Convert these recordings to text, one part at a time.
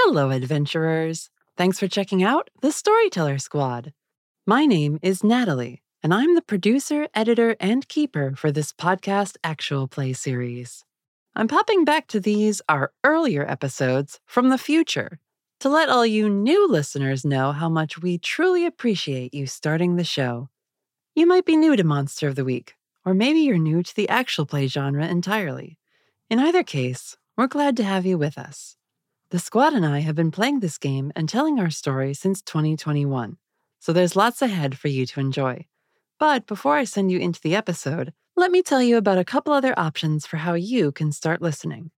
Hello, adventurers. Thanks for checking out the Storyteller Squad. My name is Natalie, and I'm the producer, editor, and keeper for this podcast actual play series. I'm popping back to these, our earlier episodes, from the future to let all you new listeners know how much we truly appreciate you starting the show. You might be new to Monster of the Week, or maybe you're new to the actual play genre entirely. In either case, we're glad to have you with us. The squad and I have been playing this game and telling our story since 2021, so there's lots ahead for you to enjoy. But before I send you into the episode, let me tell you about a couple other options for how you can start listening.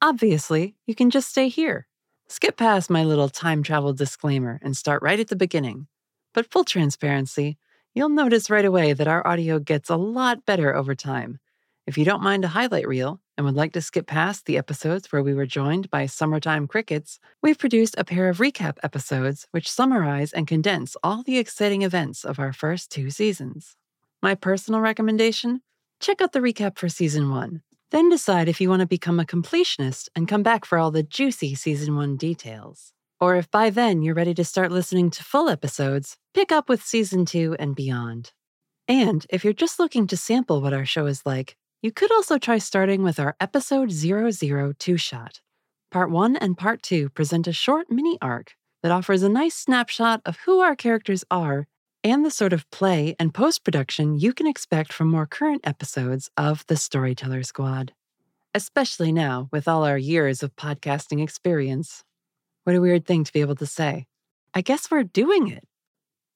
Obviously, you can just stay here. Skip past my little time travel disclaimer and start right at the beginning. But full transparency, you'll notice right away that our audio gets a lot better over time. If you don't mind a highlight reel, and would like to skip past the episodes where we were joined by summertime crickets, we've produced a pair of recap episodes which summarize and condense all the exciting events of our first two seasons. My personal recommendation check out the recap for season one. Then decide if you want to become a completionist and come back for all the juicy season one details. Or if by then you're ready to start listening to full episodes, pick up with season two and beyond. And if you're just looking to sample what our show is like, you could also try starting with our episode 002 shot. Part 1 and Part 2 present a short mini arc that offers a nice snapshot of who our characters are and the sort of play and post production you can expect from more current episodes of The Storyteller Squad. Especially now, with all our years of podcasting experience. What a weird thing to be able to say. I guess we're doing it.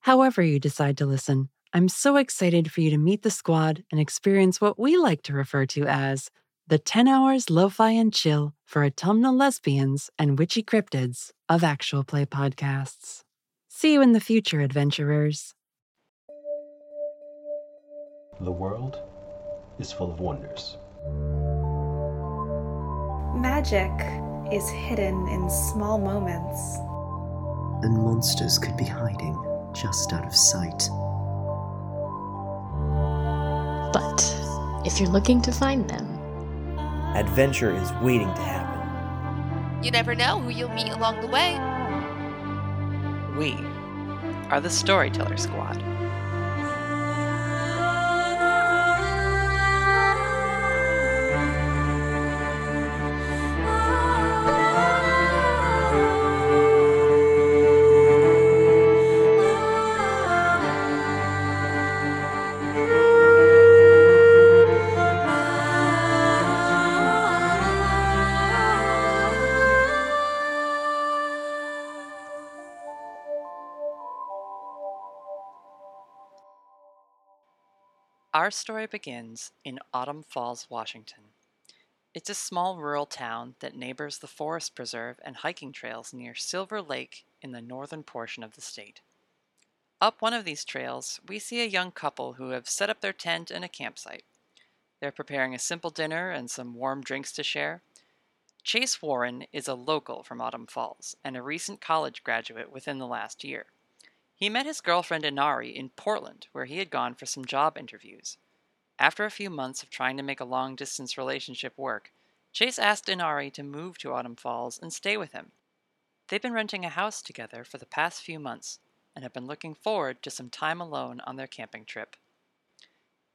However, you decide to listen, I'm so excited for you to meet the squad and experience what we like to refer to as the 10 hours lo-fi and chill for autumnal lesbians and witchy cryptids of actual play podcasts. See you in the future, adventurers. The world is full of wonders. Magic is hidden in small moments. And monsters could be hiding just out of sight. But if you're looking to find them, adventure is waiting to happen. You never know who you'll meet along the way. We are the Storyteller Squad. Our story begins in Autumn Falls, Washington. It's a small rural town that neighbors the forest preserve and hiking trails near Silver Lake in the northern portion of the state. Up one of these trails, we see a young couple who have set up their tent and a campsite. They're preparing a simple dinner and some warm drinks to share. Chase Warren is a local from Autumn Falls and a recent college graduate within the last year. He met his girlfriend Inari in Portland, where he had gone for some job interviews. After a few months of trying to make a long distance relationship work, Chase asked Inari to move to Autumn Falls and stay with him. They've been renting a house together for the past few months and have been looking forward to some time alone on their camping trip.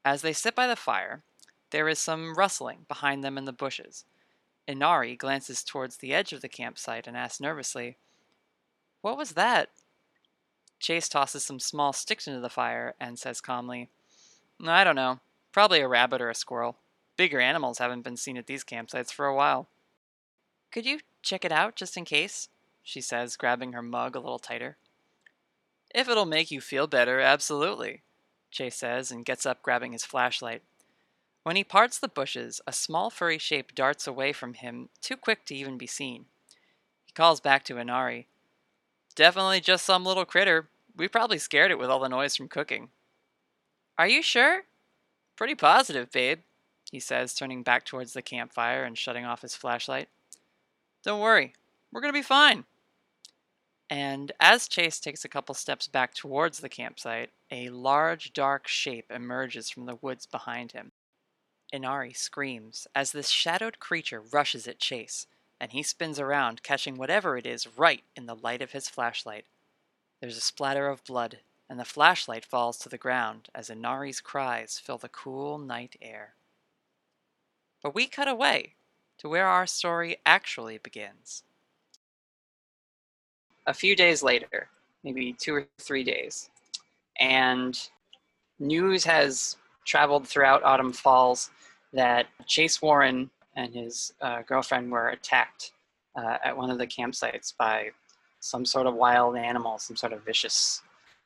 As they sit by the fire, there is some rustling behind them in the bushes. Inari glances towards the edge of the campsite and asks nervously, What was that? Chase tosses some small sticks into the fire and says calmly, I don't know. Probably a rabbit or a squirrel. Bigger animals haven't been seen at these campsites for a while. Could you check it out just in case? She says, grabbing her mug a little tighter. If it'll make you feel better, absolutely, Chase says and gets up, grabbing his flashlight. When he parts the bushes, a small furry shape darts away from him, too quick to even be seen. He calls back to Inari. Definitely just some little critter. We probably scared it with all the noise from cooking. Are you sure? Pretty positive, babe, he says, turning back towards the campfire and shutting off his flashlight. Don't worry, we're going to be fine. And as Chase takes a couple steps back towards the campsite, a large, dark shape emerges from the woods behind him. Inari screams as this shadowed creature rushes at Chase, and he spins around, catching whatever it is right in the light of his flashlight. There's a splatter of blood, and the flashlight falls to the ground as Inari's cries fill the cool night air. But we cut away to where our story actually begins. A few days later, maybe two or three days, and news has traveled throughout Autumn Falls that Chase Warren and his uh, girlfriend were attacked uh, at one of the campsites by some sort of wild animal, some sort of vicious,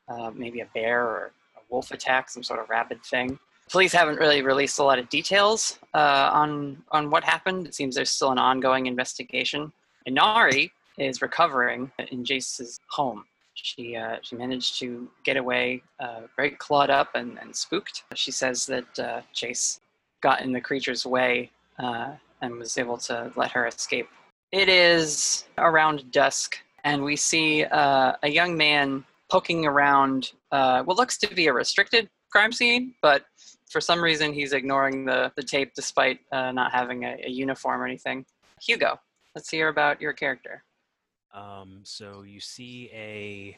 uh, maybe a bear or a wolf attack, some sort of rabid thing. Police haven't really released a lot of details uh, on on what happened. It seems there's still an ongoing investigation. Inari is recovering in Chase's home. She uh, she managed to get away, uh, very clawed up and, and spooked. She says that uh, Chase got in the creature's way uh, and was able to let her escape. It is around dusk, and we see uh, a young man poking around uh, what looks to be a restricted crime scene, but for some reason he's ignoring the, the tape despite not having a, a uniform or anything. Hugo, let's hear about your character. Um, so you see a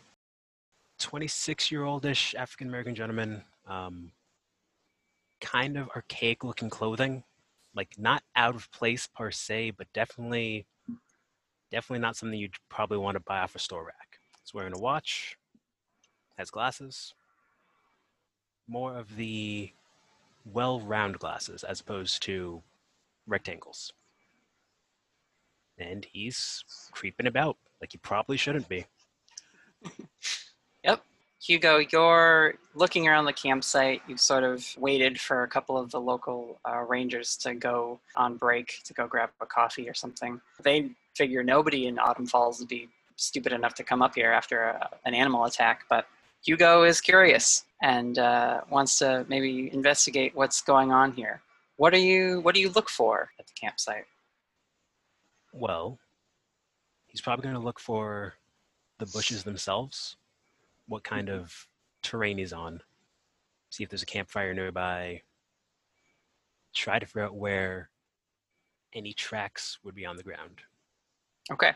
26 year oldish African American gentleman, um, kind of archaic looking clothing, like not out of place per se, but definitely, definitely not something you'd probably want to buy off a store rack. He's wearing a watch, has glasses, more of the well round glasses as opposed to rectangles and he's creeping about like he probably shouldn't be. yep. Hugo, you're looking around the campsite. You've sort of waited for a couple of the local uh, rangers to go on break to go grab a coffee or something. They figure nobody in Autumn Falls would be stupid enough to come up here after a, an animal attack, but Hugo is curious and uh, wants to maybe investigate what's going on here. What are you? What do you look for at the campsite? Well, he's probably going to look for the bushes themselves, what kind of terrain he's on, see if there's a campfire nearby, try to figure out where any tracks would be on the ground. Okay.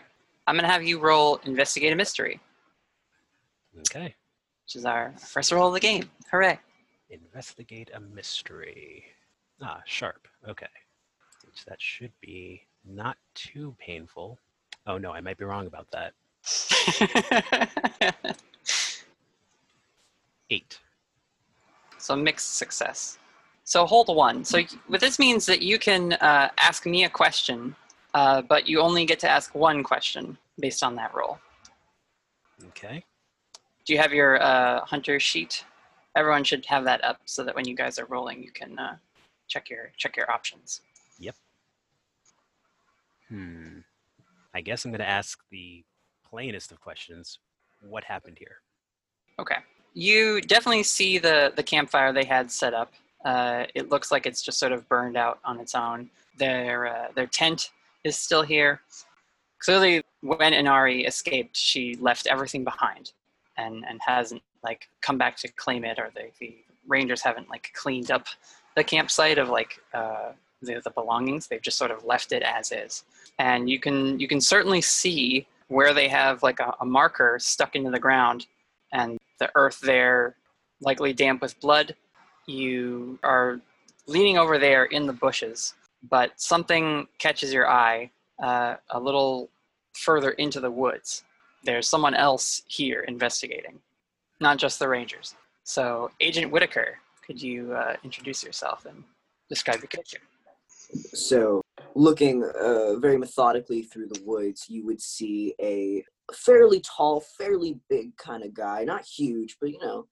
I'm going to have you roll Investigate a Mystery. Okay. Which is our first roll of the game. Hooray. Investigate a mystery. Ah, sharp. Okay. Which that should be not too painful. Oh no, I might be wrong about that. Eight. So mixed success. So hold one. So what this means that you can uh, ask me a question, uh, but you only get to ask one question based on that roll. Okay. Do you have your uh, hunter sheet? Everyone should have that up so that when you guys are rolling, you can uh, check your check your options. Yep. Hmm. I guess I'm going to ask the plainest of questions. What happened here? Okay. You definitely see the the campfire they had set up. Uh, it looks like it's just sort of burned out on its own. Their uh, their tent is still here. Clearly, when Inari escaped, she left everything behind, and and hasn't like come back to claim it, or the, the rangers haven't like cleaned up the campsite of like uh, the, the belongings. They've just sort of left it as is. And you can you can certainly see where they have like a, a marker stuck into the ground and the earth there likely damp with blood. You are leaning over there in the bushes, but something catches your eye uh, a little further into the woods. There's someone else here investigating, not just the rangers. So, Agent Whittaker, could you uh, introduce yourself and describe your character? So, looking uh, very methodically through the woods, you would see a fairly tall, fairly big kind of guy. Not huge, but you know,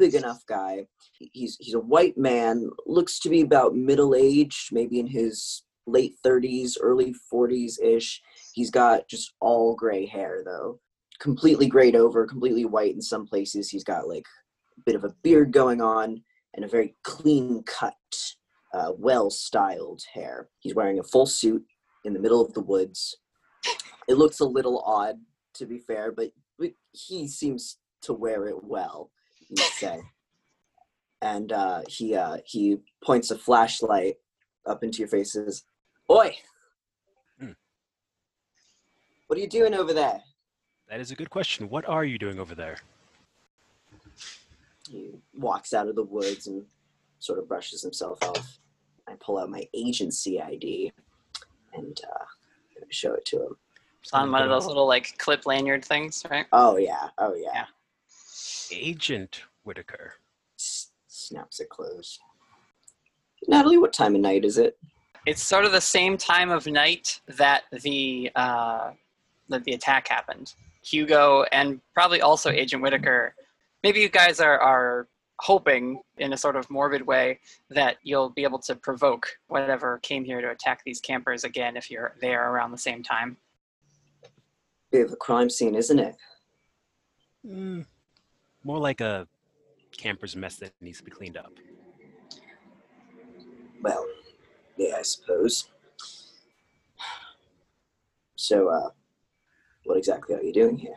big enough guy. He's he's a white man. Looks to be about middle aged, maybe in his late 30s, early 40s ish. He's got just all gray hair though, completely grayed over, completely white in some places. He's got like a bit of a beard going on and a very clean cut uh, well styled hair. He's wearing a full suit in the middle of the woods. It looks a little odd, to be fair, but he seems to wear it well, you say. And uh, he uh, he points a flashlight up into your faces. Oi! Hmm. What are you doing over there? That is a good question. What are you doing over there? He walks out of the woods and sort of brushes himself off. I pull out my agency ID and uh, show it to him. It's on one of those little like clip lanyard things, right? Oh yeah, oh yeah. Yeah. Agent Whittaker. S- snaps it closed. Natalie, what time of night is it? It's sort of the same time of night that the uh, that the attack happened. Hugo and probably also Agent Whittaker. Maybe you guys are are hoping in a sort of morbid way that you'll be able to provoke whatever came here to attack these campers again if you're there around the same time. Bit of a crime scene, isn't it? Mm, more like a camper's mess that needs to be cleaned up. Well, yeah, I suppose. So, uh, what exactly are you doing here?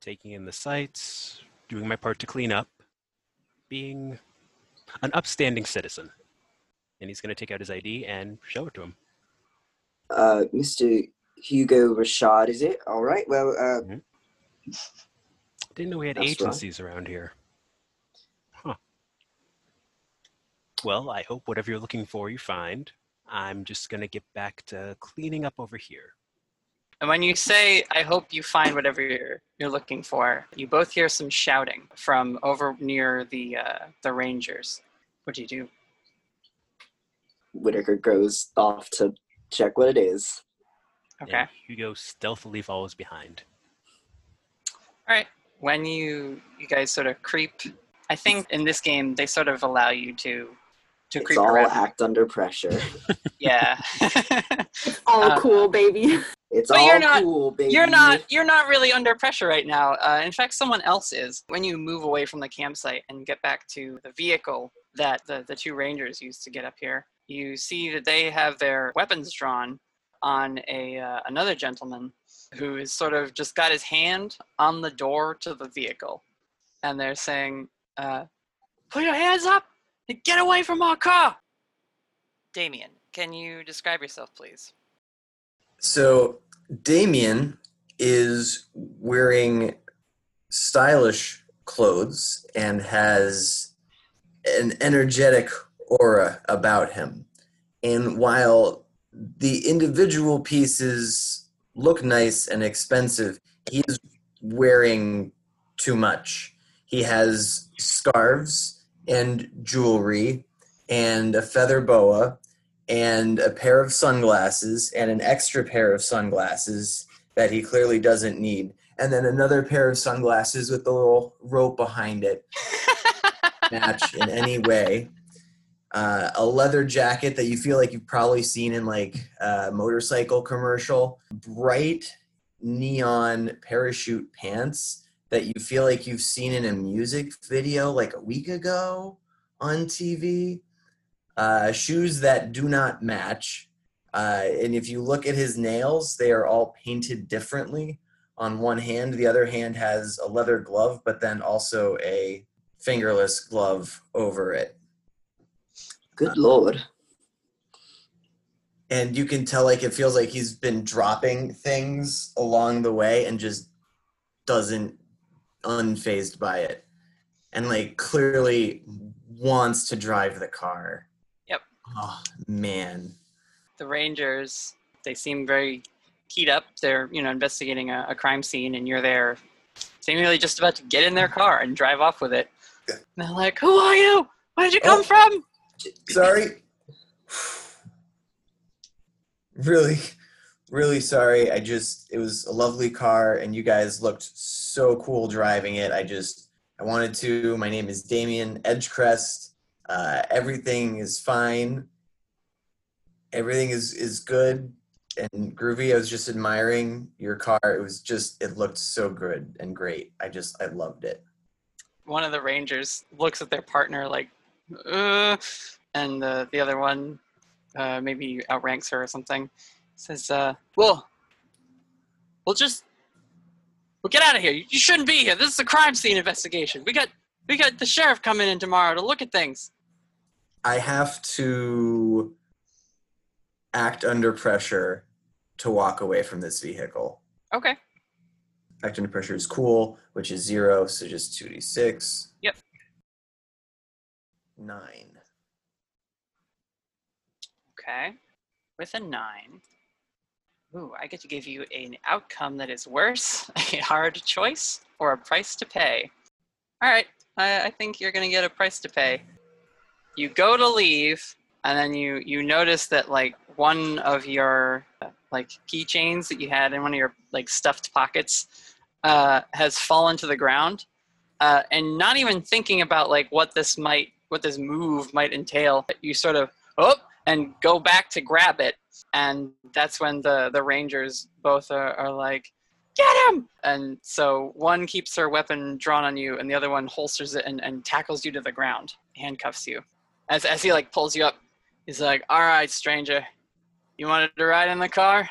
Taking in the sights, doing my part to clean up, being an upstanding citizen. And he's going to take out his ID and show it to him. Uh, Mr. Hugo Rashaad, is it? All right. Well, uh, Didn't know we had That's right. agencies around here. Huh. Well, I hope whatever you're looking for you find. I'm just going to get back to cleaning up over here. And when you say, I hope you find whatever you're, you're looking for, you both hear some shouting from over near the, uh, the Rangers. What do you do? Whittaker goes off to check what it is. Okay. And Hugo stealthily follows behind. All right. When you you guys sort of creep, I think in this game they sort of allow you to to It's creep all around. act under pressure. Yeah. it's All Uh, cool, baby. It's But all you're not- cool, baby. you're not you're not really under pressure right now. Uh, in fact, someone else is. When you move away from the campsite and get back to the vehicle that the, the two rangers used to get up here, you see that they have their weapons drawn on a uh, another gentleman who is sort of just got his hand on the door to the vehicle, and they're saying, uh, "Put your hands up and get away from our car." Damien, can you describe yourself, please? So Damien is wearing stylish clothes and has an energetic aura about him. And while the individual pieces look nice and expensive, he's wearing too much. He has scarves and jewelry and a feather boa and a pair of sunglasses and an extra pair of sunglasses that he clearly doesn't need. And then another pair of sunglasses with the little rope behind it. Match in any way uh, a leather jacket that you feel like you've probably seen in like a motorcycle commercial bright neon parachute pants that you feel like you've seen in a music video like a week ago on tv uh, shoes that do not match. Uh, and if you look at his nails, they are all painted differently. On one hand, the other hand has a leather glove, but then also a fingerless glove over it. Good lord. And you can tell, like, it feels like he's been dropping things along the way and just doesn't unfazed by it. And, like, clearly wants to drive the car. Yep. Oh, man. the rangers they seem very keyed up they're you know investigating a, a crime scene and you're there seemingly just about to get in their car and drive off with it and they're like who are you where did you come Oh. from Sorry. Really, really sorry. I just, it was a lovely car and you guys looked so cool driving it. I just, I wanted to. My name is Damien Edgecrest. Uh, everything is fine. Everything is, is good and groovy. I was just admiring your car. It was just, it looked so good and great. I just, I loved it. one of the rangers looks at their partner like uh, and the, the other one uh, maybe outranks her or something says uh, well we'll just we'll get out of here you, you shouldn't be here this is a crime scene investigation we got we got the sheriff coming in tomorrow to look at things I have to act under pressure to walk away from this vehicle. Okay. Acting under pressure is cool, which is zero, so just 2d6. Yep. Nine. Okay. With a nine. Ooh, I get to give you an outcome that is worse, a hard choice, or a price to pay. All right, I, I think you're gonna get a price to pay. You go to leave, and then you you notice that like one of your like keychains that you had in one of your like stuffed pockets uh, has fallen to the ground, uh, and not even thinking about like what this might what this move might entail, you sort of oh and go back to grab it. And that's when the the rangers both are, are like get him! And so one keeps her weapon drawn on you and the other one holsters it and, and tackles you to the ground handcuffs you. As, as he like pulls you up he's like all right stranger you wanted to ride in the car?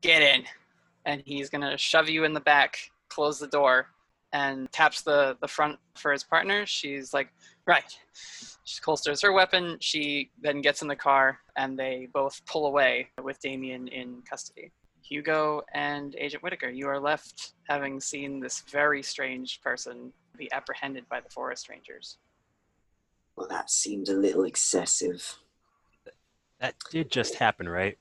Get in. And he's gonna shove you in the back close the door and taps the the front for his partner she's like right she holsters her weapon. She then gets in the car, and they both pull away with Damien in custody. Hugo and Agent Whittaker, you are left having seen this very strange person be apprehended by the forest rangers. Well, that seemed a little excessive. That did just happen, right?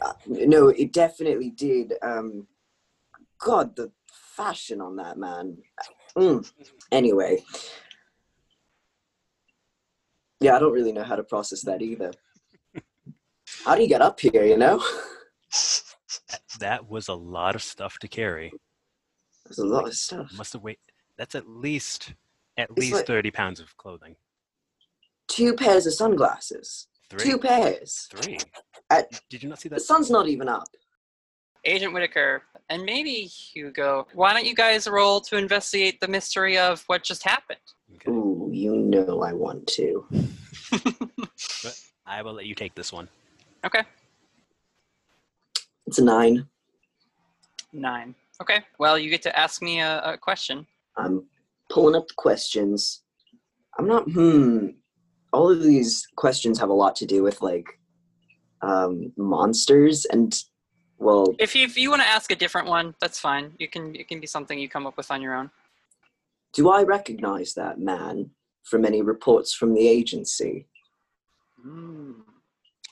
Uh, no, it definitely did. Um, God, the fashion on that man. Mm. Anyway, yeah, I don't really know how to process that either. How do you get up here, you know? That was a lot of stuff to carry. There's a lot of stuff. Must have weighed. That's at least at It's least like- thirty pounds of clothing. Two pairs of sunglasses. Three. Two pairs. Three. At, Did you not see that? the sun's not even up. Agent Whittaker and maybe Hugo, why don't you guys roll to investigate the mystery of what just happened? Okay. Ooh, you know I want to. But I will let you take this one. Okay, It's a nine. nine. Okay, well, you get to ask me a, a question. I'm pulling up the questions. I'm not. Hmm. All of these questions have a lot to do with like um, monsters and well, If you, if you want to ask a different one, that's fine. You can it can be something you come up with on your own. do I recognize that man from any reports from the agency? Mm.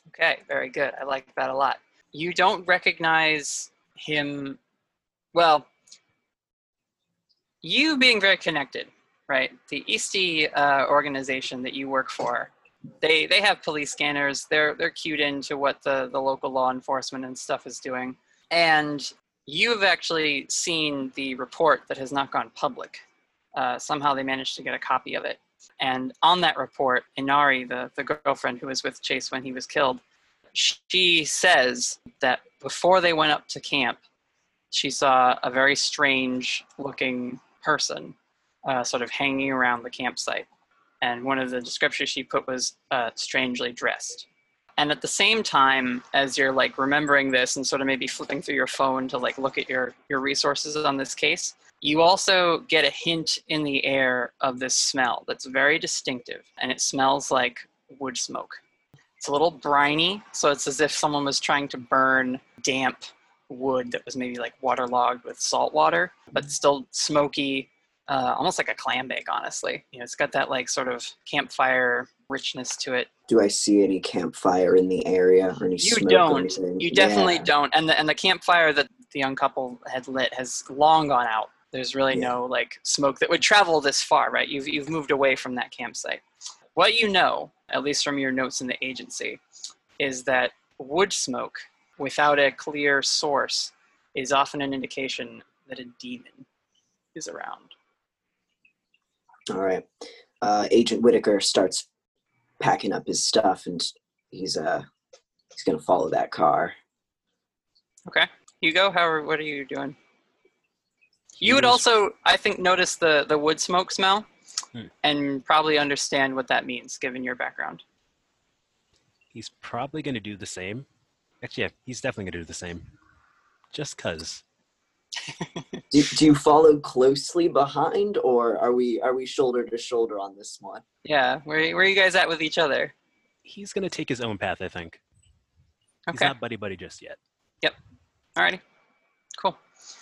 Okay, very good. I like that a lot. You don't recognize him. Well, you being very connected, right? The Eastie uh, organization that you work for, they they have police scanners. They're they're cued into what the the local law enforcement and stuff is doing, and you've actually seen the report that has not gone public. Uh, somehow they managed to get a copy of it. And on that report, Inari, the, the girlfriend who was with Chase when he was killed, she says that before they went up to camp, she saw a very strange looking person uh, sort of hanging around the campsite. And one of the descriptions she put was uh, strangely dressed. And at the same time, as you're like remembering this and sort of maybe flipping through your phone to like look at your, your resources on this case, you also get a hint in the air of this smell that's very distinctive and it smells like wood smoke. It's a little briny, so it's as if someone was trying to burn damp wood that was maybe like waterlogged with salt water, but still smoky, uh, almost like a clam bake, honestly. You know, it's got that like sort of campfire richness to it. Do I see any campfire in the area or any You smoke or don't. anything? You definitely Yeah. don't. And the and the campfire that the young couple had lit has long gone out. There's really Yeah. no like smoke that would travel this far, right? You've you've moved away from that campsite. What you know, at least from your notes in the agency, is that wood smoke without a clear source is often an indication that a demon is around. All right. Uh, Agent Whittaker starts packing up his stuff, and he's uh he's gonna follow that car. Okay. Hugo, how are, what are you doing? You would also, I think, notice the, the wood smoke smell Hmm. and probably understand what that means given your background. He's probably going to do the same. Actually, yeah, he's definitely going to do the same. Just cause. Do, do you follow closely behind, or are we are we shoulder to shoulder on this one? Yeah, where, where are you guys at with each other? He's going to take his own path, I think. He's Okay. not buddy buddy just yet. Yep. Alrighty. Cool.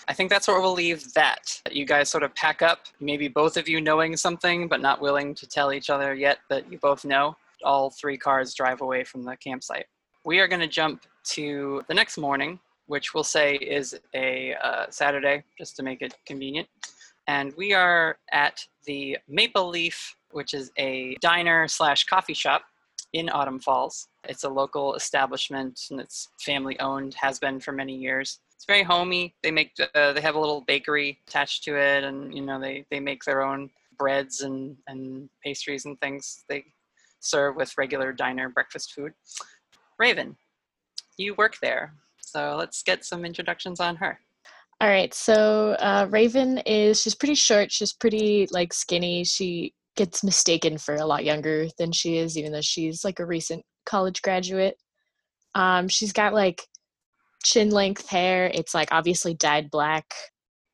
I think that's where we'll leave that. You guys sort of pack up, maybe both of you knowing something but not willing to tell each other yet that you both know. All three cars drive away from the campsite. We are going to jump to the next morning, which we'll say is a uh, Saturday, just to make it convenient. And we are at the Maple Leaf, which is a diner slash coffee shop in Autumn Falls. It's a local establishment and it's family owned, has been for many years. It's very homey. They make uh, they have a little bakery attached to it, and you know they they make their own breads and and pastries and things. They serve with regular diner breakfast food. Raven, you work there, so let's get some introductions on her. All right, so uh, Raven is she's pretty short. She's pretty like skinny. She gets mistaken for a lot younger than she is, even though she's like a recent college graduate. Um, she's got like chin length hair. It's like obviously dyed black.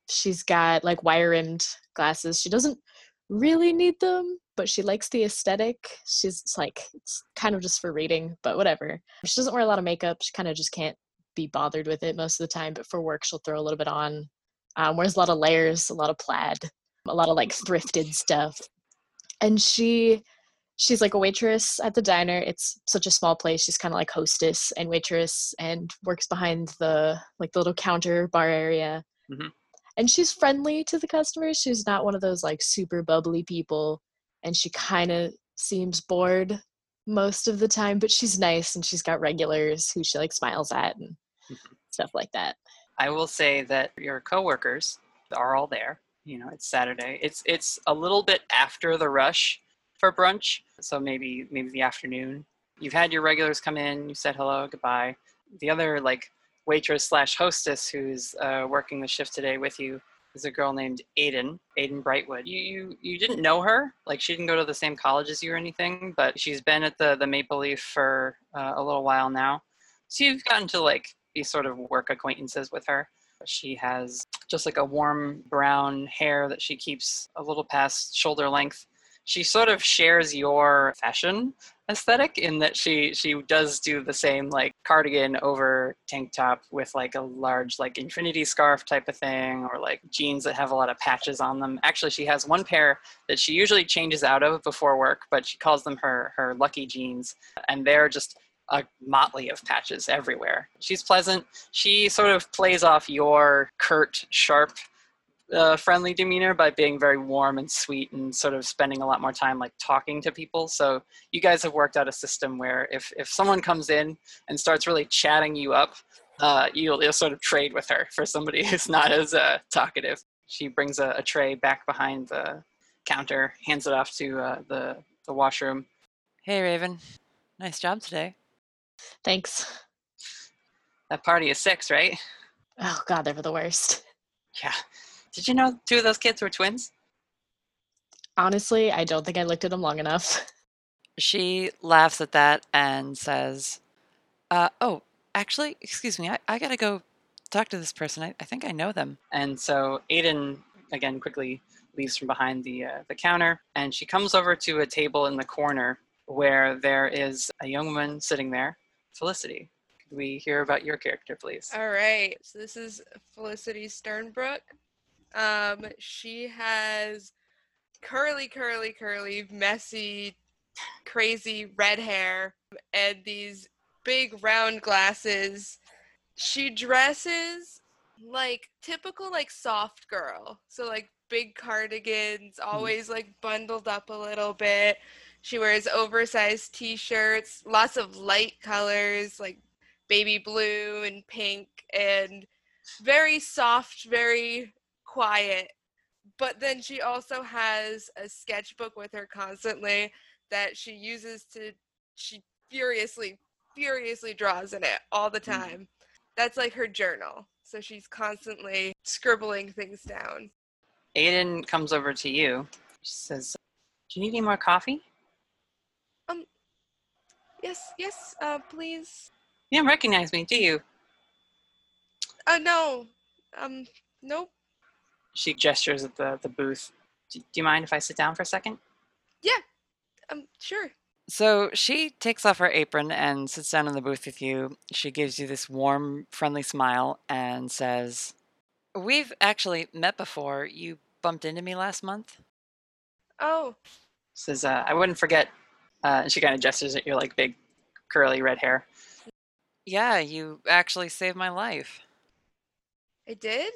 She's got like wire rimmed glasses. She doesn't really need them, but she likes the aesthetic. She's like it's kind of just for reading, but whatever. She doesn't wear a lot of makeup. She kind of just can't be bothered with it most of the time. But for work, she'll throw a little bit on. Um, wears a lot of layers, a lot of plaid, a lot of like thrifted stuff. And she she's like a waitress at the diner. It's such a small place. She's kind of like hostess and waitress and works behind the like the little counter bar area. Mhm. And she's friendly to the customers. She's not one of those like super bubbly people. And she kind of seems bored most of the time, but she's nice and she's got regulars who she like smiles at and stuff like that. I will say that your coworkers are all there. You know, it's Saturday. It's it's a little bit after the rush for brunch, so maybe maybe the afternoon. You've had your regulars come in. You said hello, goodbye. The other like waitress slash hostess who's uh, working the shift today with you is a girl named Aiden, Aiden Brightwood. You, you you didn't know her, like she didn't go to the same college as you or anything, but she's been at the the Maple Leaf for uh, a little while now. So you've gotten to like be sort of work acquaintances with her. She has just like a warm brown hair that she keeps a little past shoulder length. She sort of shares your fashion aesthetic in that she she does do the same like cardigan over tank top with like a large like infinity scarf type of thing or like jeans that have a lot of patches on them. Actually she has one pair that she usually changes out of before work but she calls them her her lucky jeans and they're just a motley of patches everywhere. She's pleasant. She sort of plays off your curt sharp uh, friendly demeanor by being very warm and sweet and sort of spending a lot more time like talking to people. So you guys have worked out a system where if if someone comes in and starts really chatting you up, uh, you'll, you'll sort of trade with her for somebody who's not as uh, talkative. She brings a, a tray back behind the counter, hands it off to uh, the the washroom. Hey, Raven. Nice job today. Thanks. That party is six, right? Oh god, they're the worst. Yeah. Did you know two of those kids were twins? Honestly, I don't think I looked at them long enough. She laughs at that and says, uh, Oh, actually, excuse me, I, I gotta go talk to this person. I, I think I know them. And so Aiden again quickly leaves from behind the uh, the counter, and she comes over to a table in the corner where there is a young woman sitting there, Felicity. Could we hear about your character, please? All right. So this is Felicity Starnbrook. Um, she has curly, curly, curly, messy, crazy red hair and these big round glasses. She dresses like typical like soft girl. So like big cardigans, always like bundled up a little bit. She wears oversized t-shirts, lots of light colors like baby blue and pink and very soft, very quiet. But then she also has a sketchbook with her constantly that she uses to she furiously furiously draws in it all the time. That's like her journal. So she's constantly scribbling things down. Aiden comes over to you. She says, "Do you need any more coffee?" Um Yes, yes, uh please. You don't recognize me, do you? Uh no. Um nope. She gestures at the, the booth. Do, do you mind if I sit down for a second? Yeah. Um sure. So she takes off her apron and sits down in the booth with you. She gives you this warm, friendly smile and says, We've actually met before. You bumped into me last month. Oh, Says, uh, I wouldn't forget. Uh, and she kind of gestures at your like big curly red hair. Yeah, you actually saved my life. I did?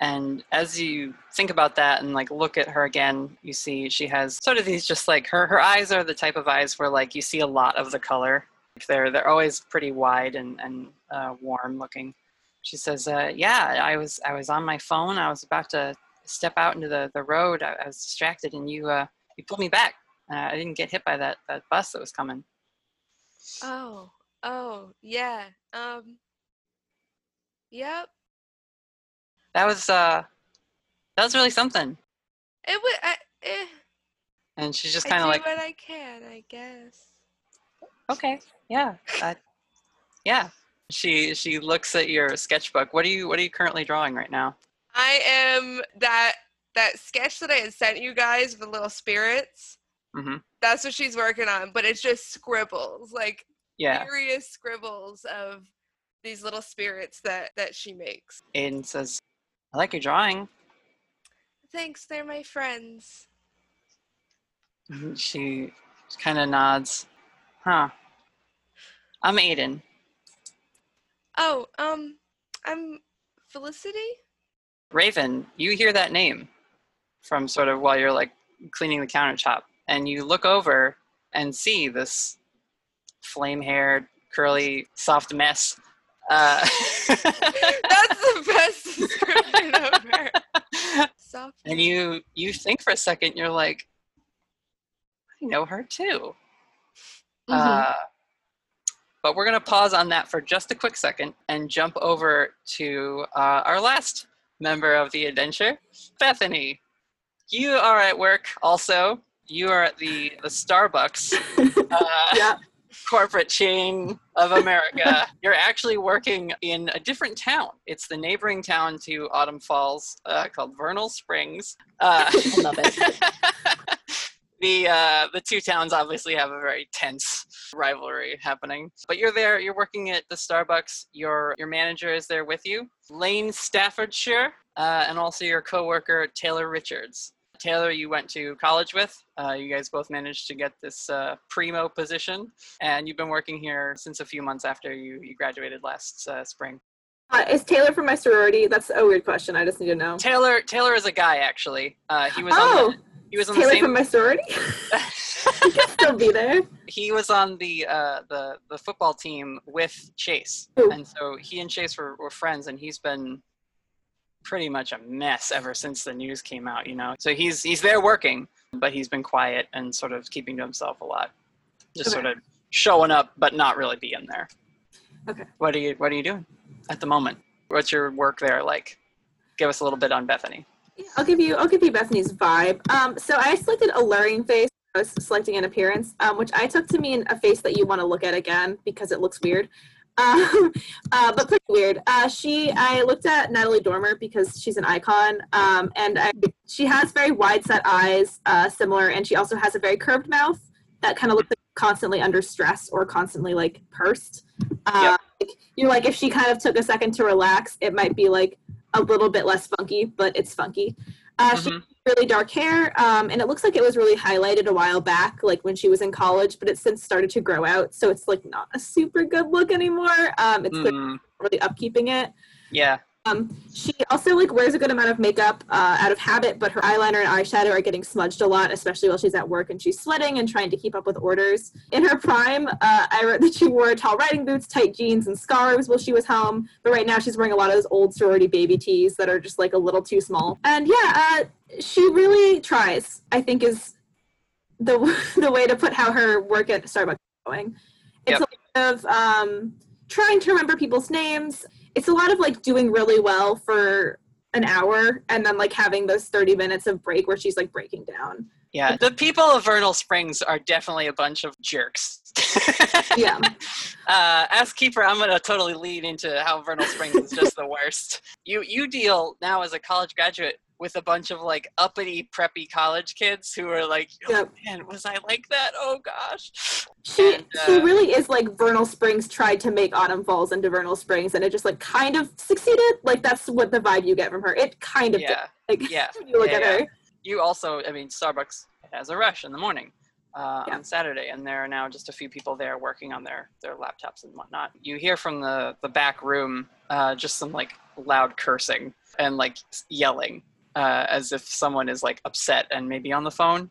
And as you think about that and like look at her again, you see she has sort of these just like her her eyes are the type of eyes where like you see a lot of the color. They're they're always pretty wide and and uh, warm looking. She says, uh, "Yeah, I was I was on my phone. I was about to step out into the the road. I, I was distracted, and you uh, you pulled me back. Uh, I didn't get hit by that that bus that was coming. Oh, oh, yeah. Um, yep. That was uh, that was really something." It was. I, eh, And she's just kind of do like, what I can, I guess. okay yeah that, yeah she she looks at your sketchbook what are you what are you currently drawing right now I am that that sketch that I had sent you guys with the little spirits. mm-hmm. That's what she's working on, but it's just scribbles, like yeah furious scribbles of these little spirits that that she makes. aiden says i like your drawing. Thanks, they're my friends. Mhm, she kind of nods. Huh. I'm aiden. Oh, um, I'm Felicity. raven you hear that name from sort of while you're like cleaning the countertop and you look over and see this flame haired curly soft mess. Uh, That's the best description of her. And you you think for a second you're like i know her too. Uh, but we're going to pause on that for just a quick second and jump over to uh, our last member of the adventure bethany. You are at work also. You are at the the starbucks. Uh, corporate chain of america you're actually working in a different town it's the neighboring town to autumn falls uh, called vernal springs uh, I love it. the uh, the two towns obviously have a very tense rivalry happening. But you're there. You're working at the Starbucks. Your your manager is there with you, Lane Staffordshire, uh, and also your coworker Taylor Richards. Taylor, you went to college with. Uh, you guys both managed to get this uh, primo position, and you've been working here since a few months after you, you graduated last uh, spring. Uh, is Taylor from my sorority? That's a weird question. I just need to know. Taylor Taylor is a guy actually. Uh, he was Oh, on the, he was on Taylor the same from my sorority? he can still be there. he was on the uh, the the football team with Chase, and so he and Chase were, were friends, and he's been pretty much a mess ever since the news came out. You know, so he's he's there working, but he's been quiet and sort of keeping to himself a lot, just Okay. sort of showing up but not really being there. Okay. What are you What are you doing at the moment? What's your work there like? Give us a little bit on Bethany. I'll give you I'll give you Bethany's vibe. Um, so I selected alluring face. I was selecting an appearance, um, which I took to mean a face that you want to look at again because it looks weird. Um, uh, but pretty weird. Uh, she I looked at Natalie Dormer because she's an icon, um, and I, she has very wide set eyes, uh, similar, and she also has a very curved mouth that kind of looks like constantly under stress or constantly like pursed. Uh, like, you know, like if she kind of took a second to relax, it might be like a little bit less funky, but it's funky. Uh, She really dark hair, um, and it looks like it was really highlighted a while back, like when she was in college, but it's since started to grow out, so it's like not a super good look anymore. Um, it's Mm, really upkeeping it. yeah. Um, she also like wears a good amount of makeup uh, out of habit, but her eyeliner and eyeshadow are getting smudged a lot, especially while she's at work and she's sweating and trying to keep up with orders. In her prime, uh, I wrote that she wore tall riding boots, tight jeans, and scarves while she was home. But right now, she's wearing a lot of those old sorority baby tees that are just like a little too small. And yeah, uh, she really tries. I think is the the way to put how her work at Starbucks is going. It's Yep. a lot of um, trying to remember people's names. It's a lot of like doing really well for an hour and then like having those 30 minutes of break where she's like breaking down. Yeah, the people of Vernal Springs are definitely a bunch of jerks. yeah. Uh, as keeper, I'm gonna totally lead into how Vernal Springs is just the worst. You you deal now as a college graduate with a bunch of like uppity preppy college kids who are like, oh, Yep. man, was I like that? Oh gosh. She And, she uh, really is like Vernal Springs tried to make Autumn Falls into Vernal Springs, and it just like kind of succeeded. Like that's what the vibe you get from her. It kind of did. Yeah. Like Yeah. you look yeah, at yeah. her. You also, I mean, Starbucks has a rush in the morning uh, on Saturday, and there are now just a few people there working on their their laptops and whatnot. You hear from the the back room uh, just some like loud cursing and like yelling, uh, as if someone is like upset and maybe on the phone.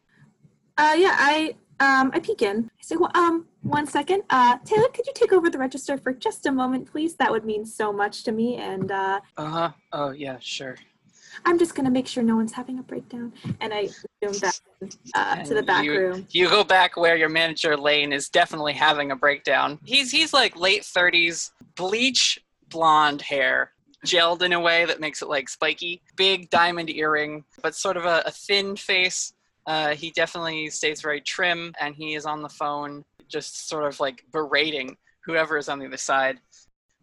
Uh, yeah, I um I peek in. I say, well, um, one second. Uh, Taylor, could you take over the register for just a moment, please? That would mean so much to me, and uh, Uh huh. Oh yeah, sure. I'm just gonna make sure no one's having a breakdown. And I zoom back uh, to the back you, room. You go back where your manager Lane is definitely having a breakdown. He's he's like late thirties, bleach blonde hair, gelled in a way that makes it like spiky, big diamond earring, but sort of a, a thin face. Uh, he definitely stays very trim, and he is on the phone, just sort of like berating whoever is on the other side.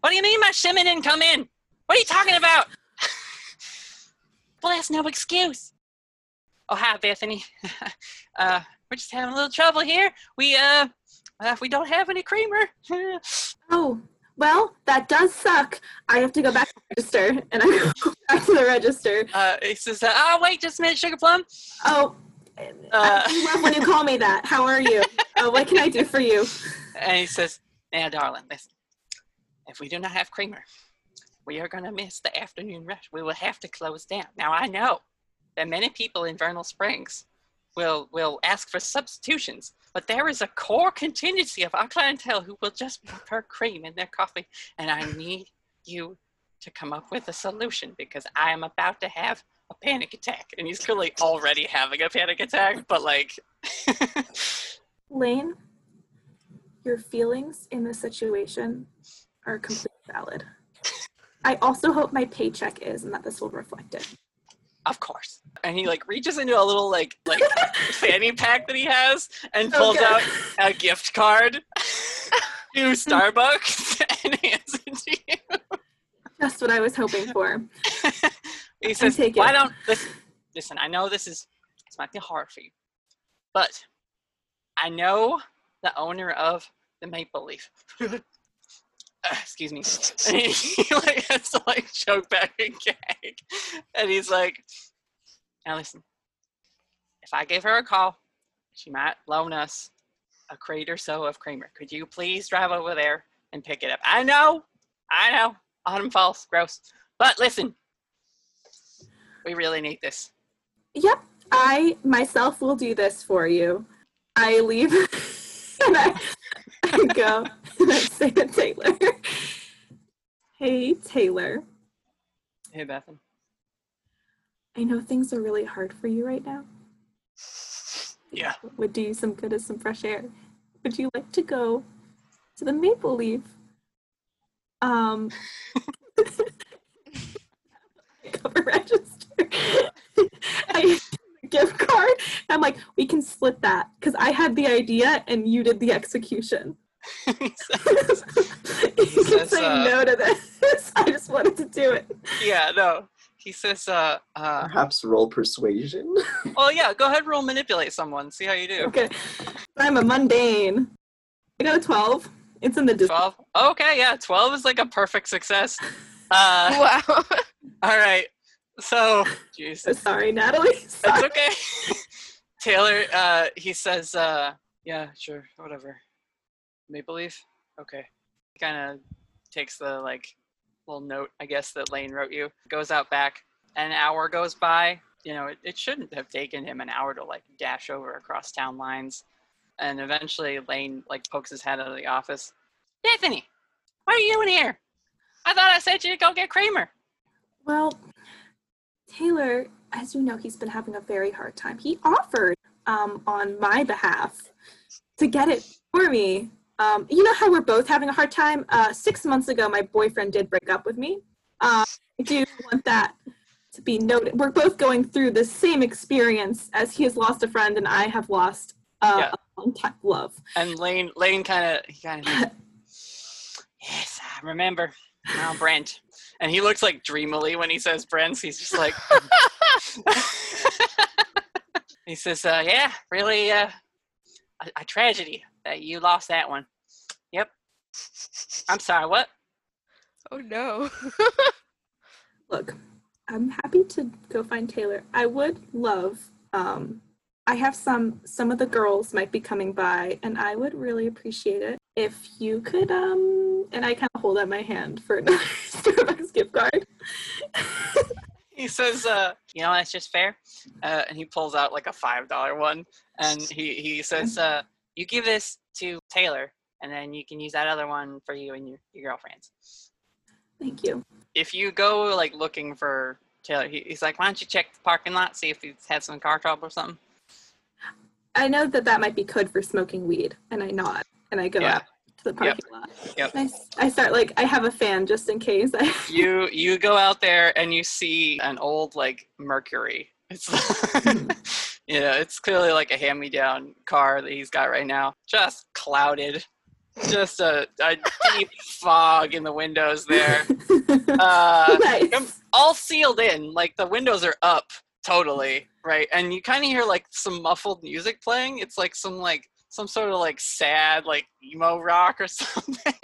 What do you mean my shipment didn't come in? What are you talking about? well, that's no excuse. Oh, hi, Bethany. uh, we're just having a little trouble here. We uh, uh we don't have any creamer. Oh, well, that does suck. I have to go back to the register, and I go back to the register. uh, he says, "Oh, wait, just a minute, Sugar Plum." Oh, Uh, I love when you call me that. How are you? Uh, what can I do for you? and he says, "Now, darling, listen. If we do not have creamer, we are gonna miss the afternoon rush. We will have to close down. Now, I know that many people in Vernal Springs will will ask for substitutions, but there is a core contingency of our clientele who will just prefer cream in their coffee, and I need you to come up with a solution because I am about to have a panic attack." And he's clearly already having a panic attack, but like, Lane, your feelings in this situation are completely valid. I also hope my paycheck is and that this will reflect it. Of course. And he like reaches into a little like like fanny pack that he has and pulls Okay. out a gift card to Starbucks and hands it to you. Just what I was hoping for. He says, "Why it. don't listen? Listen, I know this is this might be hard for you, but I know the owner of the Maple Leaf. Uh, excuse me. And he, he like has to like choke back a gag, and he's like, "Now listen, if I give her a call, she might loan us a crate or so of creamer. Could you please drive over there and pick it up? I know, I know, Autumn Falls, gross, but listen, we really need this. Yep, I myself will do this for you. I leave and I, I go and I say to Taylor, Hey, Taylor, Hey, Bethan. I know things are really hard for you right now. Yeah. Would do you some good as some fresh air. Would you like to go to the Maple Leaf? Um, cover register. I gift card. I'm like, we can split that because I had the idea and you did the execution. you can say uh, no to this. I just wanted to do it. Yeah, no. He says, uh, uh, Perhaps roll persuasion. well, yeah, go ahead, roll manipulate someone. See how you do. Okay. I'm a mundane. I got a 12. It's in the dis- 12? Okay, yeah, 12 is like a perfect success. Uh, wow. all right. So, jeez. Sorry, Natalie. That's okay. Taylor, uh, he says, uh, yeah, sure, whatever. Maple Leaf? Okay. He kind of takes the, like, little note, I guess, that Lane wrote you, goes out back. An hour goes by. You know, it, it shouldn't have taken him an hour to, like, dash over across town lines. And eventually, Lane, like, pokes his head out of the office. Bethany, what are you doing here? I thought I said you to go get creamer. Well, Taylor, as you know, he's been having a very hard time. He offered um, on my behalf to get it for me. Um, you know how we're both having a hard time? Uh, six months ago, my boyfriend did break up with me. Uh, I do want that to be noted. We're both going through the same experience as he has lost a friend and I have lost uh, Yeah. a long time love. And Lane, Lane kind of, he kind of, yes, I remember. Now Brent, and he looks like dreamily when he says Brent. He's just like, he says, uh, "Yeah, really, uh, a, a tragedy that you lost that one." Yep. I'm sorry. What? Oh no. Look, I'm happy to go find Taylor. I would love. Um, I have some. Some of the girls might be coming by, and I would really appreciate it if you could. Um, and I kind of hold out my hand for another Starbucks gift card. he says, uh, "You know, that's just fair." Uh, and he pulls out like a five dollar one, and he he says, uh, "You give this to Taylor, and then you can use that other one for you and your, your girlfriends." Thank you. If you go like looking for Taylor, he, he's like, "Why don't you check the parking lot, see if he's had some car trouble or something?" I know that that might be code for smoking weed, and I nod and I go Yeah. out to the parking lot. Yep. I, I start like I have a fan just in case. you you go out there and you see an old like Mercury. It's hmm. You know, it's clearly like a hand-me-down car that he's got right now. Just clouded. Just a, a deep fog in the windows there. Uh, all sealed in. Like the windows are up totally, right? And you kind of hear like some muffled music playing. It's like some like some sort of like sad like emo rock or something.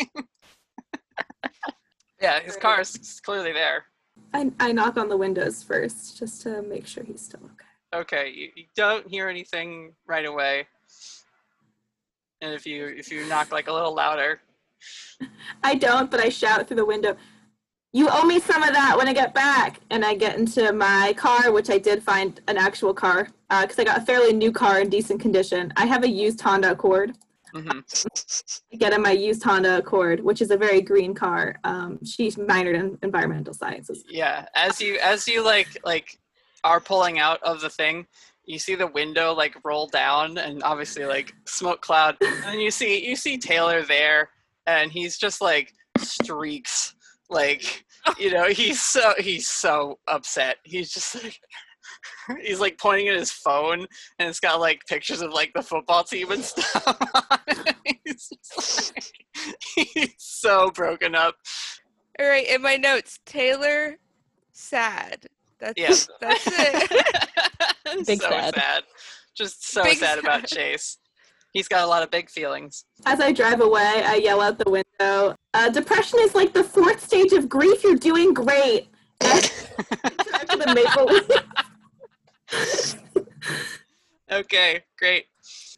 yeah, his car is clearly there. I, I knock on the windows first just to make sure he's still okay. You, you don't hear anything right away. And if you if you knock like a little louder, I don't, but I shout through the window, You owe me some of that when I get back. And I get into my car, which I did find an actual car because I got a fairly new car in decent condition. I have a used Honda Accord. I get in my used Honda Accord, which is a very green car. Um, she's minored in environmental sciences. yeah, as you as you like like are pulling out of the thing, you see the window like roll down and obviously like smoke cloud, and you see you see Taylor there, and he's just like streaks, like you know he's so he's so upset. He's just like. He's like pointing at his phone, and it's got like pictures of like the football team and stuff. he's, like, he's so broken up. All right, in my notes, Taylor, sad. That's Yeah. that's it. so sad. Just so Big sad about. Chase. He's got a lot of big feelings. As I drive away, I yell out the window, uh, Depression is like the fourth stage of grief. You're doing great. And drive to the Maple Leaf. Okay, great.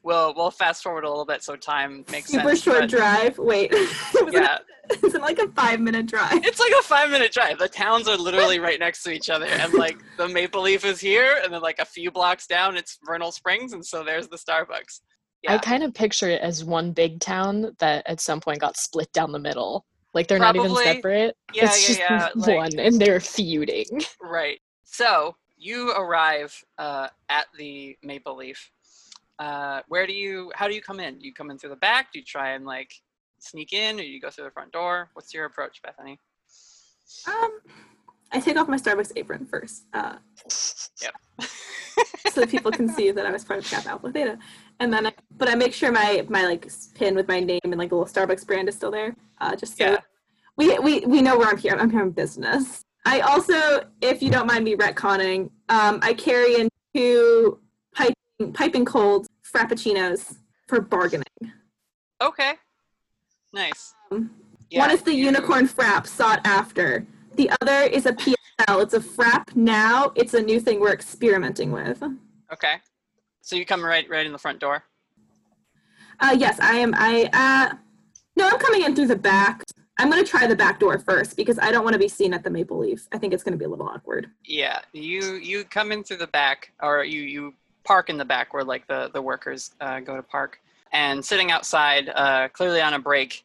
Well, we'll fast forward a little bit so time makes sense. Super sense. short but- drive. Wait. Yeah, it's like a five minute drive. it's like a five minute drive. The towns are literally right next to each other, and like the Maple Leaf is here, and then like a few blocks down, it's Vernal Springs, and so there's the Starbucks. I kind of picture it as one big town that at some point got split down the middle. Like they're not even separate. Yeah, it's yeah, just yeah, like- one, and they're feuding. Right. So you arrive uh, at the Maple Leaf. Uh, where do you? How do you come in? Do you come in through the back? Do you try and like sneak in, or do you go through the front door? What's your approach, Bethany? Um, I take off my Starbucks apron first. Uh, Yep. so that people can see that I was part of Kappa Alpha Theta. And then, I, but I make sure my my like pin with my name and like the little Starbucks brand is still there, uh, just so we, we we know where I'm here. I'm here in business. I also, if you don't mind me retconning, um, I carry in two piping cold frappuccinos for bargaining. Okay. Nice. One Yeah, is the unicorn frap sought after. The other is a PSL. It's a frap now. It's a new thing we're experimenting with. Okay. So you come right right in the front door. Uh, yes, I am. I uh, no, I'm coming in through the back. I'm gonna try the back door first because I don't want to be seen at the Maple Leaf. I think it's gonna be a little awkward. Yeah. You you come in through the back, or you you park in the back where like the the workers uh, go to park. And sitting outside, uh, clearly on a break,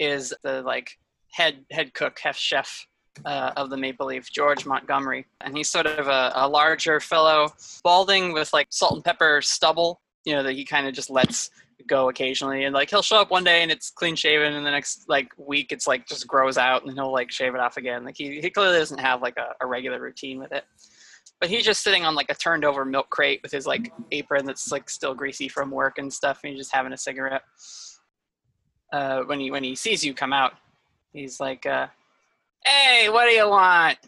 is the like head head cook, head chef uh, of the Maple Leaf, George Montgomery, and he's sort of a, a larger fellow, balding with like salt and pepper stubble, you know, that he kind of just lets go occasionally, and like he'll show up one day and it's clean shaven, and the next like week it's like just grows out, and he'll like shave it off again. Like he he clearly doesn't have like a, a regular routine with it. But he's just sitting on like a turned over milk crate with his like apron that's like still greasy from work and stuff, and he's just having a cigarette. Uh, when he when he sees you come out, he's like, uh, "Hey, what do you want?"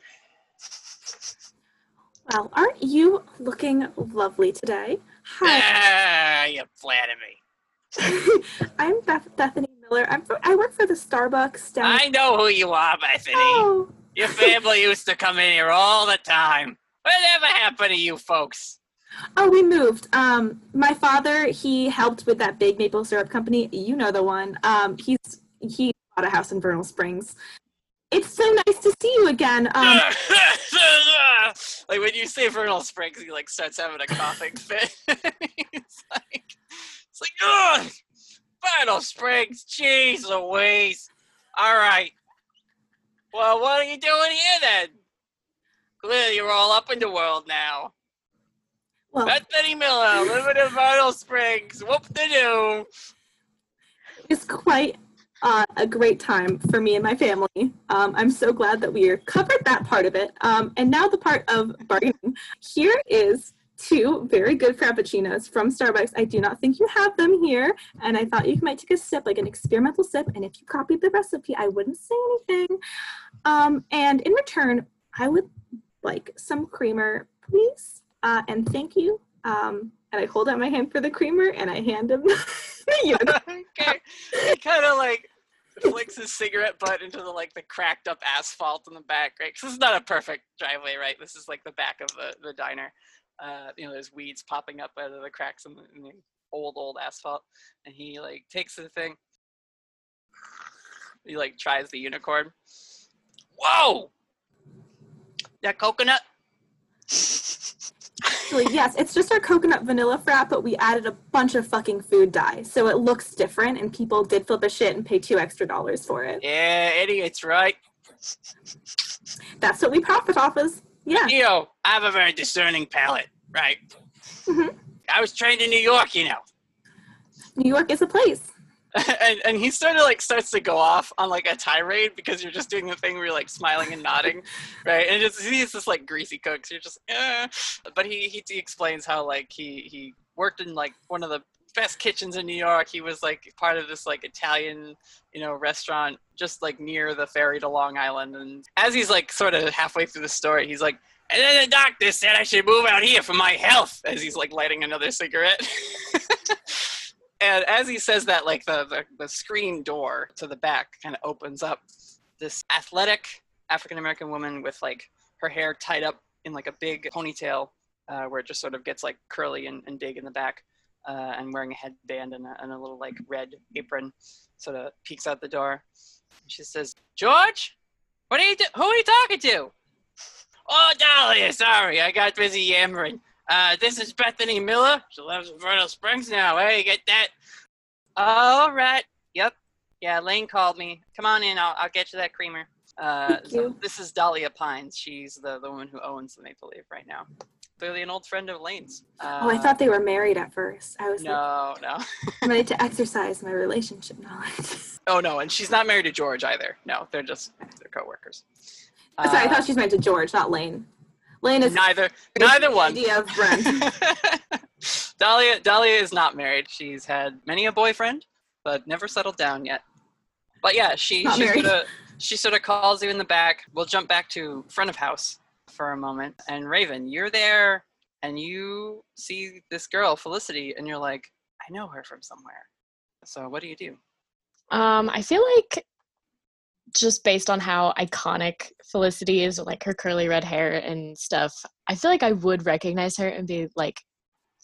Well, aren't you looking lovely today? Hi. Ah, you flatter me. I'm Beth- Bethany Miller. I'm for, I work for the Starbucks down. I know who you are, Bethany. Oh. Your family used to come in here all the time. Whatever happened to you folks? Oh, we moved. Um, my father, he helped with that big maple syrup company. You know the one. Um, he's he bought a house in Vernal Springs. It's so nice to see you again. Um, like when you say Vernal Springs, he like starts having a coughing fit. it's like it's like ugh, Vernal Springs. Jeez Louise. All right. Well, what are you doing here then? Clearly, you're all up in the world now. Well, Bethany Miller, living in Vernal Springs. Whoop de doo. it's quite uh, a great time for me and my family. Um, I'm so glad that we covered that part of it. Um, and now the part of bargaining. Here is two very good frappuccinos from Starbucks. I do not think you have them here, and I thought you might take a sip, like an experimental sip. And if you copied the recipe, I wouldn't say anything. Um, and in return, I would like some creamer, please. Uh, and thank you. Um, and I hold out my hand for the creamer, and I hand him the okay. He kind of like flicks his cigarette butt into the like the cracked up asphalt in the back, right? Because is not a perfect driveway, right? This is like the back of the, the diner. Uh, you know, there's weeds popping up out of the cracks in the, in the old old asphalt, and he like takes the thing. He like tries the unicorn. Whoa! That coconut? Actually, yes, it's just our coconut vanilla frap, but we added a bunch of fucking food dye, so it looks different, and people did flip a shit and pay two extra dollars for it. Yeah, idiots, right? That's what we profit off as. Yeah. Yo, I have a very discerning palate, right? Mhm. I was trained in New York, you know. New York is a place. and and he sort of like starts to go off on like a tirade because you're just doing the thing where you're like smiling and nodding, right? And it's he's just like greasy cooks. You're just, eh. but he, he he explains how like he he worked in like one of the best kitchens in New York. He was like part of this like Italian, you know, restaurant just like near the ferry to Long Island. And as he's like sort of halfway through the story, he's like, and then the doctor said I should move out here for my health. As he's like lighting another cigarette. and as he says that, like the, the, the screen door to the back kind of opens up. This athletic African American woman with like her hair tied up in like a big ponytail, uh, where it just sort of gets like curly and, and big in the back, uh, and wearing a headband and a, and a little like red apron, sort of peeks out the door. She says, "George, what are you? Do- who are you talking to?" Oh, Dahlia, sorry, I got busy yammering. Uh, this is Bethany Miller. She lives in Vernal Springs now. Hey, get that? All right. Yep. Yeah, Lane called me. Come on in. I'll, I'll get you that creamer. Uh, Thank so you. this is Dahlia Pines. She's the, the woman who owns the Maple Leaf right now. Clearly an old friend of Lane's. Uh, oh, I thought they were married at first. I was like, No, no. I'm ready to exercise my relationship knowledge. Oh, no. And she's not married to George either. No, they're just they're coworkers. Sorry, I Uh, thought she's married to George, not Lane. Lane is neither neither one. idea of Brent. Dahlia Dahlia is not married. She's had many a boyfriend, but never settled down yet. But yeah, she Not she married. sort of she sort of calls you in the back. We'll jump back to front of house for a moment. And Raven, you're there, and you see this girl Felicity, and you're like, I know her from somewhere. So what do you do? Um, I feel like just based on how iconic Felicity is, like her curly red hair and stuff, I feel like I would recognize her and be like,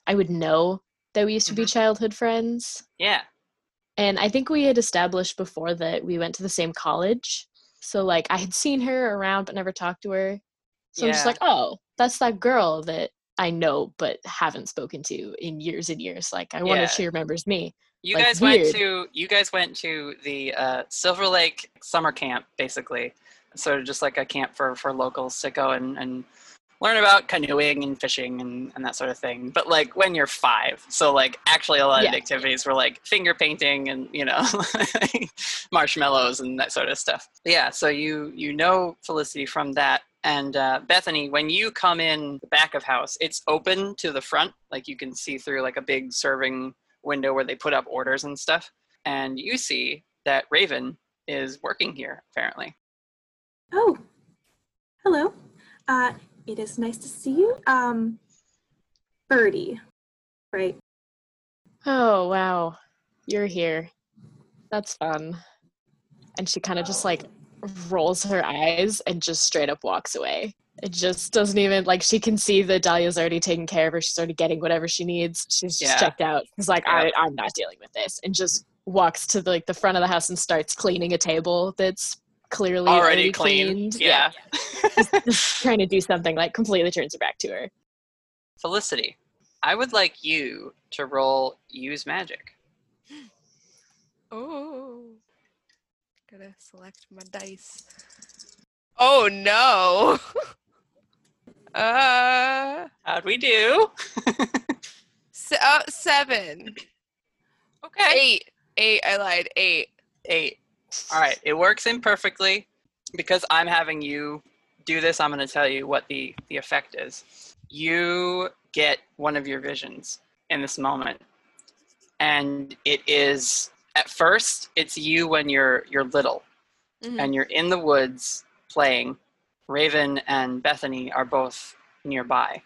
I would know that we used to be mm-hmm. childhood friends. Yeah. And I think we had established before that we went to the same college. So like I had seen her around but never talked to her. So I'm just like, oh, that's that girl that I know but haven't spoken to in years and years. Like I wonder if she remembers me. You Like, guys went to you guys went to the uh, Silver Lake summer camp, basically, sort of just like a camp for for locals to go and and learn about canoeing and fishing and, and that sort of thing. But like when you're five, so like actually a lot of Yeah. activities were like finger painting and you know marshmallows and that sort of stuff. Yeah, so you you know Felicity from that. And uh, Bethany, when you come in the back of house, it's open to the front, like you can see through like a big serving window where they put up orders and stuff. And you see that Raven is working here, apparently. Oh, hello. Uh, It is nice to see you. Um, Birdie, right? Oh, wow. You're here. That's fun. And she kind of just like rolls her eyes and just straight up walks away. It just doesn't even like she can see that Dahlia's already taken care of her. She's already getting whatever she needs. She's just Yeah. checked out. She's like, I, I'm not dealing with this, and just walks to the, like the front of the house and starts cleaning a table that's clearly Already already, clean, cleaned. yeah. just, just trying to do something like completely turns her back to her. Felicity, I would like you to roll use magic. Oh. Gotta select my dice. Oh no. uh, How'd we do? se- uh seven. Okay. Eight. Eight. I lied. Eight. Eight. All right, it works imperfectly because I'm having you do this. I'm going to tell you what the the effect is. You get one of your visions in this moment, and it is at first it's you when you're you're little, Mhm. and you're in the woods playing. Raven and Bethany are both nearby.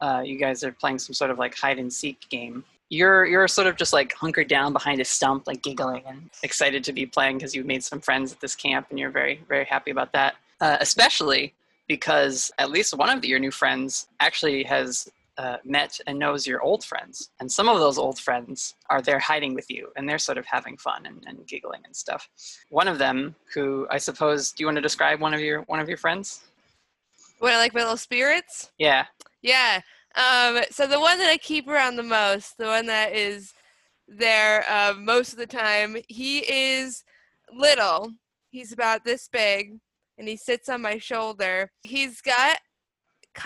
Uh, you guys are playing some sort of like hide and seek game. You're you're sort of just like hunkered down behind a stump, like giggling and excited to be playing because you've made some friends at this camp, and you're very very happy about that. Uh, especially because at least one of your new friends actually has uh, met and knows your old friends, and some of those old friends are there hiding with you, and they're sort of having fun and, and giggling and stuff. One of them, who I suppose, do you want to describe one of your one of your friends? What I like my little spirits? Yeah. Yeah. Um, so the one that I keep around the most, the one that is there uh, most of the time, he is little. He's about this big, and he sits on my shoulder. He's got.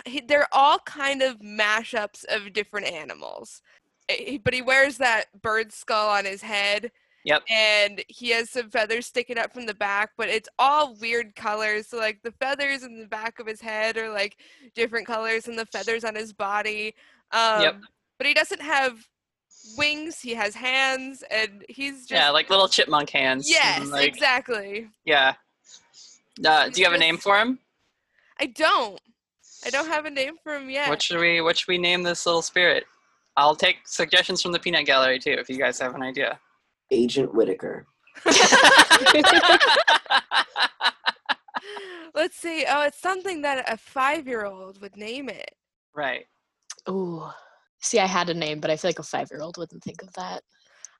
He- They're all kind of mashups of different animals, Eh, but he wears that bird skull on his head. Yep. And he has some feathers sticking up from the back, but it's all weird colors. So like the feathers in the back of his head are like different colors than the feathers on his body. Um, Yep. But he doesn't have wings. He has hands, and he's just yeah, like little chipmunk hands. yes, like, exactly. Yeah. Uh, do you have a name for him? I don't. I don't have a name for him yet. What should we What should we name this little spirit? I'll take suggestions from the peanut gallery too, if you guys have an idea. Agent Whittaker. Let's see. Oh, it's something that a five-year-old would name it. Right. Ooh. See, I had a name, but I feel like a five year old wouldn't think of that.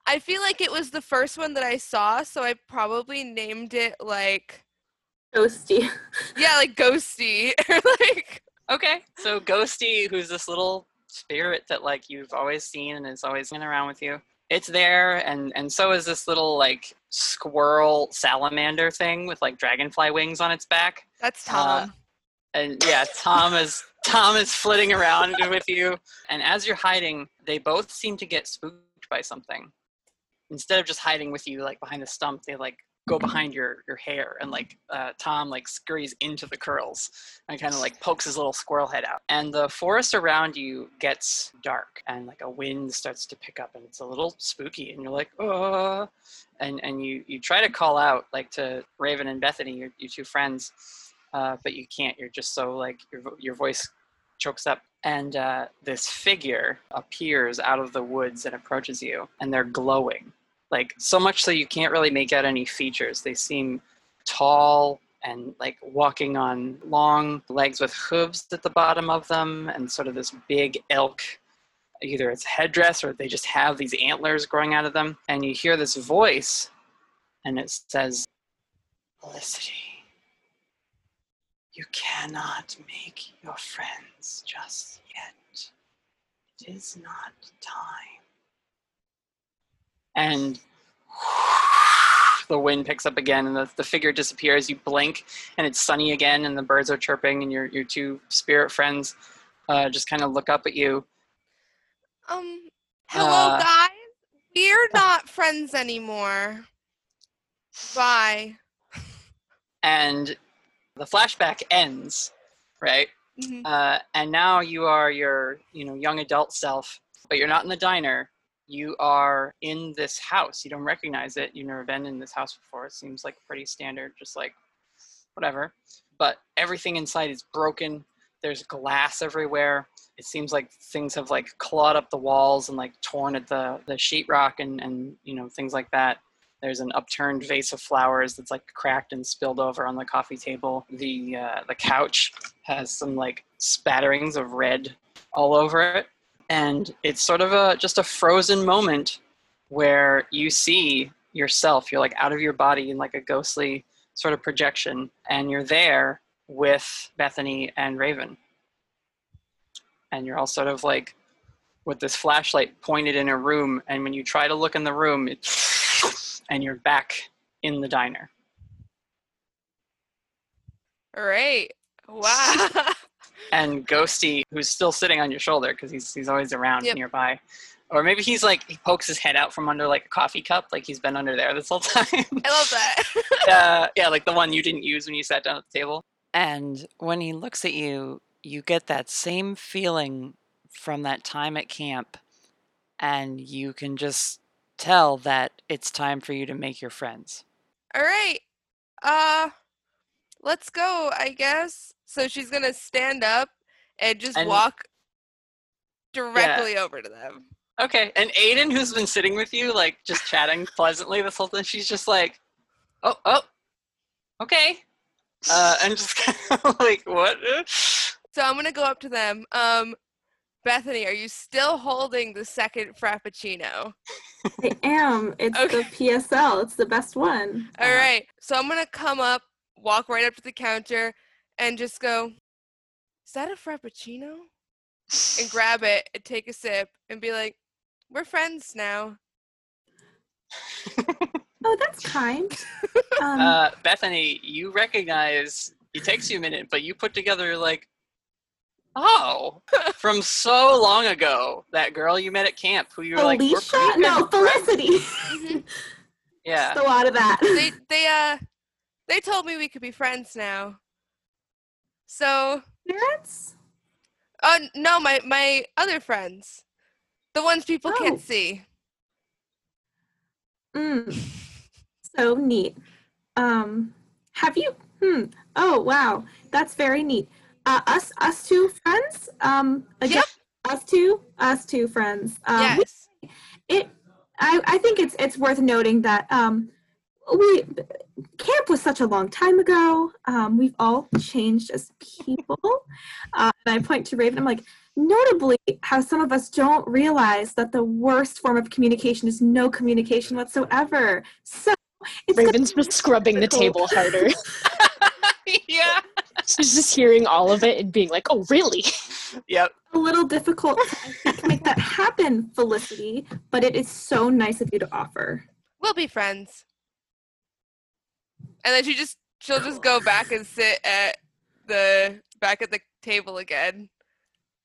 I feel like it was the first one that I saw, so I probably named it like Ghosty. yeah, like Ghosty or like Okay. So Ghosty, who's this little spirit that like you've always seen and is always in around with you. It's there, and and so is this little like squirrel salamander thing with like dragonfly wings on its back. that's Uh, Tom. and yeah, Tom is Tom is flitting around with you, and as you're hiding, they both seem to get spooked by something. Instead of just hiding with you like behind the stump, they like go behind your your hair, and like uh, Tom like scurries into the curls and kind of like pokes his little squirrel head out. And the forest around you gets dark, and like a wind starts to pick up, and it's a little spooky, and you're like, oh, and and you you try to call out like to Raven and Bethany, your your two friends uh, but you can't. You're just so like your your voice chokes up, and uh, this figure appears out of the woods and approaches you, and they're glowing, like so much so you can't really make out any features. They seem tall and like walking on long legs with hooves at the bottom of them, and sort of this big elk. Either it's headdress or they just have these antlers growing out of them, and you hear this voice, and it says, "Felicity." You cannot make your friends just yet. It is not time. And the wind picks up again and the, the figure disappears. You blink and it's sunny again and the birds are chirping and your, your two spirit friends uh, just kind of look up at you. Um, hello uh, guys. We're not friends anymore. Bye. And the flashback ends, right? Mhm. Uh, and now you are your you know young adult self but you're not in the diner you are in this house you don't recognize it you've never been in this house before it seems like pretty standard just like whatever but everything inside is broken there's glass everywhere. It seems like things have like clawed up the walls and like torn at the the sheetrock and and you know things like that. There's an upturned vase of flowers that's like cracked and spilled over on the coffee table. The uh, the couch has some like spatterings of red all over it, and it's sort of a just a frozen moment where you see yourself. You're like out of your body in like a ghostly sort of projection, and you're there with Bethany and Raven. And you're all sort of like with this flashlight pointed in a room, and when you try to look in the room, it, and you're back in the diner. All right. Wow. And Ghosty, who's still sitting on your shoulder because he's he's always around Yep. nearby, or maybe he's like he pokes his head out from under like a coffee cup, like he's been under there this whole time. I love that. uh, yeah, like the one you didn't use when you sat down at the table. And when he looks at you, you get that same feeling from that time at camp, and you can just tell that it's time for you to make your friends. All right. Uh let's go, I guess. So she's going to stand up and just And- walk directly over to them. Okay, and Aiden, who's been sitting with you, like just chatting pleasantly this whole time, she's just like, "Oh, oh, okay," uh, and just kind of like, "What?" So I'm going to go up to them. Um Bethany, are you still holding the second frappuccino? I am. It's the PSL. It's the best one. All right. So I'm gonna come up, walk right up to the counter, and just go, "Is that a frappuccino?" And grab it and take a sip and be like, "We're friends now." Oh, that's kind. Um, Uh, Bethany, you recognize. It takes you a minute, but you put together like, oh, from so long ago, that girl you met at camp, who you were like, we're Alicia? No, good friends." Felicity. Yeah. Still out of that. they they uh they told me we could be friends now. So parents? Oh no, my my other friends, the ones people Oh. can't see. Mm. So neat. Um, have you? Hmm. Oh wow, that's very neat. Uh, us, us two friends. Um, again, us two, us two friends. Um, yes. It. I, I think it's it's worth noting that um, we camp was such a long time ago. Um, we've all changed as people. Uh, and I point to Raven. I'm like, notably, how some of us don't realize that the worst form of communication is no communication whatsoever. So it's Raven's just scrubbing the table harder. yeah. She's just hearing all of it and being like, oh, really? Yep. a little difficult to make that happen, Felicity, but it is so nice of you to offer. We'll be friends. And then she just she'll just go back and sit at the back at the table again.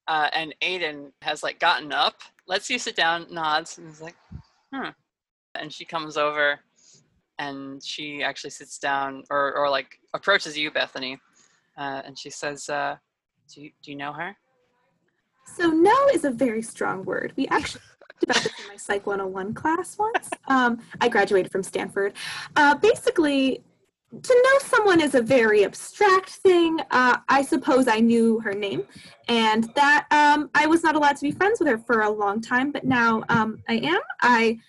uh, and Aiden has like gotten up, lets you sit down, nods, and is like, hmm. And she comes over, and she actually sits down, or or like approaches you, Bethany, uh, and she says, uh, "Do you, do you know her?" So no is a very strong word. We actually talked about this in my Psych 101 class once. Um, I graduated from Stanford. Uh, basically, to know someone is a very abstract thing. Uh, I suppose I knew her name, and that um, I was not allowed to be friends with her for a long time, but now um, I am. I.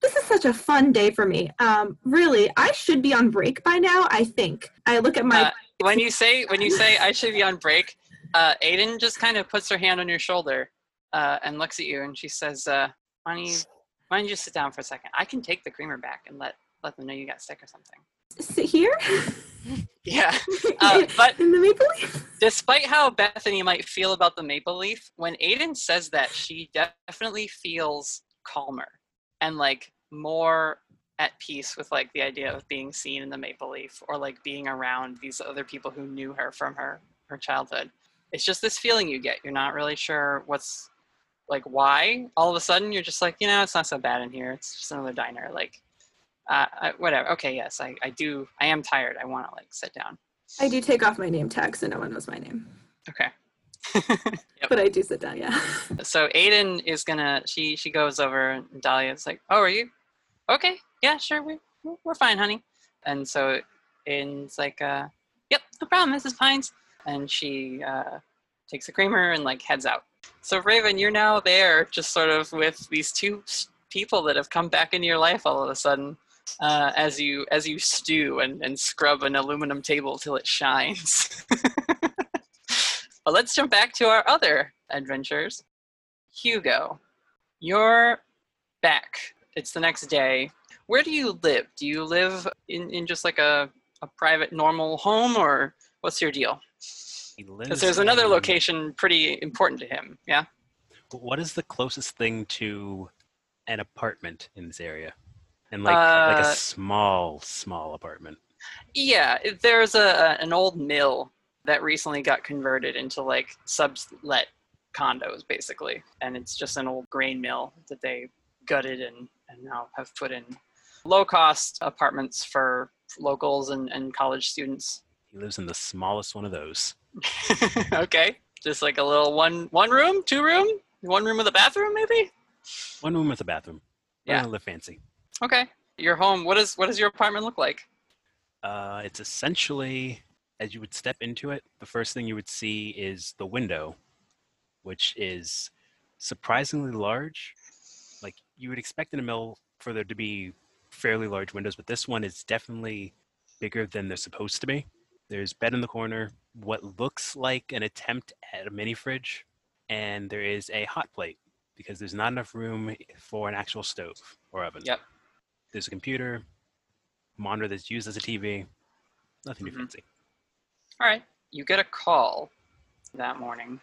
This is such a fun day for me. Um, really, I should be on break by now. I think. I look at my. Uh, when you say when you say I should be on break, uh, Aiden just kind of puts her hand on your shoulder uh, and looks at you, and she says, uh, "Why don't you why don't you just sit down for a second? I can take the creamer back and let let them know you got sick or something." Sit here. Yeah, uh, but in the maple leaf. despite how Bethany might feel about the maple leaf, when Aiden says that, she definitely feels calmer and like more at peace with like the idea of being seen in the maple leaf or like being around these other people who knew her from her her childhood. It's just this feeling you get. You're not really sure what's like why. All of a sudden, you're just like, you know, it's not so bad in here. It's just another diner. Like, uh, I, whatever. Okay, yes, I, I do. I am tired. I want to like sit down. I do take off my name tag so no one knows my name. Okay. But I do sit down, yeah. so Aiden is gonna she she goes over and Dahlia's like, Oh, are you? Okay, yeah, sure, we we're fine, honey. And so Aiden's like, uh, Yep, no problem, Mrs. Pines. and she uh, takes a creamer and like heads out. So Raven, you're now there, just sort of with these two people that have come back into your life all of a sudden, uh, as you as you stew and, and scrub an aluminum table till it shines. but let's jump back to our other adventures. Hugo, you're back. It's the next day. Where do you live? Do you live in, in just like a, a private normal home or what's your deal? Because there's another location pretty important to him. Yeah. What is the closest thing to an apartment in this area? And like like Uh, a small, small apartment. Yeah, there's a, an old mill that recently got converted into like sublet condos basically, and it's just an old grain mill that they gutted and, and now have put in low cost apartments for locals and, and college students. He lives in the smallest one of those. okay, just like a little one one room, two room, one room with a bathroom maybe. One room with a bathroom. Yeah. live fancy. Okay, your home. What is what does your apartment look like? Uh, it's essentially as you would step into it, the first thing you would see is the window, which is surprisingly large. Like you would expect in a mill for there to be fairly large windows, but this one is definitely bigger than they're supposed to be. There's bed in the corner, what looks like an attempt at a mini fridge, and there is a hot plate because there's not enough room for an actual stove or oven. Yep. There's a computer, monitor that's used as a TV. Nothing too Mhm. fancy. All right. You get a call that morning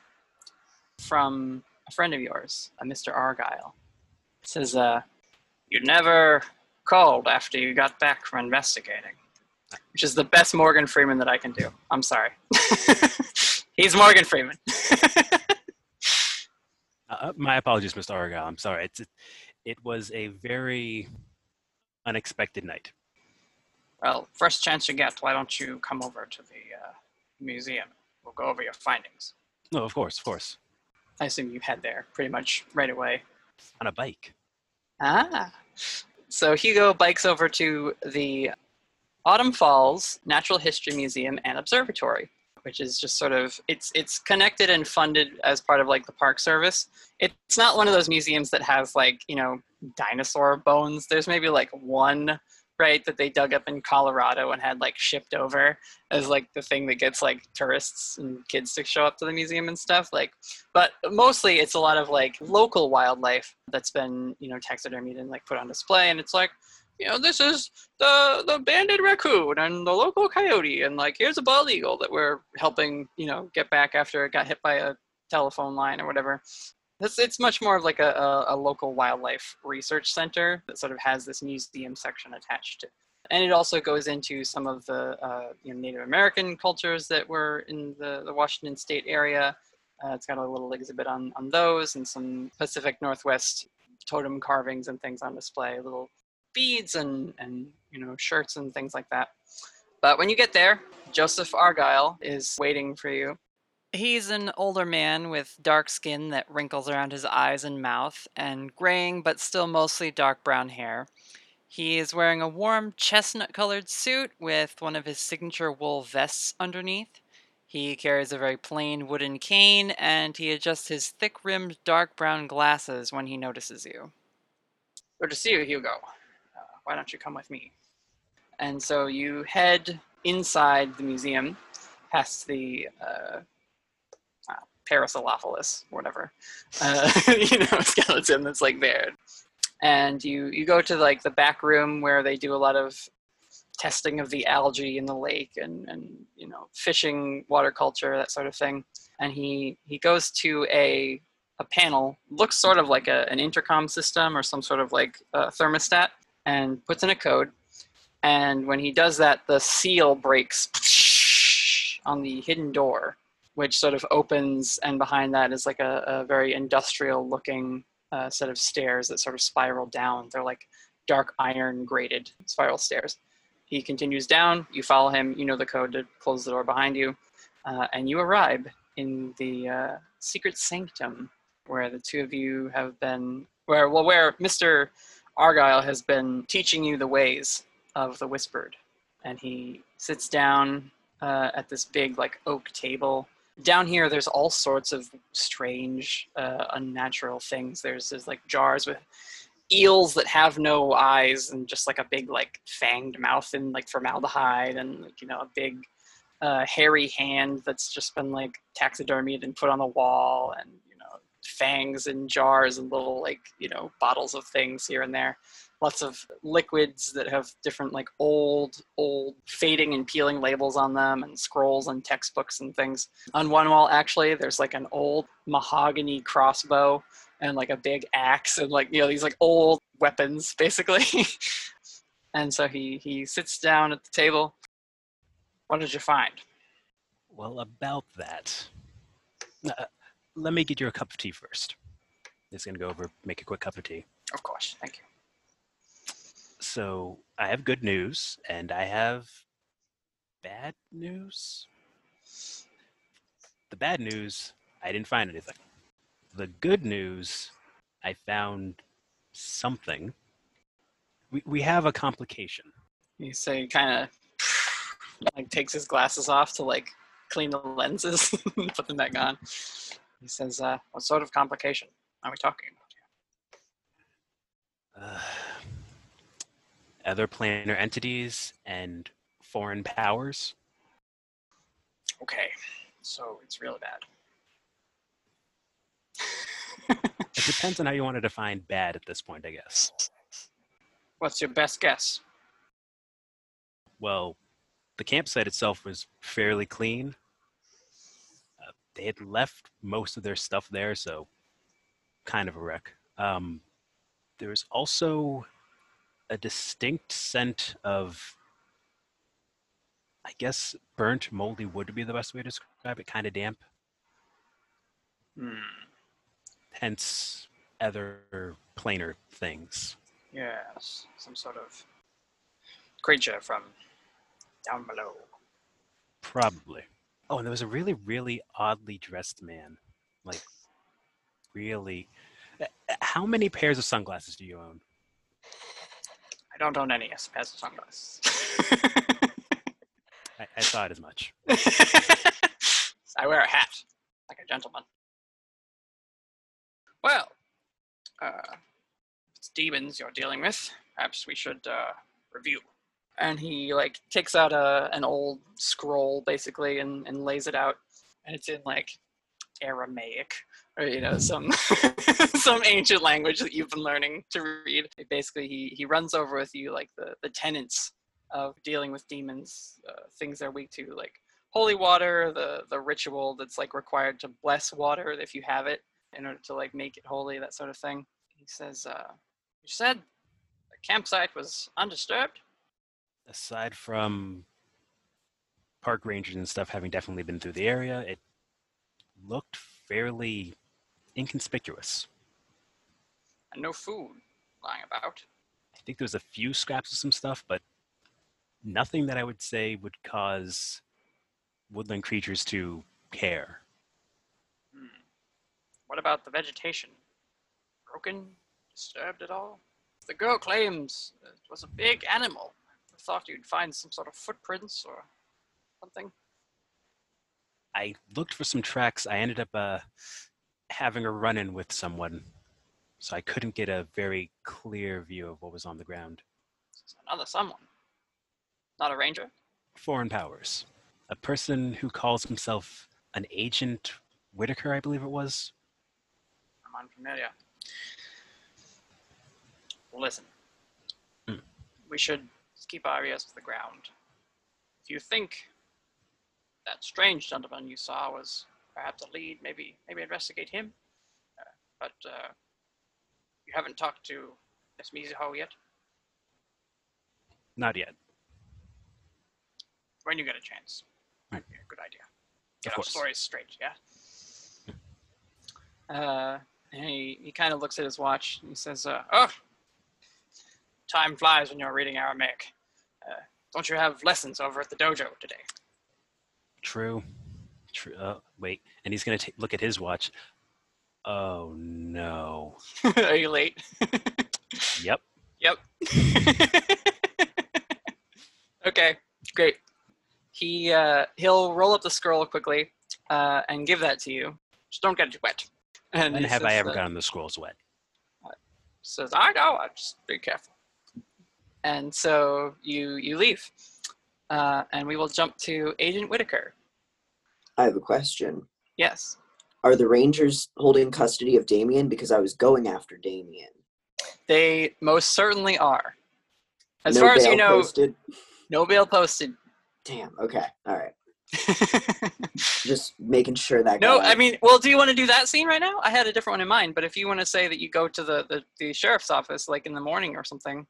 from a friend of yours, a Mr. Argyle. It says, uh, you never called after you got back from investigating, which is the best Morgan Freeman that I can do. I'm sorry. He's Morgan Freeman. Uh, Uh, my apologies, Mr. Argyle. I'm sorry. It's it, it was a very unexpected night. Well, first chance you get, why don't you come over to the uh, museum? We'll go over your findings. No, of course, of course. I assume you head there pretty much right away. On a bike. Ah. So Hugo bikes over to the Autumn Falls Natural History Museum and Observatory, which is just sort of it's it's connected and funded as part of like the Park Service. It's not one of those museums that has like, you know, dinosaur bones. There's maybe like one right that they dug up in Colorado and had like shipped over as like the thing that gets like tourists and kids to show up to the museum and stuff like but mostly it's a lot of like local wildlife that's been you know taxidermied and like put on display and it's like you know this is the the banded raccoon and the local coyote and like here's a bald eagle that we're helping you know get back after it got hit by a telephone line or whatever it's, it's much more of like a, a, a local wildlife research center that sort of has this museum section attached to it. And it also goes into some of the uh, you know, Native American cultures that were in the, the Washington state area. Uh, it's got a little exhibit on, on those and some Pacific Northwest totem carvings and things on display, little beads and, and you know shirts and things like that. But when you get there, Joseph Argyle is waiting for you. He's an older man with dark skin that wrinkles around his eyes and mouth, and graying but still mostly dark brown hair. He is wearing a warm chestnut colored suit with one of his signature wool vests underneath. He carries a very plain wooden cane, and he adjusts his thick rimmed dark brown glasses when he notices you. Good to see you, Hugo. Uh, why don't you come with me? And so you head inside the museum, past the uh, Parasaurolophus, whatever, uh, you know, skeleton that's like there. And you you go to like the back room where they do a lot of testing of the algae in the lake and and you know fishing, water culture, that sort of thing. And he he goes to a a panel, looks sort of like a, an intercom system or some sort of like thermostat, and puts in a code. And when he does that, the seal breaks on the hidden door, which sort of opens, and behind that is like a, a very industrial looking uh, set of stairs that sort of spiral down. They're like dark iron grated spiral stairs. He continues down, you follow him, you know the code to close the door behind you, uh, and you arrive in the uh, secret sanctum where the two of you have been, where, well, where Mr. Argyle has been teaching you the ways of the Whispered. And he sits down uh, at this big like oak table. Down here, there's all sorts of strange, uh, unnatural things. There's, there's like jars with eels that have no eyes and just like a big like fanged mouth and like formaldehyde and like, you know a big uh, hairy hand that's just been like taxidermied and put on the wall and you know fangs and jars and little like you know bottles of things here and there lots of liquids that have different like old old fading and peeling labels on them and scrolls and textbooks and things. On one wall actually there's like an old mahogany crossbow and like a big axe and like you know these like old weapons basically. And so he he sits down at the table. What did you find? Well, about that, uh, let me get you a cup of tea first. Just gonna go over, make a quick cup of tea. of course thank you So I have good news, and I have bad news. The bad news, I didn't find anything. The good news, I found something. We we have a complication. he say kind of like takes his glasses off to like clean the lenses and put them back on he says uh, what sort of complication are we talking about Uh, other planar entities and foreign powers. okay so it's really bad It depends on how you want to define bad at this point, I guess. what's your best guess Well, the campsite itself was fairly clean. Uh, they had left most of their stuff there, so kind of a wreck. Um, there was also a distinct scent of, I guess, burnt, moldy wood would be the best way to describe it, kind of damp. hmm. Hence, other planar things. yes some sort of creature from down below Probably. Oh, and there was a really, really oddly dressed man. Like, really. Uh, uh, How many pairs of sunglasses do you own? I don't own any pairs of sunglasses I, I thought as much. I wear a hat, like a gentleman. Well, uh, it's demons you're dealing with. Perhaps we should uh, review. And he like takes out a an old scroll basically and, and lays it out, and it's in like Aramaic or you know some some ancient language that you've been learning to read. Basically, he he runs over with you like the the tenets of dealing with demons, uh, things they're weak to, like holy water, the the ritual that's like required to bless water if you have it in order to like make it holy, that sort of thing. He says, uh, "You said the campsite was undisturbed." Aside from park rangers and stuff having definitely been through the area, it looked fairly inconspicuous. and no food lying about. I think there was a few scraps of some stuff, but nothing that I would say would cause woodland creatures to care. Hmm. What about the vegetation? Broken? Disturbed at all? The girl claims it was a big animal. I thought you'd find some sort of footprints or something. I looked for some tracks. I ended up uh, having a run in with someone, so I couldn't get a very clear view of what was on the ground. Another someone. Not a ranger? Foreign powers. A person who calls himself an agent Whittaker, I believe it was. I'm unfamiliar. Listen. Hmm. We should keep our ears to the ground. If you think that strange gentleman you saw was perhaps a lead, maybe maybe investigate him. Uh, but uh, you haven't talked to Miss Mizuho yet. Not yet. When you get a chance. Right. Yeah, good idea. Of Get our course. stories straight, yeah? Uh, and he, he kind of looks at his watch and he says, uh, Oh, time flies when you're reading Aramaic. Uh, don't you have lessons over at the dojo today? True. True. Uh, wait, and he's gonna ta look at his watch. Oh no. Are you late? Yep. Yep. okay, great. he uh, he'll roll up the scroll quickly uh, and give that to you. Just don't get it wet. And When have I ever uh, gotten the scrolls wet? says, "I know. I just be careful." And so you you leave, uh, and we will jump to Agent Whittaker. I have a question. Yes. Are the Rangers holding custody of Damien? Because I was going after Damien. They most certainly are. As No far as you know, posted? no bail posted. Damn. Okay. All right. Just making sure that. No, I mean, well, do you want to do that scene right now? I had a different one in mind, but if you want to say that you go to the, the, the sheriff's office like in the morning or something,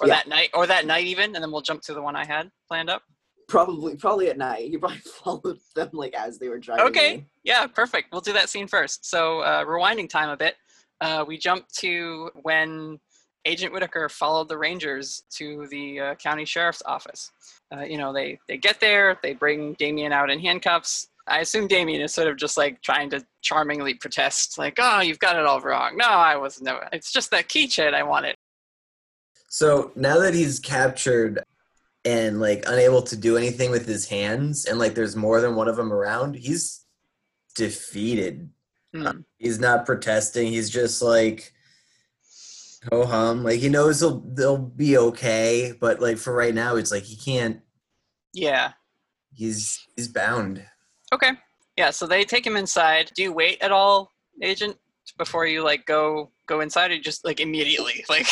or Yeah. that night, or that night even, and then we'll jump to the one I had planned up. Probably probably at night. You probably followed them like as they were driving. Okay, in. yeah, perfect. We'll do that scene first. So, uh, rewinding time a bit, uh, we jump to when Agent Whittaker followed the Rangers to the uh, county sheriff's office. Uh, you know, they they get there, they bring Damien out in handcuffs. I assume Damien is sort of just like trying to charmingly protest, like, "Oh, you've got it all wrong. No, I was no. It's just that keychain I wanted." So now that he's captured and like unable to do anything with his hands, and like there's more than one of them around, he's defeated. Hmm. He's not protesting. He's just like ho hum. Like he knows they'll they'll be okay, but like for right now, it's like he can't. Yeah. He's he's bound. Okay. Yeah. So they take him inside. Do you wait at all, Agent, before you like go go inside, or just like immediately like?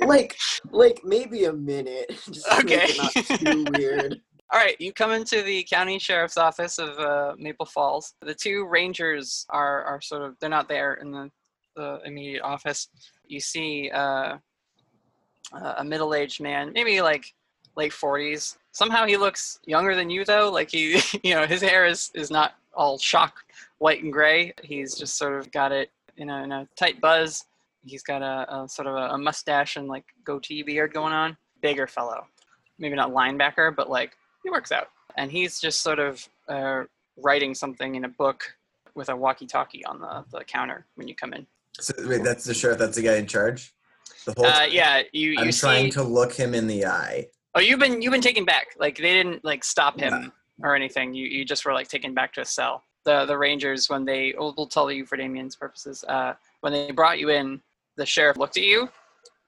like like maybe a minute. Just it not too weird. All right, you come into the county sheriff's office of uh, Maple Falls. The two rangers are, are sort of they're not there in the, the immediate office. You see uh, uh, a middle-aged man, maybe like late 40s. Somehow he looks younger than you though. Like he, you know, his hair is is not all shock white and gray. He's just sort of got it in a, in a tight buzz. He's got a, a sort of a, a mustache and like goatee beard going on. Bigger fellow, maybe not linebacker, but like he works out. And he's just sort of uh, writing something in a book with a walkie-talkie on the, the counter when you come in. So, wait, that's the sheriff. That's the guy in charge. The whole. Uh, yeah, you you I'm see. trying to look him in the eye. Oh, you've been you've been taken back. Like they didn't like stop him or anything. You you just were like taken back to a cell. The the Rangers when they we'll, we'll tell you for Damien's purposes. Uh, when they brought you in, the sheriff looked at you,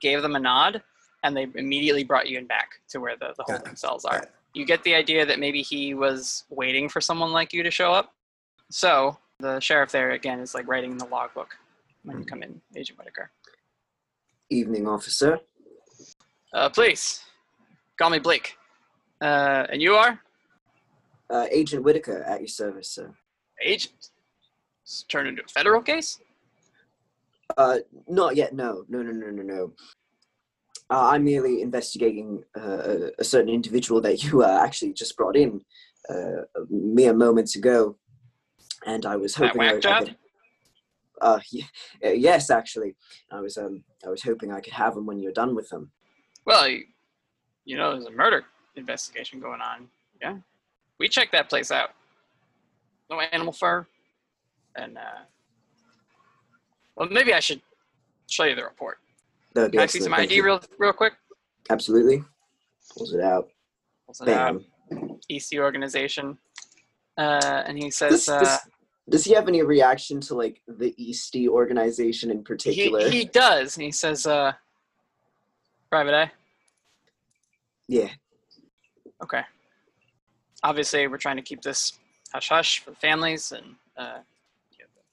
gave them a nod, and they immediately brought you in back to where the the holding cells are. You get the idea that maybe he was waiting for someone like you to show up. So the sheriff there again is like writing in the logbook when you come in, Agent Whittaker. Evening, officer. Uh, please call me Blake. Uh, and you are Uh, Agent Whittaker at your service, sir. Agent. It's turned into a federal case. Uh, not yet. No, no, no, no, no, no. Uh, I'm merely investigating uh, a, certain individual that you uh, actually just brought in uh, mere moments ago, and I was That hoping. whack I- I could- uh, y- uh, yes, actually, I was um, I was hoping I could have him when you're done with him. Well, you, you know, there's a murder investigation going on. Yeah, we checked that place out. No animal fur, and uh, well, maybe I should show you the report. That'd be Can I see some thank ID you. real real quick? Absolutely. Pulls it out. Pulls it out. EC organization, uh, and he says. Does, uh, does, he have any reaction to like the Eastie organization in he, particular? he does. And he says, uh, "Private Eye." Yeah. Okay. Obviously, we're trying to keep this hush hush for the families and uh,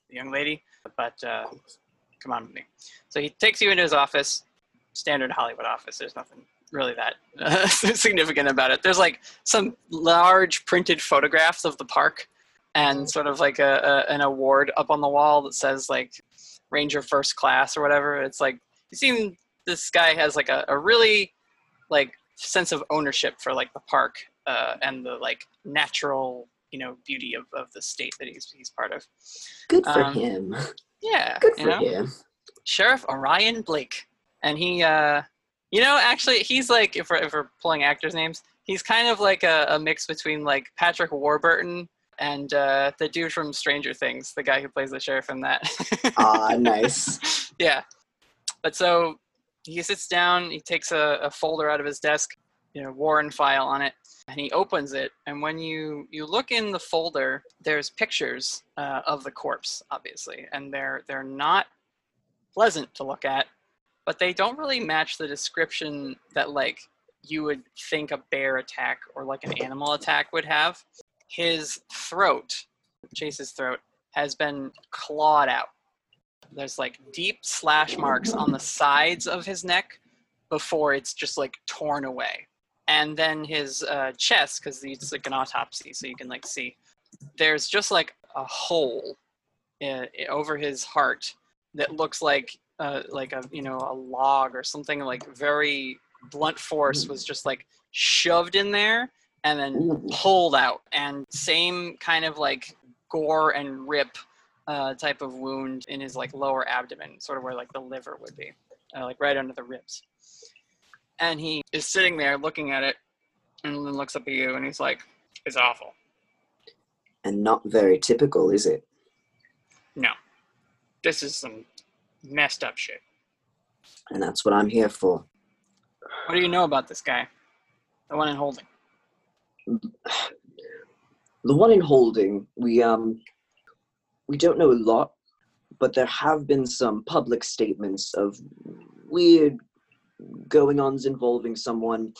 the young lady, but uh, come on with me. So he takes you into his office, standard Hollywood office. There's nothing really that uh, significant about it. There's like some large printed photographs of the park and sort of like a, a an award up on the wall that says like Ranger First Class or whatever. It's like you seem this guy has like a, a really like sense of ownership for like the park uh, and the like natural you know beauty of, of the state that he's he's part of. Good for Um, him. Yeah, Good for know? him. Sheriff Orion Blake, and he, uh, you know, actually, he's like if we're if we're pulling actors' names, he's kind of like a, a mix between like Patrick Warburton and uh, the dude from Stranger Things, the guy who plays the sheriff in that. Ah, nice. yeah. But so he sits down, he takes a, a folder out of his desk, you know Warren file on it, and he opens it. And when you you look in the folder, there's pictures uh, of the corpse, obviously, and they're they're not pleasant to look at, but they don't really match the description that like you would think a bear attack or like an animal attack would have. His throat, Chase's throat, has been clawed out. There's like deep slash marks on the sides of his neck before it's just like torn away. And then his uh, chest, because it's like an autopsy, so you can like see, there's just like a hole uh, over his heart that looks like uh, like a you know a log or something like very blunt force was just like shoved in there and then pulled out. And same kind of like gore and rip uh, type of wound in his like lower abdomen sort of where like the liver would be uh, like right under the ribs and he is sitting there looking at it and then looks up at you and he's like it's awful. And not very typical, is it? no. This is some messed up shit. And that's what I'm here for. what do you know about this guy? The one in holding. The one in holding, we um we don't know a lot, but there have been some public statements of weird going ons involving someone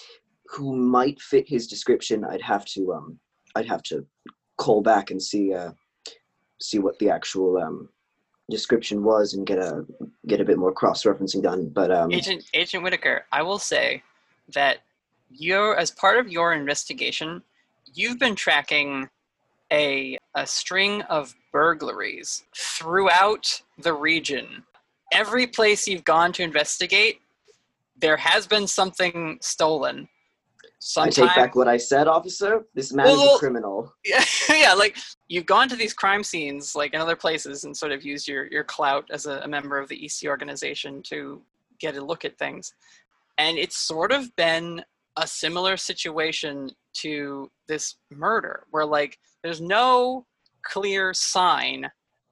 who might fit his description. I'd have to um I'd have to call back and see uh see what the actual um description was and get a get a bit more cross referencing done. But um Agent Agent Whittaker, I will say that you're as part of your investigation, you've been tracking a a string of burglaries throughout the region. Every place you've gone to investigate, there has been something stolen. I Sometime, take back what I said, officer. This man is a criminal. yeah, yeah, like you've gone to these crime scenes, like in other places, and sort of used your your clout as a, a member of the EC organization to get a look at things, and it's sort of been a similar situation to this murder, where like there's no clear sign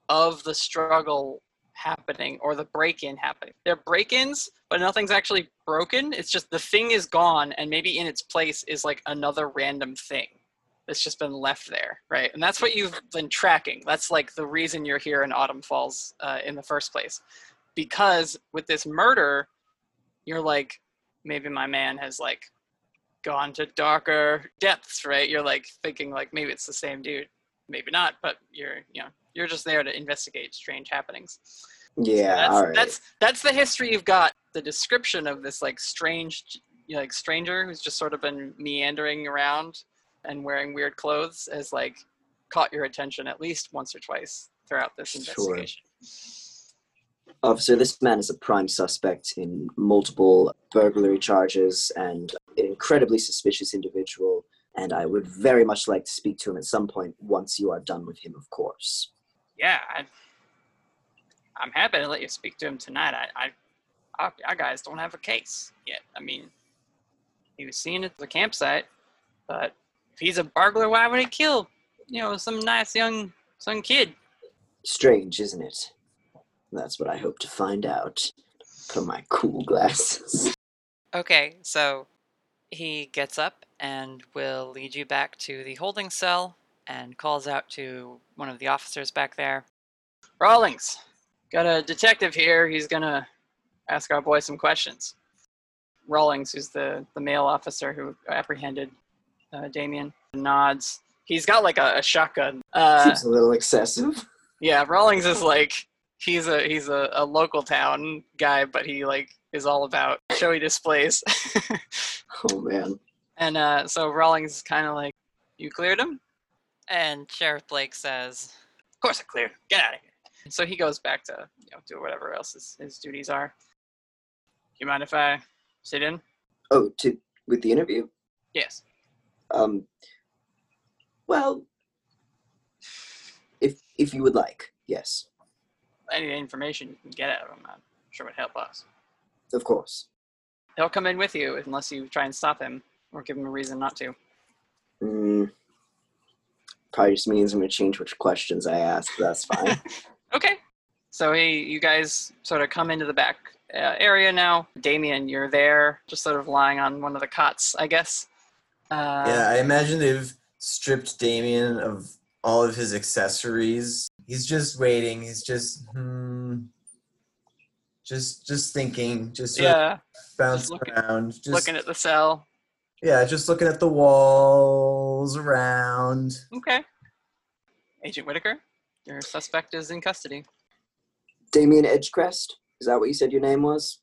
of the struggle happening or the break-in happening. They're break-ins, but nothing's actually broken. It's just the thing is gone, and maybe in its place is like another random thing that's just been left there, right? And that's what you've been tracking. That's like the reason you're here in Autumn Falls uh, in the first place, because with this murder, you're like, maybe my man has like gone to darker depths, right? You're like thinking like maybe it's the same dude, maybe not, but you're you know you're just there to investigate strange happenings. Yeah, that's, all right. That's that's the history you've got. The description of this like strange, you know, like stranger who's just sort of been meandering around and wearing weird clothes has like caught your attention at least once or twice throughout this Sure. investigation. Officer, this man is a prime suspect in multiple burglary charges and an incredibly suspicious individual. And I would very much like to speak to him at some point once you are done with him, of course. Yeah, I, I'm happy to let you speak to him tonight. I, I, our, our guys don't have a case yet. I mean, he was seen at the campsite, but if he's a burglar, why would he kill, you know, some nice young some kid? Strange, isn't it? That's what I hope to find out. Put on my cool glasses. Okay, so he gets up and will lead you back to the holding cell and calls out to one of the officers back there. Rawlings, got a detective here. He's gonna ask our boy some questions. Rawlings, who's the, the male officer who apprehended uh, Damien, nods. He's got like a, a shotgun. Uh, Seems a little excessive. yeah, Rawlings is like he's a he's a, a local town guy, but he like is all about showy displays. Oh man. and uh, so Rawlings is kind of like, "You cleared him." And Sheriff Blake says, Of course I cleared him. Get out of here. So he goes back to you know do whatever else his, his duties are. You mind if I sit in? Oh, to with the interview? Yes. Um well if if you would like, yes. Any information you can get out of him, I'm sure would help us. Of course. He'll come in with you unless you try and stop him or give him a reason not to. Mm, probably just means I'm gonna change which questions I ask, but that's fine. Okay. So hey, you guys sort of come into the back uh, area now. Damien, you're there, just sort of lying on one of the cots, I guess. Uh, yeah, I imagine they've stripped Damien of all of his accessories. He's just waiting. He's just hmm, just just thinking, just sort of Yeah. bouncing looking- around, just looking at the cell. Yeah, just looking at the walls around. Okay. Agent Whittaker, your suspect is in custody. Damien Edgecrest. Is that what you said your name was?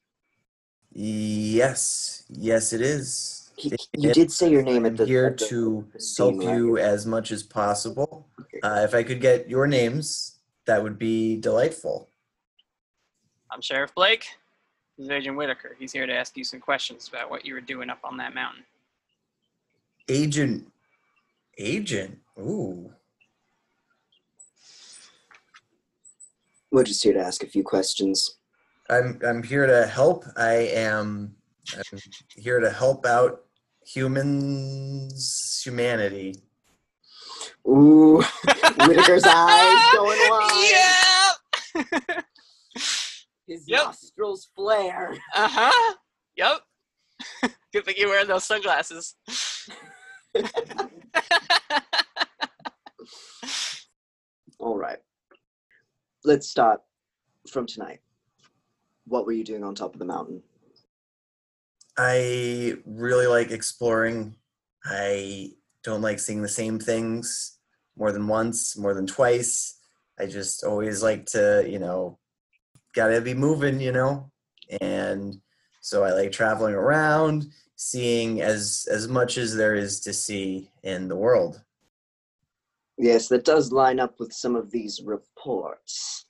Yes, yes, it is. He- you did say your name at I'm the- here at the- to the scene, help you as much as possible. Uh, if I could get your names, that would be delightful. I'm Sheriff Blake. This is Agent Whittaker. He's here to ask you some questions about what you were doing up on that mountain. Agent, agent. Ooh, We're just here to ask a few questions. I'm I'm here to help. I am I'm here to help out humans, humanity. Ooh, Whittaker's eyes going wide. Yeah. His Yep. nostrils flare. Uh huh. Yep. Good thing you're wearing those sunglasses. All right. Let's start from tonight. What were you doing on top of the mountain? I really like exploring. I don't like seeing the same things more than once, more than twice. I just always like to, you know, gotta be moving, you know? And so I like traveling around, seeing as as much as there is to see in the world. Yes, that does line up with some of these reports.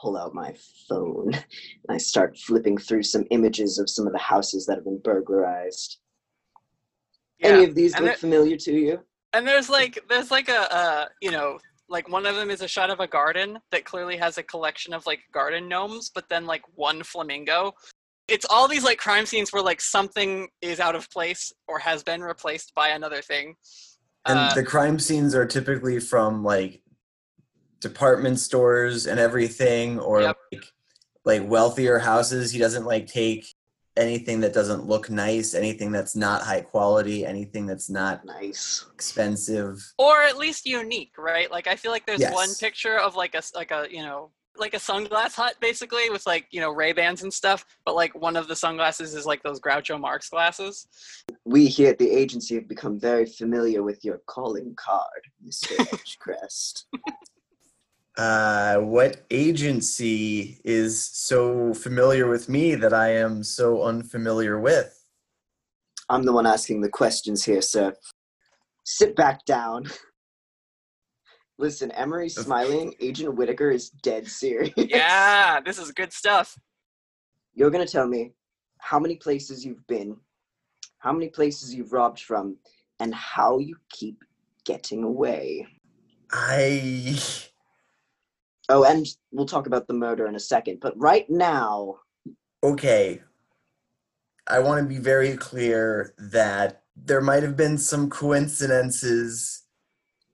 Pull out my phone and I start flipping through some images of some of the houses that have been burglarized. Any of these and look there- familiar to you? And there's like there's like a uh you know like one of them is a shot of a garden that clearly has a collection of like garden gnomes, but then like one flamingo. It's all these like crime scenes where like something is out of place or has been replaced by another thing. And Uh, the crime scenes are typically from like department stores and everything or like like wealthier houses. He doesn't like take anything that doesn't look nice, anything that's not high quality, anything that's not nice, expensive. or at least unique, right? Like I feel like there's one picture of like a like a you know like a sunglass hut basically with like you know Ray Bans and stuff, but like one of the sunglasses is like those Groucho Marx glasses. We here at the agency have become very familiar with your calling card, Mr. Edgecrest. Uh, what agency is so familiar with me that I am so unfamiliar with? I'm the one asking the questions here, sir. Sit back down. Listen, Emery's smiling. Agent Whittaker is dead serious. yeah, this is good stuff. You're gonna tell me how many places you've been, how many places you've robbed from, and how you keep getting away. I. Oh, and we'll talk about the murder in a second. But right now, okay, I want to be very clear that there might have been some coincidences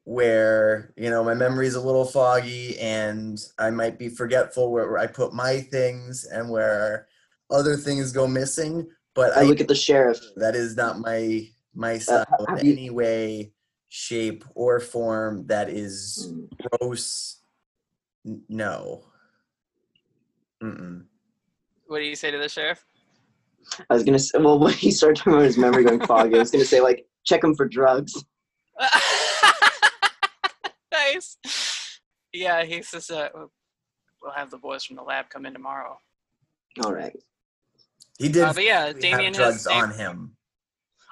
where, you know, my memory's a little foggy and I might be forgetful where, where I put my things and where other things go missing. But I look at the sheriff. That is not my my uh, style in you- any way, shape, or form that is mm. gross. N- No. Mm-mm. What do you say to the sheriff? I was gonna say, well, when he started talking about his memory going foggy, I was gonna say like, check him for drugs. nice. Yeah, he says uh, we'll have the boys from the lab come in tomorrow. All right. He did. Uh, but yeah, have Damien drugs has. on him.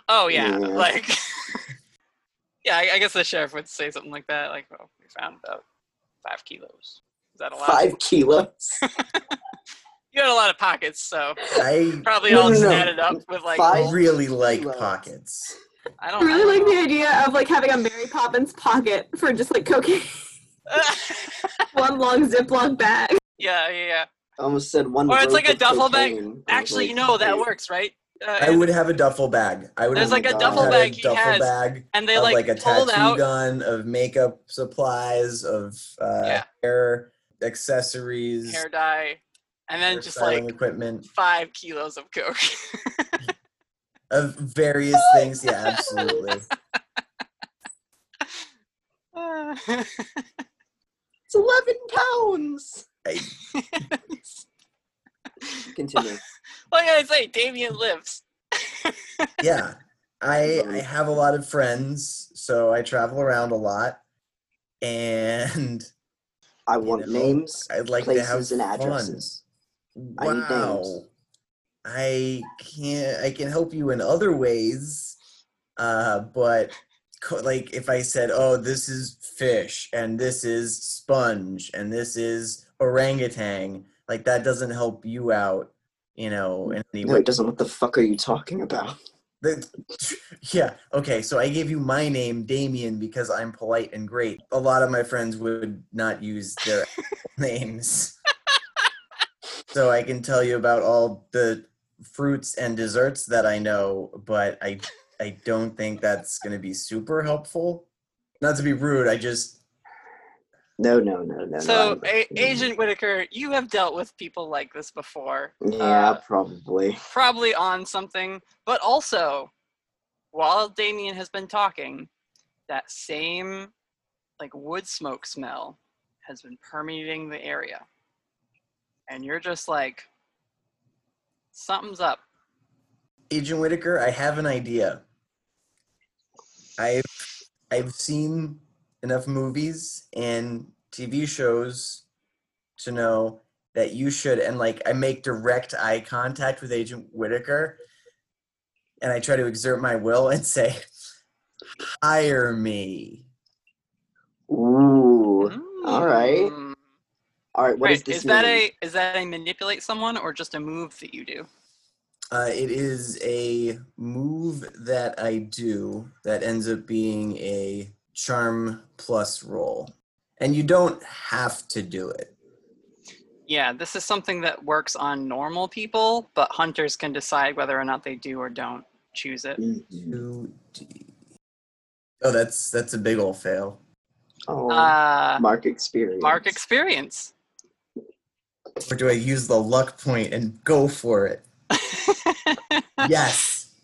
Oh yeah, Yeah. like. yeah, I, I guess the sheriff would say something like that. Like, well, we found about five kilos. Is that allowed? Five kilos. You had a lot of pockets, so I probably No, all no, just no. added up with like. I really like pockets. I I don't. really like the idea of like having a Mary Poppins pocket for just like cocaine. One long Ziploc bag. Yeah, yeah, yeah. I almost said one. Or it's like a of duffel bag. cocaine. I Actually, like, you know that works, right? Uh, I would have a duffel bag. I would There's have like a had duffel a bag he duffel has, bag and they like, like a pulled tattoo out. gun, of makeup supplies, of uh, Yeah. hair accessories, hair dye. and then just like equipment five kilos of coke. of various things. Yeah, absolutely. It's eleven pounds. Continue. Like I say, Damien lives. yeah i i have a lot of friends so i travel around a lot and I want know, names, i'd like to have places, and fun. addresses. I need wow names. I can't i can help you in other ways uh but like if i said oh this is fish and this is sponge and this is orangutan like that doesn't help you out you know in any No, way it doesn't. What the fuck are you talking about? The- yeah. Okay. So I gave you my name, Damien, because I'm polite and great. A lot of my friends would not use their names. So I can tell you about all the fruits and desserts that I know, but I I don't think that's going to be super helpful. Not to be rude, I just No, no, no, no. no, So, I'm- a- Agent Whittaker, you have dealt with people like this before. yeah, uh, probably. probably on something, but also while Damien has been talking, that same like wood smoke smell has been permeating the area. And you're just like something's up. Agent Whittaker, I have an idea. I've I've seen enough movies and TV shows to know that you should and like I make direct eye contact with Agent Whittaker and I try to exert my will and say, hire me. Ooh. Mm. All right. All right. What Right, does this is that mean? a is that a manipulate someone or just a move that you do? Uh, it is a move that I do that ends up being a charm plus roll. And you don't have to do it. Yeah, this is something that works on normal people, but hunters can decide whether or not they do or don't choose it. Oh, that's that's a big old fail. Oh, Uh, mark experience. Mark experience. Or do I use the luck point and go for it? yes.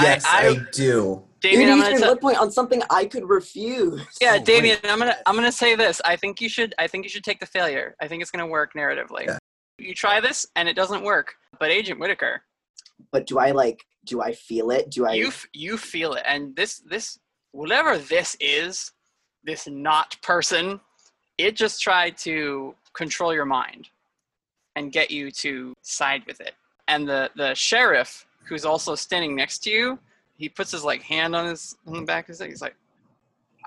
Yes, I, I- do. You Damien, I'm used gonna your tell- luck point on something I could refuse. Yeah, Oh, Damien, I'm gonna I'm gonna say this. I think you should I think you should take the failure. I think it's gonna work narratively. Yeah. You try this and it doesn't work. But Agent Whittaker, But do I like? Do I feel it? Do I? you f- you feel it, and this this whatever this is, this not person, it just tried to control your mind and get you to side with it. And the the sheriff, who's also standing next to you, he puts his like hand on his on the back of his head. He's like,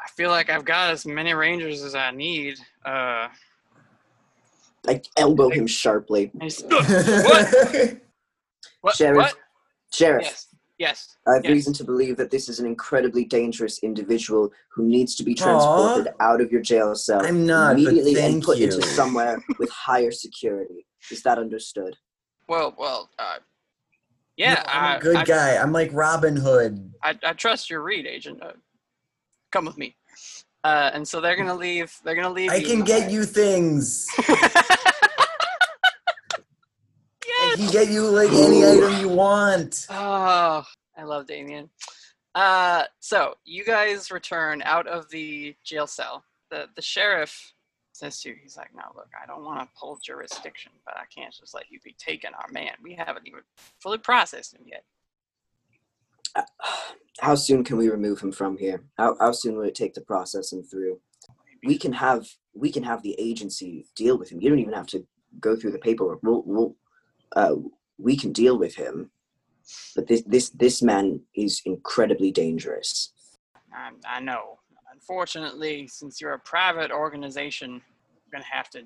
I feel like I've got as many rangers as I need. Uh, I elbow him sharply. what? What? Sheriff. What? Sheriff. Yes. Yes. I have yes. reason to believe that this is an incredibly dangerous individual who needs to be Aw. transported out of your jail cell I'm not, immediately and put you. into somewhere with higher security. Is that understood? Well, well, uh, yeah, No, I'm I, a good I, guy. I'm like Robin Hood. I, I trust your read, agent. Uh, come with me. Uh, and so they're gonna leave. They're gonna leave. I you can get you things. I can get you like any item you want. Oh, I love Damien. Uh, so you guys return out of the jail cell. The the sheriff says to you, he's like, "No, look, I don't want to pull jurisdiction, but I can't just let you be taking our man. We haven't even fully processed him yet." How soon can we remove him from here? How, how soon would it take to process him through? We can have we can have the agency deal with him. You don't even have to go through the paperwork. We'll, we'll uh, we can deal with him. But this this this man is incredibly dangerous. I, I know. Unfortunately, since you're a private organization, we're gonna have to.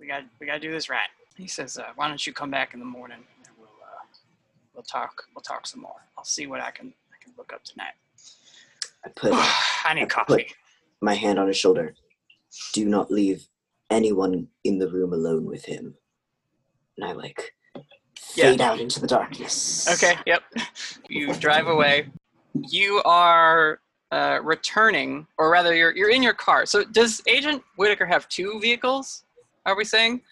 We got we gotta do this right. He says, uh, "Why don't you come back in the morning and we'll uh, we'll talk we'll talk some more. I'll see what I can I can look up tonight. I put I need put coffee. my hand on his shoulder. Do not leave anyone in the room alone with him. And I like Yeah. fade out into the darkness. Okay. Yep. You drive away. You are uh, returning, or rather, you're you're in your car. So does Agent Whittaker have two vehicles? Are we saying?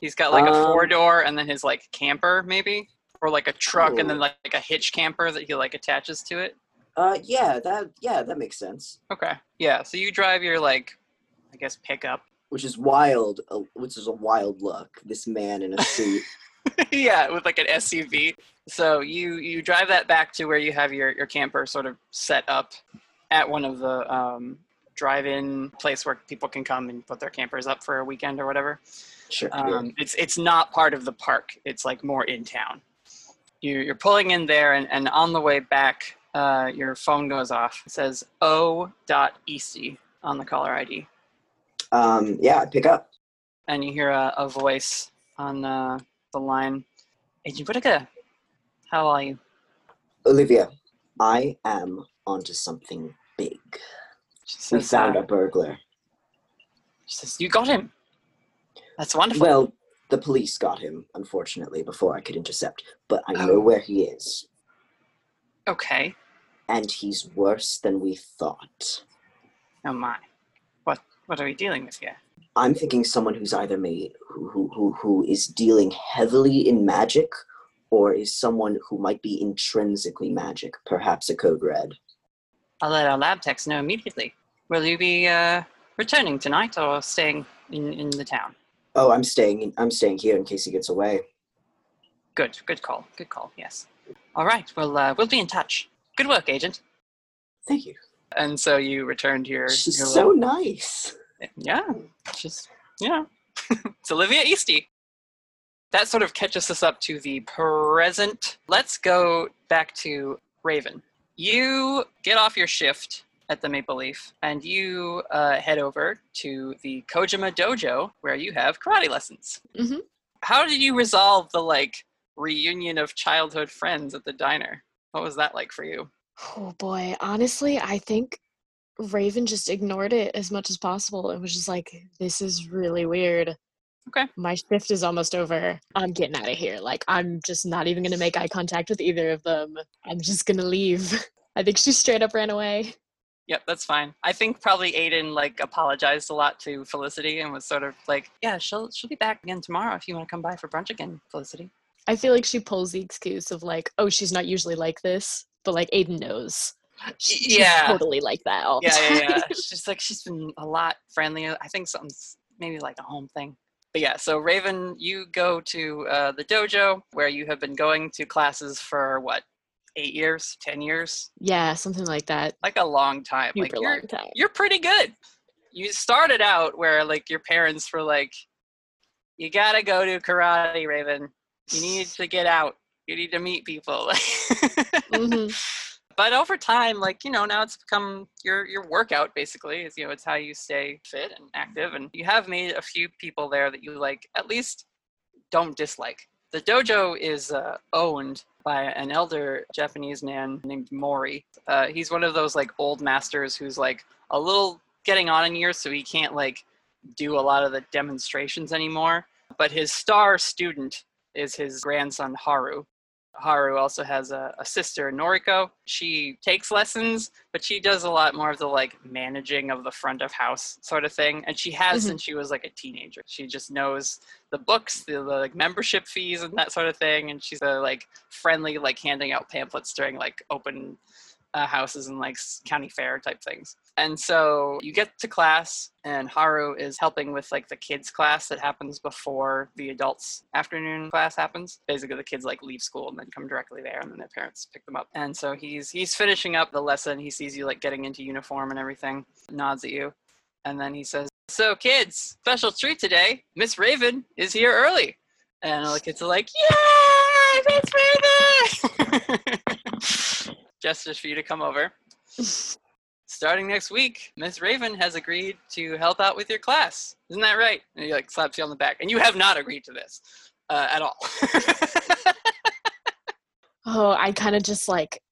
He's got like a Um, four door and then his like camper maybe, or like a truck and then like, like a hitch camper that he like attaches to it. Uh, yeah, that yeah, that makes sense. Okay. Yeah. So you drive your like, I guess pickup. Which is wild. Uh, which is a wild look. This man in a suit. yeah, with like an SUV. So you you drive that back to where you have your your camper sort of set up at one of the um, drive-in place where people can come and put their campers up for a weekend or whatever. Sure. Um, it's it's not part of the park. It's like more in town. You, you're pulling in there, and, and on the way back, uh, your phone goes off. It says O. Dot Easty on the caller ID, Um, yeah, I pick up. and you hear a, a voice on uh, the line. Agent Whittaker, how are you? Olivia, I am onto something big. We says, found uh, a burglar. She says, "You got him. That's wonderful." Well, the police got him, unfortunately, before I could intercept. But I know Oh. where he is, okay. and he's worse than we thought. Oh my. What are we dealing with here? I'm thinking someone who's either made who who who, who is dealing heavily in magic, or is someone who might be intrinsically magic, perhaps a code red. I'll let our lab techs know immediately. Will you be uh, returning tonight or staying in, in the town? Oh, I'm staying. In, I'm staying here in case he gets away. Good, good call, good call. Yes. All right. Well, uh, we'll be in touch. Good work, agent. Thank you. And so you returned to your. She's your so little- nice. Yeah, she's you know, it's Olivia Easty. That sort of catches us up to the present. Let's go back to Raven. You get off your shift at the Maple Leaf and you uh, head over to the Kojima Dojo where you have karate lessons. Mhm. How did you resolve the like reunion of childhood friends at the diner? What was that like for you? Oh boy, honestly, I think Raven just ignored it as much as possible. It was just like, this is really weird. Okay. My shift is almost over. I'm getting out of here. Like, I'm just not even going to make eye contact with either of them. I'm just going to leave. I think she straight up ran away. Yep, that's fine. I think probably Aiden like apologized a lot to Felicity and was sort of like, "Yeah, she'll she'll be back again tomorrow if you want to come by for brunch again, Felicity." I feel like she pulls the excuse of like, oh, she's not usually like this, but like Aiden knows. She- she's yeah. totally like that all Yeah, yeah, time. yeah. she's like she's been a lot friendlier. I think something's maybe like a home thing. But yeah, so Raven, you go to uh, the dojo where you have been going to classes for what, eight years, ten years, Yeah, something like that. like a long time. like Super you're, long time. you're pretty good. You started out where like your parents were like, "You gotta go to karate, Raven. You need to get out. You need to meet people." Mhm. But over time, like you know, now it's become your your workout basically. Is you know, it's how you stay fit and active, and you have made a few people there that you like at least don't dislike. The dojo is uh, owned by an elder Japanese man named Mori. Uh, he's one of those like old masters who's like a little getting on in years, so he can't like do a lot of the demonstrations anymore. But his star student is his grandson Haru. Haru also has a, a sister, Noriko. She takes lessons, but she does a lot more of the like managing of the front of house sort of thing. And she has Mhm. since she was like a teenager. She just knows the books, the, the like membership fees and that sort of thing. And she's a like friendly, like handing out pamphlets during like open uh, houses and like county fair type things. And so you get to class, and Haru is helping with like the kids class that happens before the adults afternoon class happens. Basically, the kids like leave school and then come directly there, and then their parents pick them up. And so he's he's finishing up the lesson. He sees you like getting into uniform and everything, nods at you, and then he says, "So kids, special treat today. Miss Raven is here early." And all the kids are like, "Yay, Miss Raven!" Gestures for you to come over. Starting next week, Miss Raven has agreed to help out with your class. Isn't that right? And he like slaps you on the back. And you have not agreed to this uh, at all. Oh, I kind of just like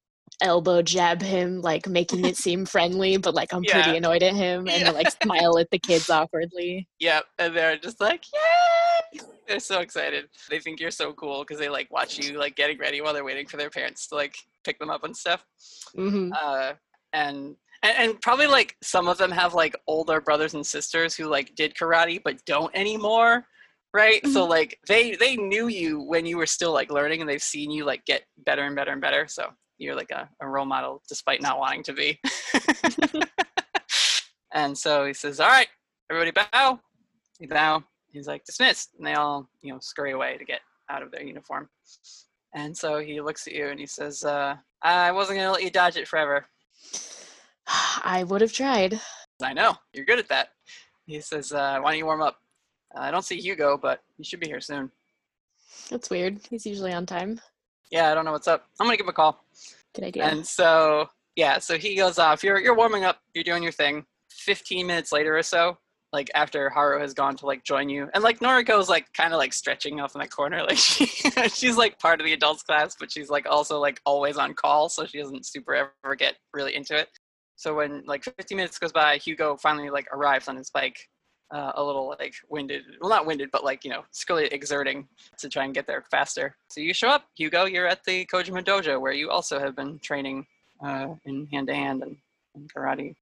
elbow jab him, like making it seem friendly, but like I'm Yeah. pretty annoyed at him and like smile at the kids awkwardly. yep. And they're just like, yay! They're so excited. They think you're so cool because they like watch you like getting ready while they're waiting for their parents to like pick them up and stuff. hmm uh, and, and and probably like some of them have like older brothers and sisters who like did karate but don't anymore right? So Mm-hmm. like they they knew you when you were still like learning, and they've seen you like get better and better and better. So you're like a, a role model despite not wanting to be. and so he says, "All right, everybody bow." They bow. He's like dismissed, and they all you know scurry away to get out of their uniform. And so he looks at you and he says, uh, "I wasn't gonna let you dodge it forever." I would have tried. I know you're good at that. He says, uh, "Why don't you warm up?" I don't see Hugo, but he should be here soon. That's weird. He's usually on time. Yeah, I don't know what's up. I'm gonna give him a call. Good idea. And so yeah, so he goes off. You're you're warming up. You're doing your thing. Fifteen minutes later or so, like after Haru has gone to like join you, and like Noriko's like kind of like stretching off in the corner. Like she she's like part of the adults class, but she's like also like always on call, so she doesn't super ever get really into it. So when like 15 minutes goes by, Hugo finally like arrives on his bike, uh, a little like winded. Well, not winded, but like you know, really exerting to try and get there faster. So you show up, Hugo. You're at the Kojima Dojo, where you also have been training uh, in hand to hand and and karate.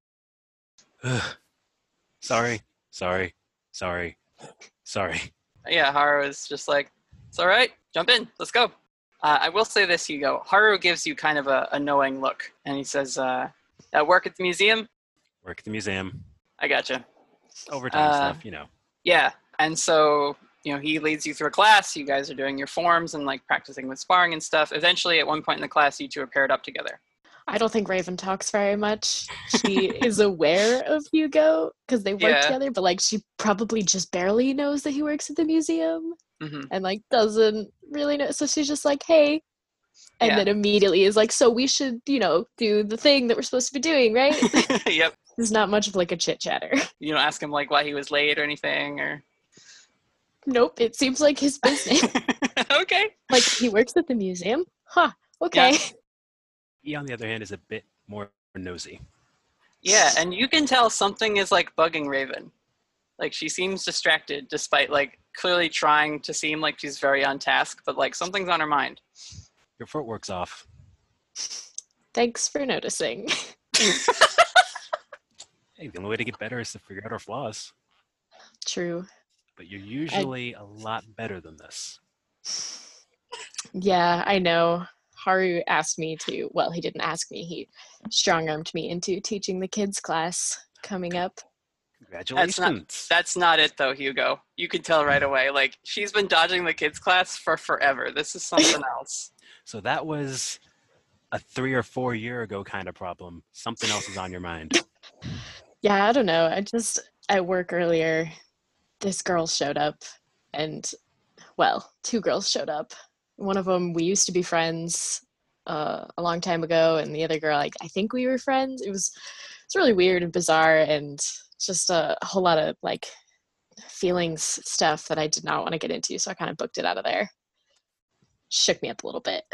sorry, sorry, sorry, sorry. Yeah, Haru is just like, it's all right, jump in, let's go. Uh, I will say this, Hugo. Haru gives you kind of a, a knowing look, and he says, uh, "At work at the museum." Work at the museum. I gotcha. Overtime Uh, stuff, you know. Yeah, and so you know he leads you through a class. You guys are doing your forms and like practicing with sparring and stuff. Eventually, at one point in the class, you two are paired up together. I don't think Raven talks very much. She is aware of Hugo because they work Yeah. together, but like she probably just barely knows that he works at the museum Mhm. and like doesn't really know. So she's just like, hey. And Yeah. then immediately is like, so we should, you know, do the thing that we're supposed to be doing, right? yep. There's not much of like a chit chatter. You don't ask him like why he was late or anything, or Nope, it seems like his business. okay. Like he works at the museum? Huh. Okay. He, on the other hand, is a bit more nosy. Yeah, and you can tell something is like bugging Raven. Like she seems distracted despite like clearly trying to seem like she's very on task, but like something's on her mind. Your footwork's off. Thanks for noticing. Hey, the only way to get better is to figure out our flaws. True. But you're usually a lot better than this. Yeah, I know. Haru asked me to, well, he didn't ask me, he strong armed me into teaching the kids class coming up. Congratulations. That's not that's not it though, Hugo. You can tell right away. Like she's been dodging the kids class for forever. This is something else. So that was a three or four year ago kind of problem. Something else is on your mind. Yeah, I don't know. I just, at work earlier, this girl showed up, and, well, two girls showed up. One of them, we used to be friends uh, a long time ago, and the other girl, like, I think we were friends. It was, it's really weird and bizarre, and just a, a whole lot of, like, feelings stuff that I did not want to get into, so I kind of booked it out of there. Shook me up a little bit.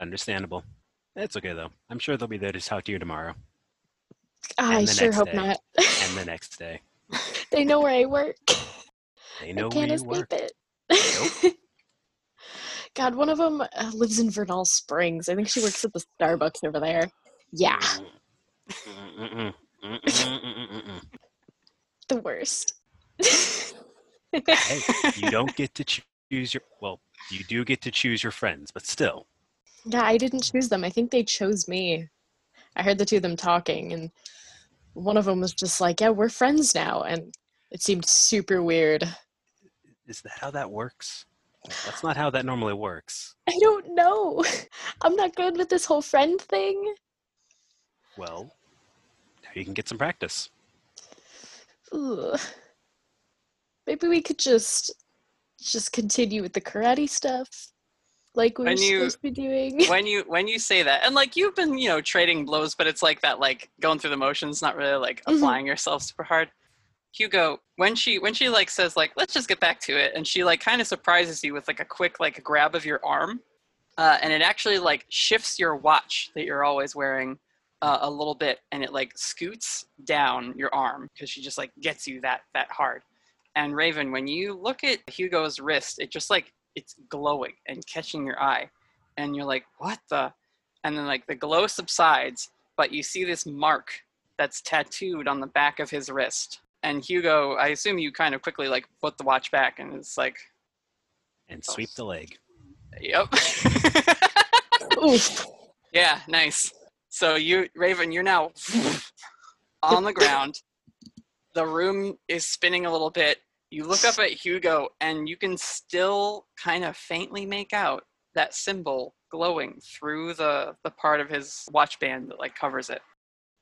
Understandable. It's okay though. I'm sure they'll be there to talk to you tomorrow. I sure hope day. not. And the next day. they know where I work. They know I where can't you escape work. it. God, one of them uh, lives in Vernal Springs. I think she works at the Starbucks over there. Yeah, Mm-mm, mm-mm, mm-mm, mm-mm. the worst. hey, you don't get to choose your well, you do get to choose your friends, but still. Yeah, I didn't choose them. I think they chose me. I heard the two of them talking, and one of them was just like, "Yeah, we're friends now," and it seemed super weird. Is that how that works? That's not how that normally works. I don't know. I'm not good with this whole friend thing. Well, now you can get some practice. Ugh. Maybe we could just just continue with the karate stuff, like we were When you- supposed to be doing. when you when you say that, and like you've been, you know, trading blows, but it's like that like going through the motions, not really like Mhm. applying yourself super hard. Hugo, when she when she like says like let's just get back to it, and she like kind of surprises you with like a quick like grab of your arm, uh, and it actually like shifts your watch that you're always wearing uh, a little bit, and it like scoots down your arm because she just like gets you that that hard. And Raven, when you look at Hugo's wrist, it just like it's glowing and catching your eye, and you're like, what the? And then like the glow subsides, but you see this mark that's tattooed on the back of his wrist. And Hugo, I assume you kind of quickly like put the watch back and it's like, And sweep the leg. yep. Oof. Yeah, nice. So you, Raven, you're now on the ground. The room is spinning a little bit. You look up at Hugo, and you can still kind of faintly make out that symbol glowing through the the part of his watch band that like covers it.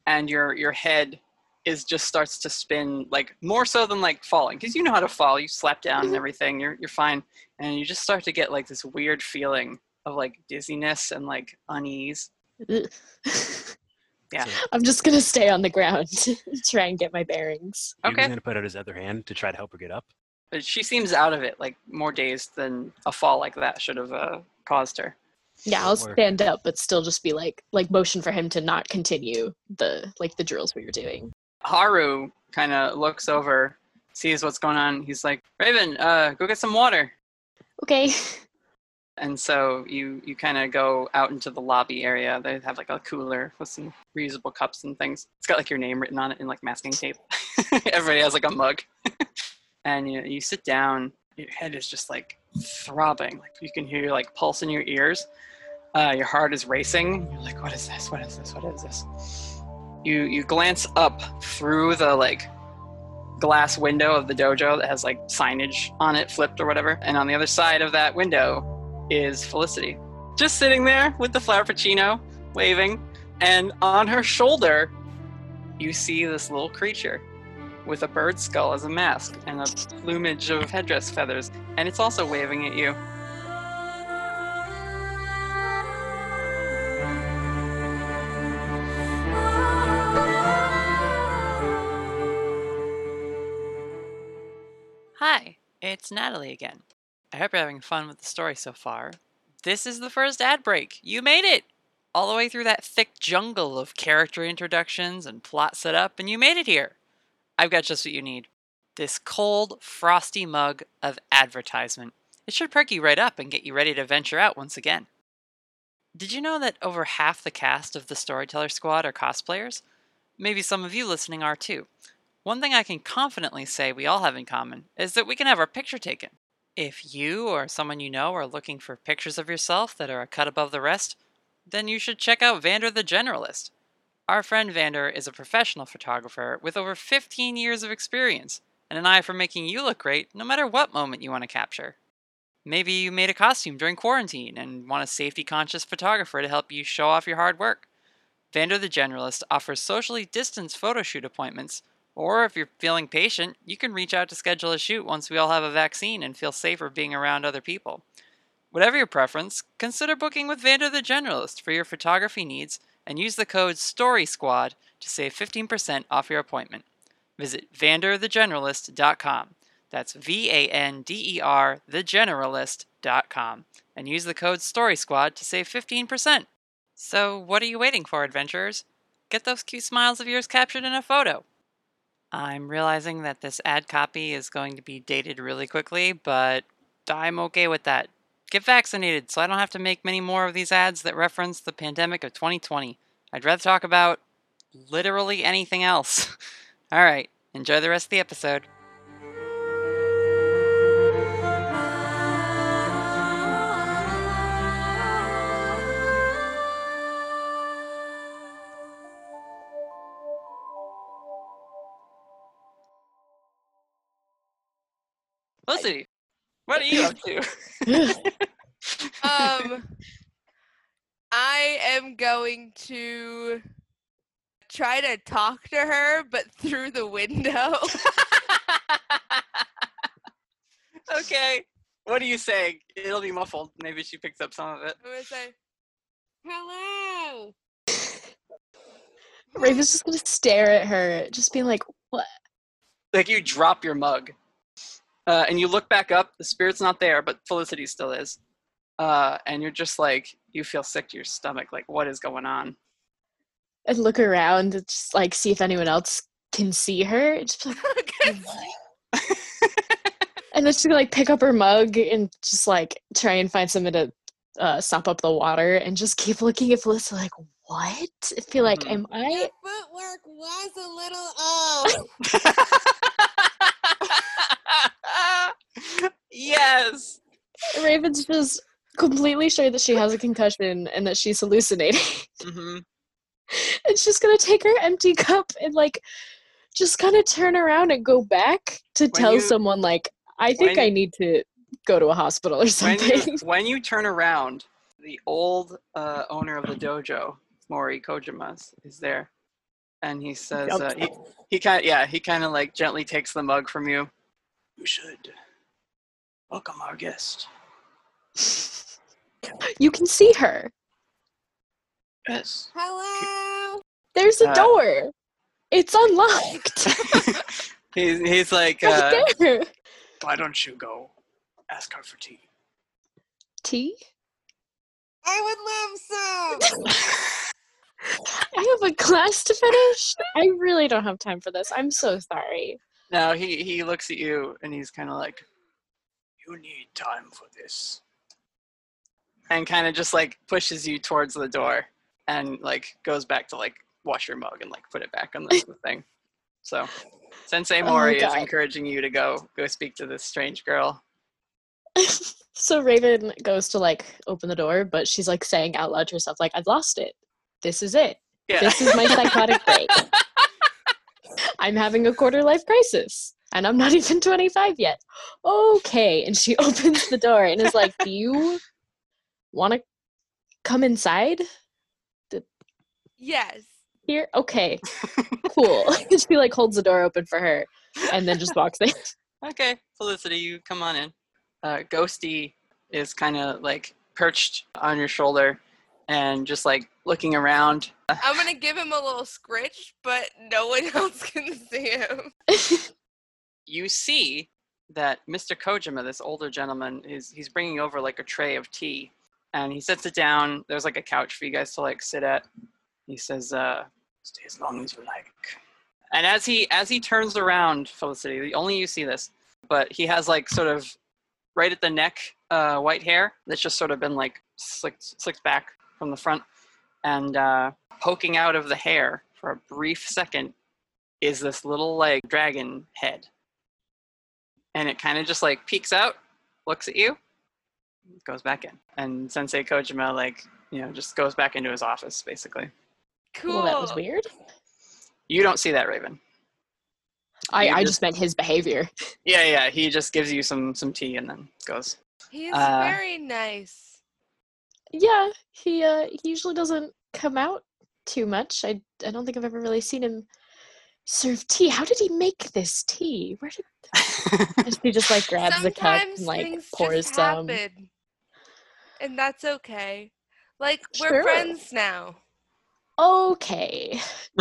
And your your head is just starts to spin like more so than like falling because you know how to fall. You slap down and mm-hmm. everything. You're you're fine, and you just start to get like this weird feeling of like dizziness and like unease. Yeah. I'm just gonna stay on the ground, try and get my bearings. He was gonna put out his other hand to try to help her get up. But she seems out of it, like more dazed than a fall like that should have uh, caused her. Yeah, I'll Or- stand up, but still just be like, like motion for him to not continue the like the drills we were doing. Haru kind of looks over, sees what's going on. He's like, Raven, uh, go get some water. Okay. And so you you kind of go out into the lobby area. They have like a cooler with some reusable cups and things. It's got like your name written on it in like masking tape. Everybody has like a mug. and you you sit down. Your head is just like throbbing. Like you can hear your like pulse in your ears. Uh, your heart is racing. You're like, what is this? What is this? What is this? You you glance up through the like glass window of the dojo that has like signage on it flipped or whatever. And on the other side of that window is Felicity. Just sitting there with the Frappuccino, waving. And on her shoulder, you see this little creature with a bird skull as a mask and a plumage of headdress feathers. And it's also waving at you. Hi, it's Natalie again. I hope you're having fun with the story so far. This is the first ad break. You made it! All the way through that thick jungle of character introductions and plot setup, and you made it here. I've got just what you need this cold, frosty mug of advertisement. It should perk you right up and get you ready to venture out once again. Did you know that over half the cast of the Storyteller Squad are cosplayers? Maybe some of you listening are too. One thing I can confidently say we all have in common is that we can have our picture taken. If you or someone you know are looking for pictures of yourself that are a cut above the rest, then you should check out Vander the Generalist. Our friend Vander is a professional photographer with over 15 years of experience and an eye for making you look great no matter what moment you want to capture. Maybe you made a costume during quarantine and want a safety conscious photographer to help you show off your hard work. Vander the Generalist offers socially distanced photo shoot appointments, or if you're feeling patient, you can reach out to schedule a shoot once we all have a vaccine and feel safer being around other people. Whatever your preference, consider booking with Vander the Generalist for your photography needs and use the code STORYSQUAD to save 15% off your appointment. Visit vanderthegeneralist.com. That's V A N D E R thegeneralist.com and use the code STORYSQUAD to save 15%. So, what are you waiting for, adventurers? Get those cute smiles of yours captured in a photo. I'm realizing that this ad copy is going to be dated really quickly, but I'm okay with that. Get vaccinated so I don't have to make many more of these ads that reference the pandemic of 2020. I'd rather talk about literally anything else. All right, enjoy the rest of the episode. Felicity, what are you up to? um, I am going to try to talk to her, but through the window. okay. What are you saying? It'll be muffled. Maybe she picks up some of it. I'm gonna say, "Hello." Raven's just gonna stare at her, just being like, "What?" Like you drop your mug, uh, and you look back up. The spirit's not there, but Felicity still is. Uh, and you're just like you feel sick to your stomach. Like what is going on? And look around, and just like see if anyone else can see her. Just be like, and then she's gonna like pick up her mug and just like try and find something to uh, sop up the water and just keep looking at Felicity like, what? I feel like, am I? Footwork was a little off. Yes. Raven's just completely sure that she has a concussion and that she's hallucinating. hmm and she's gonna take her empty cup and like just kind of turn around and go back to tell you- someone like I think I need to go to a hospital or When something. you, when you turn around, the old uh, owner of the dojo, Mori Kojima, is there, and he says Yup. uh, he he kind yeah he kind of like gently takes the mug from you. You should welcome our guest. you can see her. Yes. Hello. There's a Uh, door. It's unlocked. He's he's like, right uh, why don't you go ask her for tea? Tea? I would love some. I have a class to finish. I really don't have time for this. I'm so sorry. No, he he looks at you and he's kind of like, you need time for this, and kind of just like pushes you towards the door and like goes back to like wash your mug and like put it back on the, the thing. So, Sensei Oh, Mori is encouraging you to go go speak to this strange girl. So Raven goes to like open the door, but she's like saying out loud to herself, like, I've lost it. This is it. Yeah. This is my psychotic break. I'm having a quarter life crisis. And I'm not even 25 yet. Okay. And she opens the door and is like, Do you want to come inside? Yes. Here? Okay. Cool. she like holds the door open for her and then just walks in. Okay, Felicity, you come on in. Uh, Ghosty is kind of like perched on your shoulder and just like looking around. I'm gonna give him a little scritch, but no one else can see him. You see that Mr. Kojima, this older gentleman, is he's bringing over like a tray of tea, and he sets it down. There's like a couch for you guys to like sit at. He says, uh, "Stay as long as you like." And as he as he turns around, Felicity, only you see this, but he has like sort of right at the neck, uh, white hair that's just sort of been like slicked slicked back from the front, and uh, poking out of the hair for a brief second is this little like dragon head and it kind of just like peeks out, looks at you, goes back in, and Sensei Kojima like you know just goes back into his office basically. Cool. Well, that was weird. You don't see that Raven. I, You I just- just meant his behavior. Yeah, yeah. He just gives you some some tea and then goes. He's Uh, very nice. Yeah, he uh he usually doesn't come out too much. I I don't think I've ever really seen him serve tea. How did he make this tea? Where did and she just like grabs the cup and like pours just some. happen, and that's okay. Like we're Sure. friends now. Okay.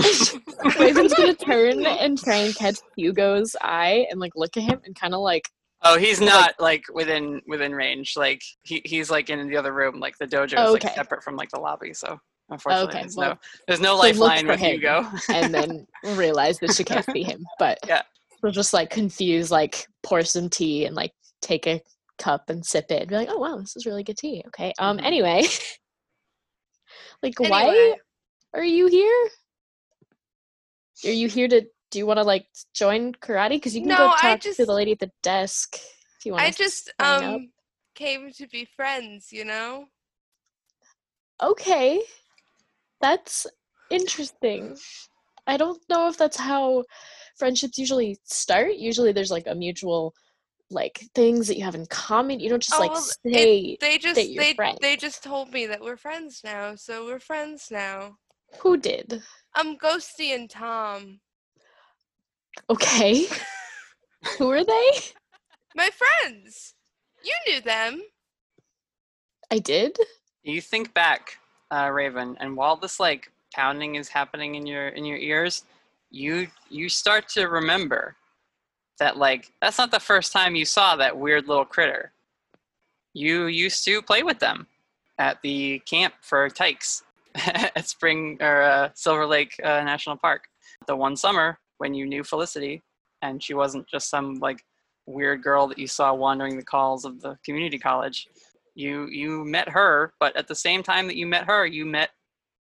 Raven's gonna turn and try and catch Hugo's eye and like look at him and kind of like Oh, he's not like within within range. Like he he's like in the other room. Like the dojo is like separate from like the lobby. So unfortunately, Okay, there's well, no there's no lifeline with him, Hugo. and then realize that she can't see him. But Yeah. she'll just like confused, like pour some tea and like take a cup and sip it and be like, oh wow, this is really good tea. Okay. Um Mhm. anyway. like why are you here? Are you here to do you want to like join karate? Because you can No, go talk to the lady at the desk if you want. I just um up. came to be friends, you know. Okay. That's interesting. I don't know if that's how friendships usually start. Usually there's like a mutual like things that you have in common. You don't just Oh, like well, it- they just that you're they friends. they just told me that we're friends now, so we're friends now. Who did? I'm Ghosty and Tom. Okay. Who are they? My friends. You knew them. I did. you think back, uh, Raven, and while this like pounding is happening in your in your ears, you you start to remember that like that's not the first time you saw that weird little critter. You used to play with them at the camp for tykes at Spring or uh, Silver Lake uh, National Park. The one summer when you knew Felicity, and she wasn't just some like weird girl that you saw wandering the calls of the community college you you met her but at the same time that you met her you met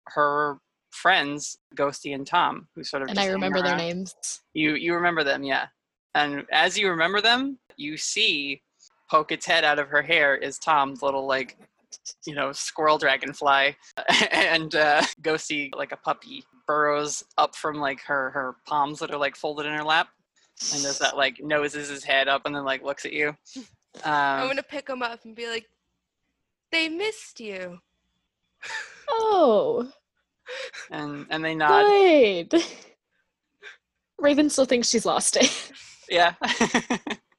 her friends ghosty and tom who sort of And I remember their names. you you remember them yeah. And as you remember them you see poke its head out of her hair is Tom's little like you know squirrel dragonfly and uh, ghosty like a puppy burrows up from like her her palms that are like folded in her lap and does that like noses his head up and then like looks at you. I'm um, gonna pick him up and be like, "They missed you." Oh, and and they nod good. Raven still thinks she's lost it. yeah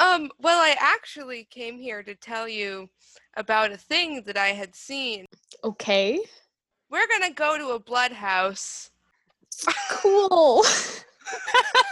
Um, well, I actually came here to tell you about a thing that I had seen. Okay. We're gonna go to a blood house. Cool.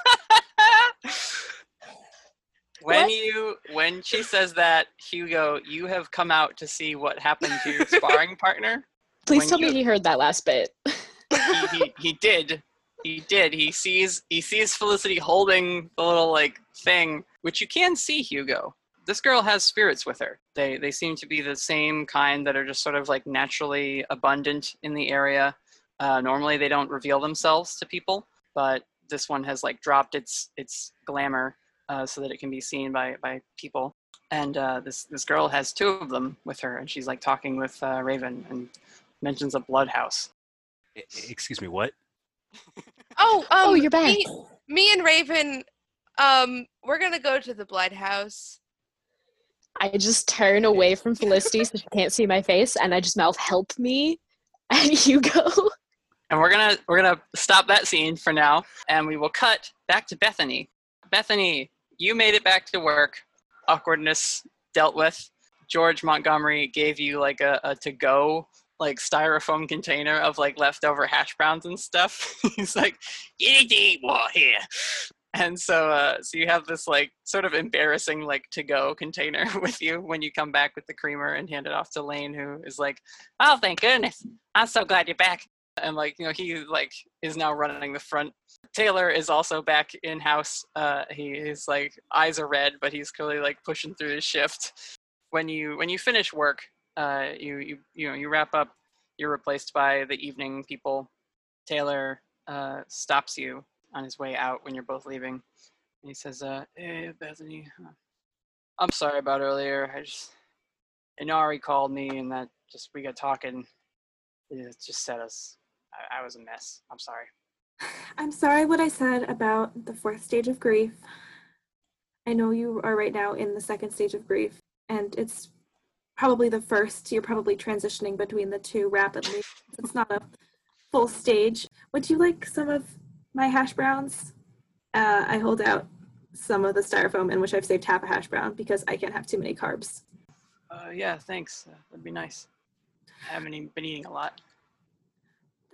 when What? you when she says that hugo you have come out to see what happened to your sparring partner? Please When tell you- me he heard that last bit. he, he, he did. He did. He sees he sees felicity holding the little like thing which you can see hugo. This girl has spirits with her. They they seem to be the same kind that are just sort of like naturally abundant in the area. Uh, normally they don't reveal themselves to people but this one has like dropped its its glamour uh, so that it can be seen by by people and uh, this this girl has two of them with her and she's like talking with uh, raven and mentions a blood house Excuse me, what? Oh, um, Oh, you're back. Me, me and Raven, um, we're gonna go to the blood house. I just turn away from Felicity so she can't see my face, and I just mouth "Help me," and Hugo. and we're gonna we're gonna stop that scene for now and we will cut back to bethany bethany you made it back to work. Awkwardness dealt with. George montgomery gave you like a, a to go like styrofoam container of like leftover hash browns and stuff. He's like you need to eat more here. And so uh so you have this like sort of embarrassing like to go container with you when you come back with the creamer and hand it off to lane who is like oh thank goodness. I'm so glad you're back. And like you know he like is now running the front taylor is also back in house uh he like eyes are red but he's clearly like pushing through his shift. When you when you finish work uh you you you know you wrap up you're replaced by the evening people. Taylor uh stops you on his way out when you're both leaving. And he says uh hey bethany i'm sorry about earlier. I just inari called me and that just we got talking. It just set us I, I was a mess. I'm sorry. I'm sorry what I said about the fourth stage of grief. I know you are right now in the second stage of grief, and it's probably the first. You're probably transitioning between the two rapidly. It's not a full stage. Would you like some of my hash browns? Uh, I hold out some of the styrofoam in which I've saved half a hash brown because I can't have too many carbs. Uh, yeah, thanks. Uh, that'd be nice. I haven't even been eating a lot.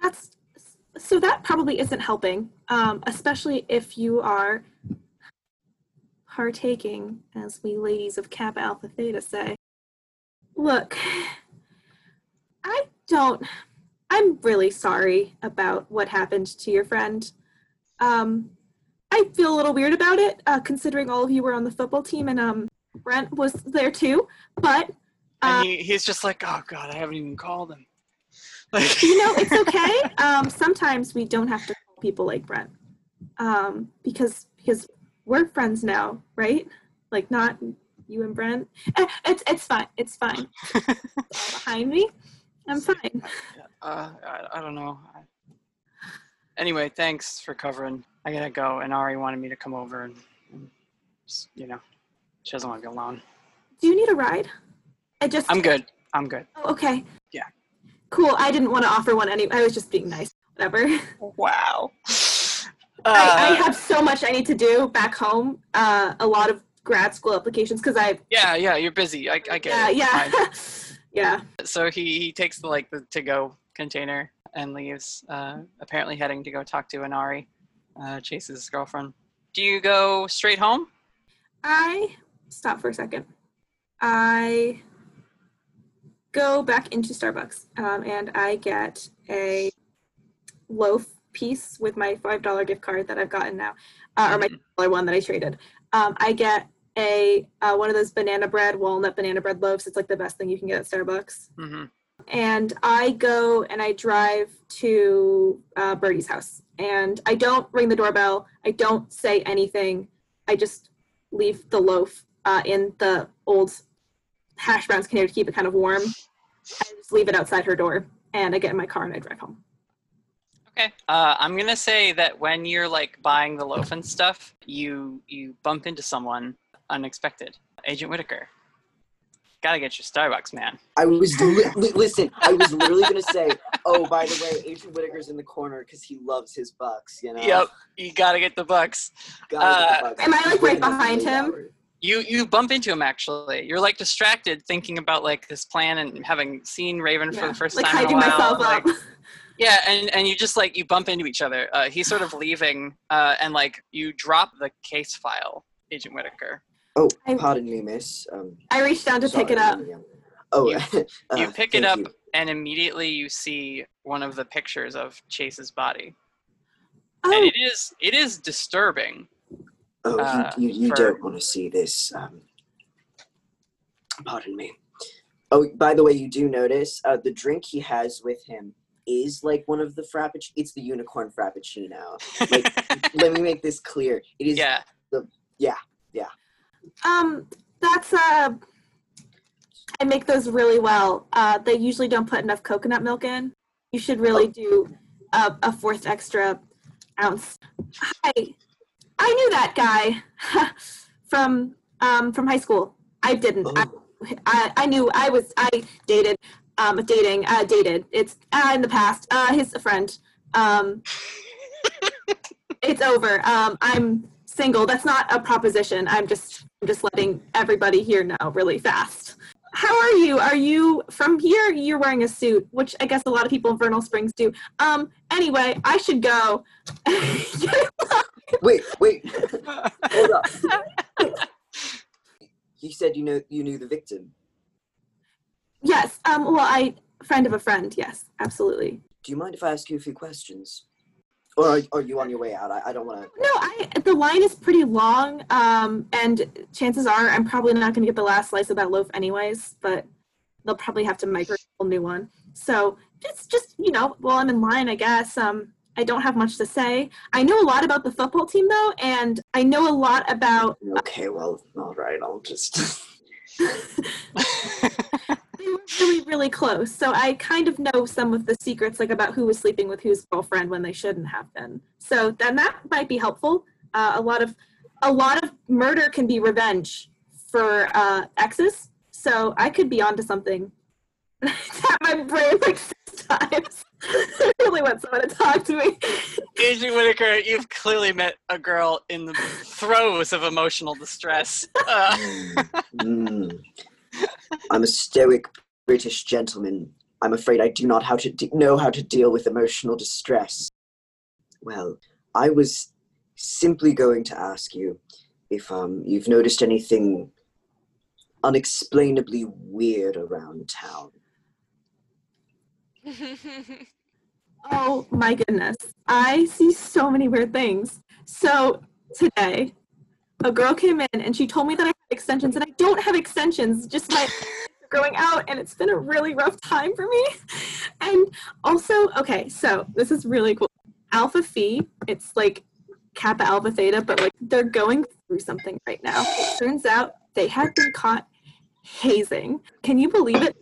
That's so that probably isn't helping, um, especially if you are partaking, as we ladies of Kappa Alpha Theta say. Look, I don't. I'm really sorry about what happened to your friend. Um, I feel a little weird about it, uh, considering all of you were on the football team and um, Brent was there too. But uh, And he, he's just like, oh god, I haven't even called him. you know, it's okay. Um, sometimes we don't have to call people like Brent, um, because because we're friends now, right? Like not you and Brent. Eh, It's it's fine. It's fine. Behind me. I'm fine. Uh, I, I don't know. I... Anyway, thanks for covering. I gotta go. And Ari wanted me to come over and, and just, you know, she doesn't want to be alone. Do you need a ride? I just. I'm good. I'm good. Oh, okay. Yeah. Cool. I didn't want to offer one any. I was just being nice. Whatever. Wow. I, I Uh, have so much I need to do back home. Uh, a lot of grad school applications because I. Yeah, yeah, you're busy. I, I get Yeah. it. Yeah. Yeah. so he, he takes the like the to go container and leaves uh, apparently heading to go talk to anari uh, chase's girlfriend do you go straight home I stop for a second. I go back into Starbucks um, and I get a loaf piece with my five dollar gift card that I've gotten now, uh, or my dollar one that I traded. Um, I get a uh, one of those banana bread walnut banana bread loaves. It's like the best thing you can get at Starbucks. mm-hmm. And I go and I drive to uh, Birdie's house, and I don't ring the doorbell. I don't say anything. I just leave the loaf uh, in the old hash browns container to keep it kind of warm. I just leave it outside her door, and I get in my car and I drive home. Okay. Uh, I'm gonna say that when you're like buying the loaf and stuff, you you bump into someone unexpected. Agent Whittaker. Gotta get your Starbucks, man. I was li- li- listen. I was literally gonna say, oh, by the way, Agent Whittaker's in the corner because he loves his bucks. You know. Yep. You gotta get the bucks. Gotta get the Uh, bucks. Am I like right behind him? hours. You you bump into him actually. You're like distracted thinking about like this plan and having seen Raven for the first like time in a hyping while. myself like- up. Yeah, and, and you just like you bump into each other. Uh, he's sort of leaving, uh, and like you drop the case file, Agent Whittaker. Oh, I- pardon me, miss. Um, I reach down to pick it up. sorry, Oh, You- uh, You pick it up, you. and immediately you see one of the pictures of Chase's body, Oh, and it is it is disturbing. Oh, uh, you, you, you for- don't want to see this. Um, pardon me. Oh, by the way, you do notice uh, the drink he has with him is like one of the frappuccino. It's the unicorn frappuccino. Like, let me make this clear. It is. The yeah, yeah um, that's uh, I make those really well. Uh, they usually don't put enough coconut milk in. You should really do a, a fourth extra ounce. Hi, I knew that guy from um from high school. I didn't. I, I, I knew I was I dated um dating uh dated. It's uh, in the past. Uh, his a friend. Um, it's over. Um, I'm single. That's not a proposition. I'm just I'm just letting everybody here know really fast. How are you? Are you from here? You're wearing a suit, which I guess a lot of people in Vernal Springs do. Um. Anyway, I should go. Wait, wait. Hold up. you said you know you knew the victim. yes. Um. Well, I friend of a friend. Yes, absolutely. Do you mind if I ask you a few questions? Or are, are you on your way out? I, I don't want to. No, I the line is pretty long, um, and chances are I'm probably not going to get the last slice of that loaf anyways. But they'll probably have to micro a new one. So just just you know, while I'm in line, I guess. Um, I don't have much to say. I know a lot about the football team though, and I know a lot about. Okay, well, all right. I'll just. They were really really close, so I kind of know some of the secrets, like about who was sleeping with whose girlfriend when they shouldn't have been. So then that might be helpful. Uh, a lot of a lot of murder can be revenge for uh, exes, so I could be onto something. Tap my brain like six times. I really want someone to talk to me. Agent Whittaker, you've clearly met a girl in the throes of emotional distress. Uh, Mm. I'm a stoic British gentleman. I'm afraid I do not how to de- know how to deal with emotional distress. Well, I was simply going to ask you if um, you've noticed anything unexplainably weird around town. Oh my goodness. I see so many weird things. So today, a girl came in and she told me that I have extensions, and I don't have extensions, just my growing out, and it's been a really rough time for me. And also, okay, so this is really cool. Alpha Phi, it's like Kappa Alpha Theta, but like they're going through something right now. It Turns out they have been caught hazing. Can you believe it?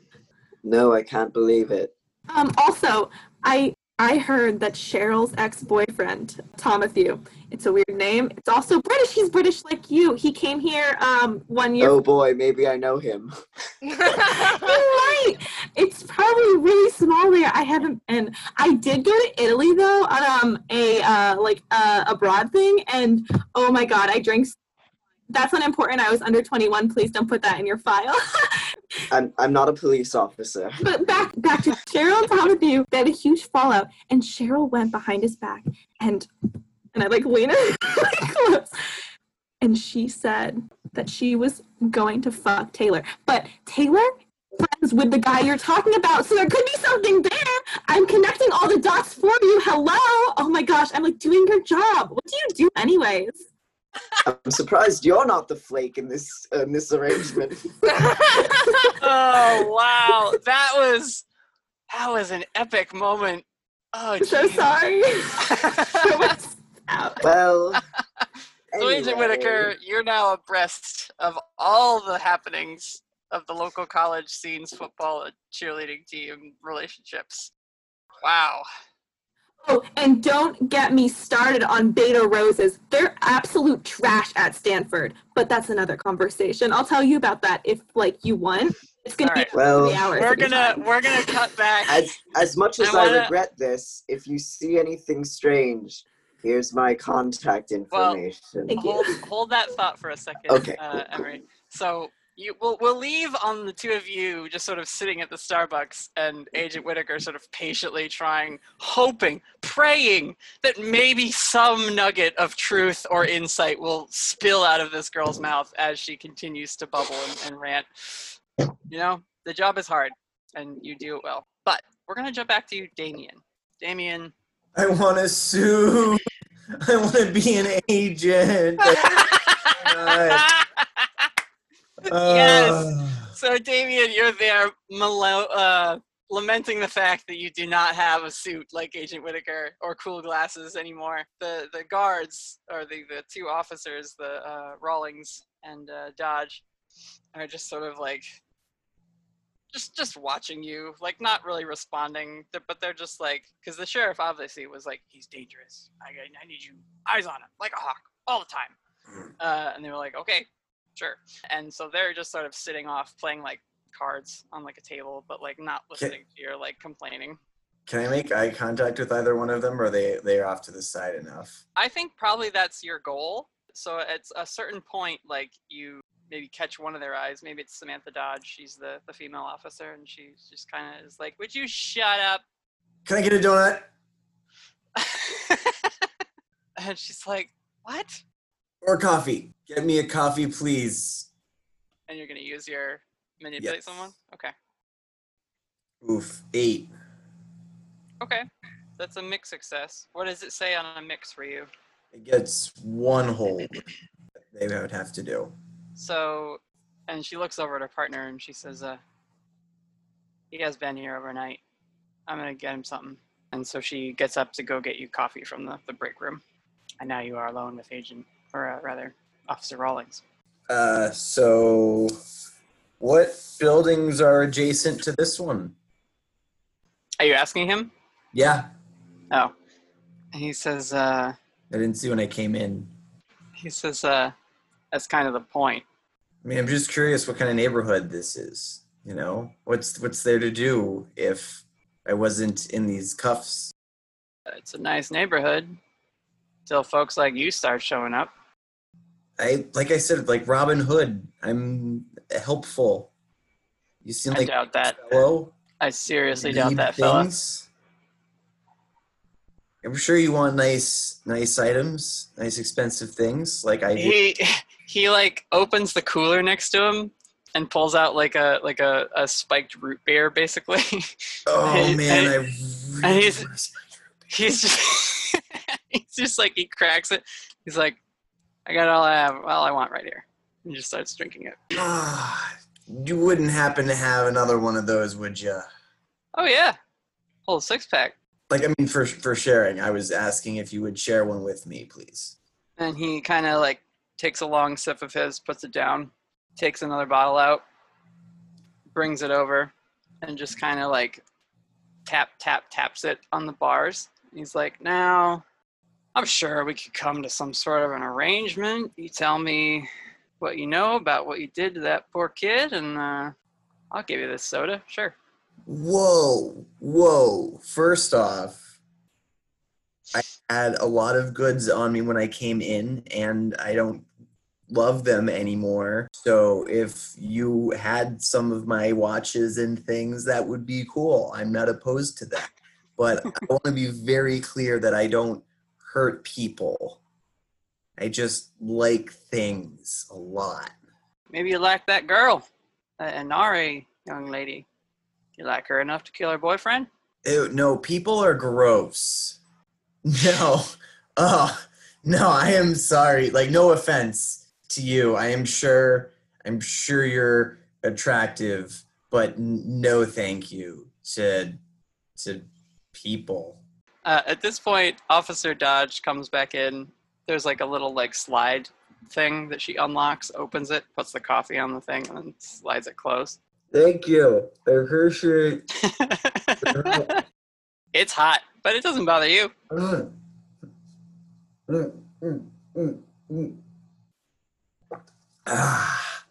No, I can't believe it. Um, also, I I heard that Cheryl's ex-boyfriend, Tomatthew, it's a weird name. It's also British. He's British like you. He came here um one year. Oh boy, maybe I know him. You're right. It's probably really small there. I haven't been. I did go to Italy though on um a uh like uh, abroad thing, and oh my god, I drank. That's unimportant. I was under 21. Please don't put that in your file. I'm I'm not a police officer. But back back to Cheryl Tomatthew, they had a huge fallout, and Cheryl went behind his back and and I like close. And she said that she was going to fuck Taylor. But Taylor friends with the guy you're talking about, so there could be something there. I'm connecting all the dots for you. Hello. Oh my gosh, I'm like doing your job. What do you do anyways? I'm surprised you're not the flake in this in this arrangement. oh wow, that was that was an epic moment. Oh, I'm so geez. sorry. So much out. well, So Agent Anyway. Whittaker, you're now abreast of all the happenings of the local college scenes, football, cheerleading team relationships. Wow. Oh, and don't get me started on beta roses. They're absolute trash at Stanford, but that's another conversation. I'll tell you about that if like you want. It's gonna be Well, three hours. We're gonna time. we're gonna cut back. As as much as I I, wanna- regret this, if you see anything strange, here's my contact information. Well, information. hold, hold that thought for a second, Okay, uh, Emery. So you we'll, we'll leave on the two of you just sort of sitting at the Starbucks and Agent Whittaker sort of patiently trying, hoping, praying that maybe some nugget of truth or insight will spill out of this girl's mouth as she continues to bubble and, and rant. You know, the job is hard and you do it well. But we're gonna jump back to you, Damien. Damien, I want to sue. I want to be an agent. yes. So, Damien, you're there malo- uh, lamenting the fact that you do not have a suit like Agent Whittaker or cool glasses anymore. The the guards, or the, the two officers, the uh, Rawlings and uh, Dodge, are just sort of like just just watching you, like not really responding, but they're just like, because the sheriff obviously was like, he's dangerous. I, I need you eyes on him, like a hawk, all the time. Uh, and they were like, okay, sure. And so they're just sort of sitting off, playing like cards on like a table, but like not listening to your like complaining. Can I make eye contact with either one of them, or are they they're off to the side enough? I think probably that's your goal. So at a certain point, like you maybe catch one of their eyes. Maybe it's Samantha Dodge. She's the, the female officer, and she just kind of is like, "Would you shut up?" Can I get a donut? And she's like, "What?" Or coffee? Get me a coffee, please. And you're gonna use your manipulate Yes. someone? Okay. Oof, eight. Okay. That's a mix success. What does it say on a mix for you? It gets one hold. They would have to do. So, and she looks over at her partner and she says, uh, he has been here overnight. I'm going to get him something. And so she gets up to go get you coffee from the, the break room. And now you are alone with Agent, or uh, rather, Officer Rawlings. Uh, so what buildings are adjacent to this one? Are you asking him? Yeah, Oh. He says, uh, I didn't see when I came in. he says, uh, that's kind of the point. I mean, I'm just curious what kind of neighborhood this is. You know, what's what's there to do if I wasn't in these cuffs? It's a nice neighborhood till folks like you start showing up. I like I said, like Robin Hood. I'm helpful. You seem I like doubt that. fellow. I seriously doubt that, fella. things. I'm sure you want nice, nice items, nice expensive things, like I do. he he like opens the cooler next to him and pulls out like a like a, a spiked root beer basically Oh And- man, and- I and really he's wanna he's just he's just like he cracks it he's like i got all i have all i want right here. And just starts drinking it. You wouldn't happen to have another one of those, would you? oh yeah. Whole six pack Like, I mean, for for sharing, I was asking if you would share one with me, please. and he kind of like takes a long sip of his puts it down takes another bottle out brings it over and just kind of like tap tap taps it on the bars. He's like now i'm sure we could come to some sort of an arrangement you tell me what you know about what you did to that poor kid and uh, i'll give you this soda sure Whoa, whoa. First off, I had a lot of goods on me when I came in, and I don't love them anymore. So if you had some of my watches and things, that would be cool. I'm not opposed to that. But I want to be very clear that I don't hurt people. I just like things a lot. maybe you like that girl that inari young lady you like her enough to kill her boyfriend Ew, no, people are gross. No. Oh, no, I am sorry. Like, no offense to you. I am sure, I'm sure you're attractive, but no thank you to, to people. Uh, at this point, Officer Dodge comes back in there's like a little like slide thing that she unlocks, opens it, puts the coffee on the thing, and then slides it closed. Thank you. I appreciate. It's hot, but it doesn't bother you. Mm. Mm, mm, mm, mm. Ah,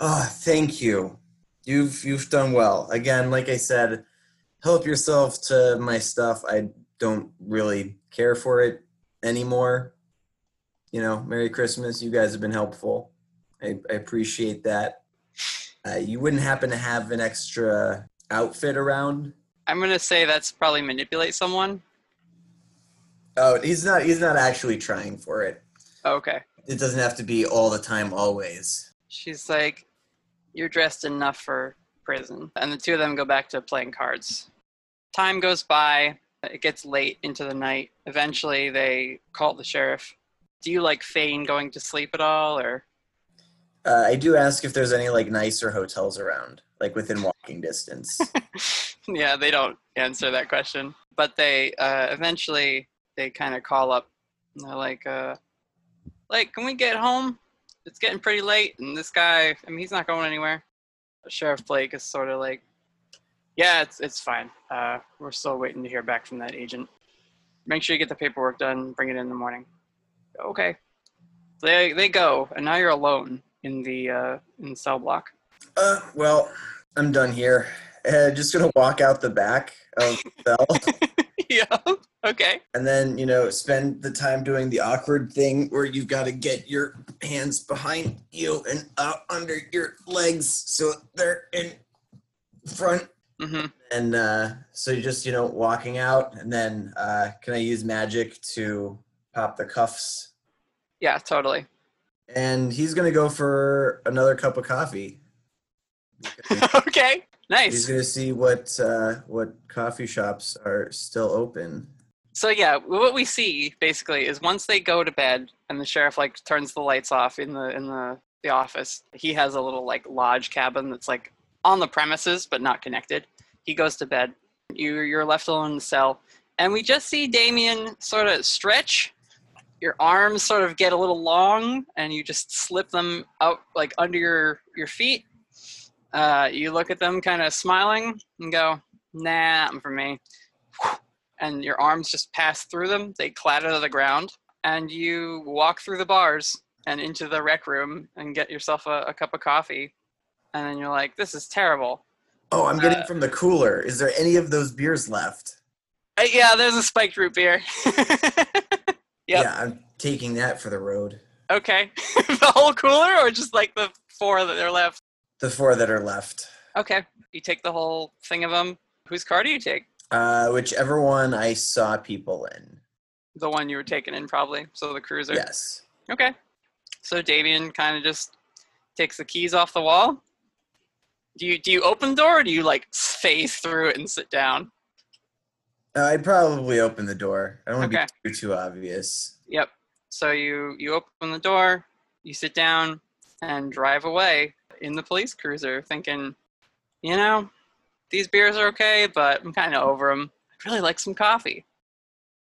oh, thank you. You've you've done well. Again, like I said, help yourself to my stuff. I don't really care for it anymore. You know, Merry Christmas. You guys have been helpful. I, I appreciate that. Uh, you wouldn't happen to have an extra outfit around? I'm gonna say that's probably manipulate someone. Oh, he's not. He's not actually trying for it. Okay. It doesn't have to be all the time, always. She's like, You're dressed enough for prison. And the two of them go back to playing cards. Time goes by, it gets late into the night. Eventually, they call the sheriff. Do you like feign going to sleep at all, or? Uh, I do ask if there's any like nicer hotels around, like within walking distance. yeah, they don't answer that question. But they uh, eventually they kind of call up. And they're like, uh, like, can we get home? It's getting pretty late, and this guy, I mean, he's not going anywhere. Sheriff Blake is sort of like, yeah, it's it's fine. Uh, we're still waiting to hear back from that agent. Make sure you get the paperwork done. Bring it in the morning. Okay. They they go, and now you're alone in the uh, in the cell block. Uh, well, I'm done here. Uh, just gonna walk out the back of the cell. yeah. Okay. And then you know spend the time doing the awkward thing where you've got to get your hands behind you and out under your legs so they're in front. Mm-hmm. And uh, so you just you know walking out, and then uh, can I use magic to pop the cuffs? Yeah, totally. And he's gonna go for another cup of coffee. okay. Nice. He's gonna see what uh, what coffee shops are still open. So yeah, what we see basically is once they go to bed and the sheriff like turns the lights off in the in the the office, he has a little like lodge cabin that's like on the premises but not connected. He goes to bed. You you're left alone in the cell, and we just see Damien sort of stretch. Your arms sort of get a little long, and you just slip them out like under your your feet. Uh, you look at them, kind of smiling, and go, "Nah, not for me." And your arms just pass through them. They clatter to the ground, and you walk through the bars and into the rec room and get yourself a, a cup of coffee. And then you're like, "This is terrible." Oh, I'm getting Uh, from the cooler. Is there any of those beers left? Uh, yeah, there's a spiked root beer. Yep. Yeah, I'm taking that for the road. Okay. the whole cooler or just like the four that are left? The four that are left. Okay. You take the whole thing of them. Whose car do you take? Uh, whichever one I saw people in. The one you were taking in, probably. So the cruiser. Yes. Okay. So Damien kind of just takes the keys off the wall. Do you do you open the door or do you like phase through it and sit down? Uh, I'd probably open the door. I don't want to Okay. be too, too obvious. Yep. So you you open the door, you sit down, and drive away in the police cruiser, thinking, you know, these beers are okay, but I'm kind of over them. I'd really like some coffee.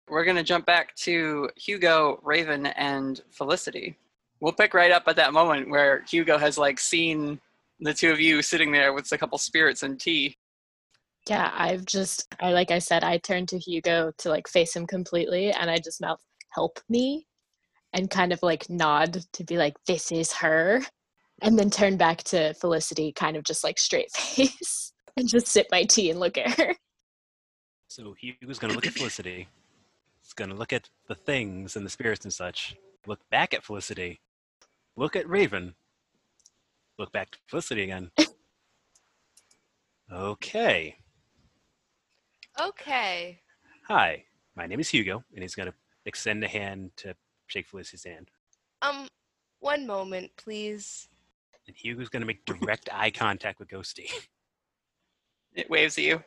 We're gonna jump back to Hugo, Raven, and Felicity. We'll pick right up at that moment where Hugo has like seen the two of you sitting there with a couple spirits and tea. Yeah, I've just, I like I said, I turned to Hugo to like face him completely, and I just mouth, "Help me," and kind of like nod to be like, "This is her," and then turn back to Felicity, kind of just like straight face, and just sip my tea and look at her. So Hugo's going to look at Felicity. He's going to look at the things and the spirits and such. Look back at Felicity. Look at Raven. Look back to Felicity again. Okay. Okay. Hi, my name is Hugo, and he's going to extend a hand to shake Felicity's hand. Um, one moment, please. And Hugo's going to make direct eye contact with Ghosty. It waves at you.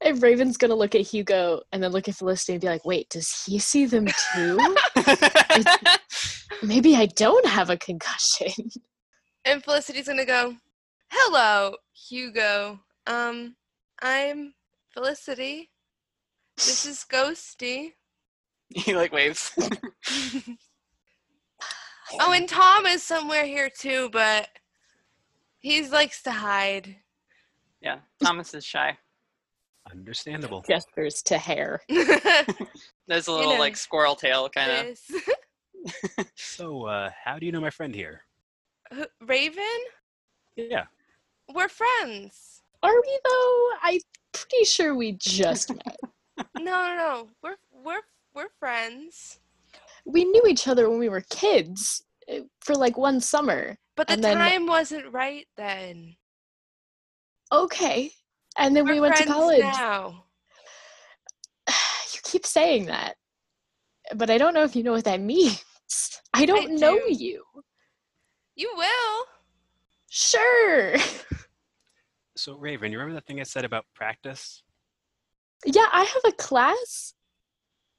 And Raven's gonna look at Hugo and then look at Felicity and be like, "Wait, does he see them too? Is- Maybe I don't have a concussion." And Felicity's gonna go, Hello, Hugo. Um, I'm Felicity. This is Ghosty. He like waves. Oh, and Tom is somewhere here too, but he likes to hide. Yeah, Thomas is shy. Understandable. Gestures to hair. There's a You little know, like squirrel tail kind of. This. So, uh, how do you know my friend here? Who- Raven? Yeah. We're friends. Are we though? I'm pretty sure we just met. No, no, no. We're we're we're friends. We knew each other when we were kids eh, for like one summer. But the then- time wasn't right then. Okay. And then We're we went to college. now. You keep saying that. But I don't know if you know what that means. I don't know do. you. You will. Sure. So, Raven, you remember that thing I said about practice? Yeah, I have a class.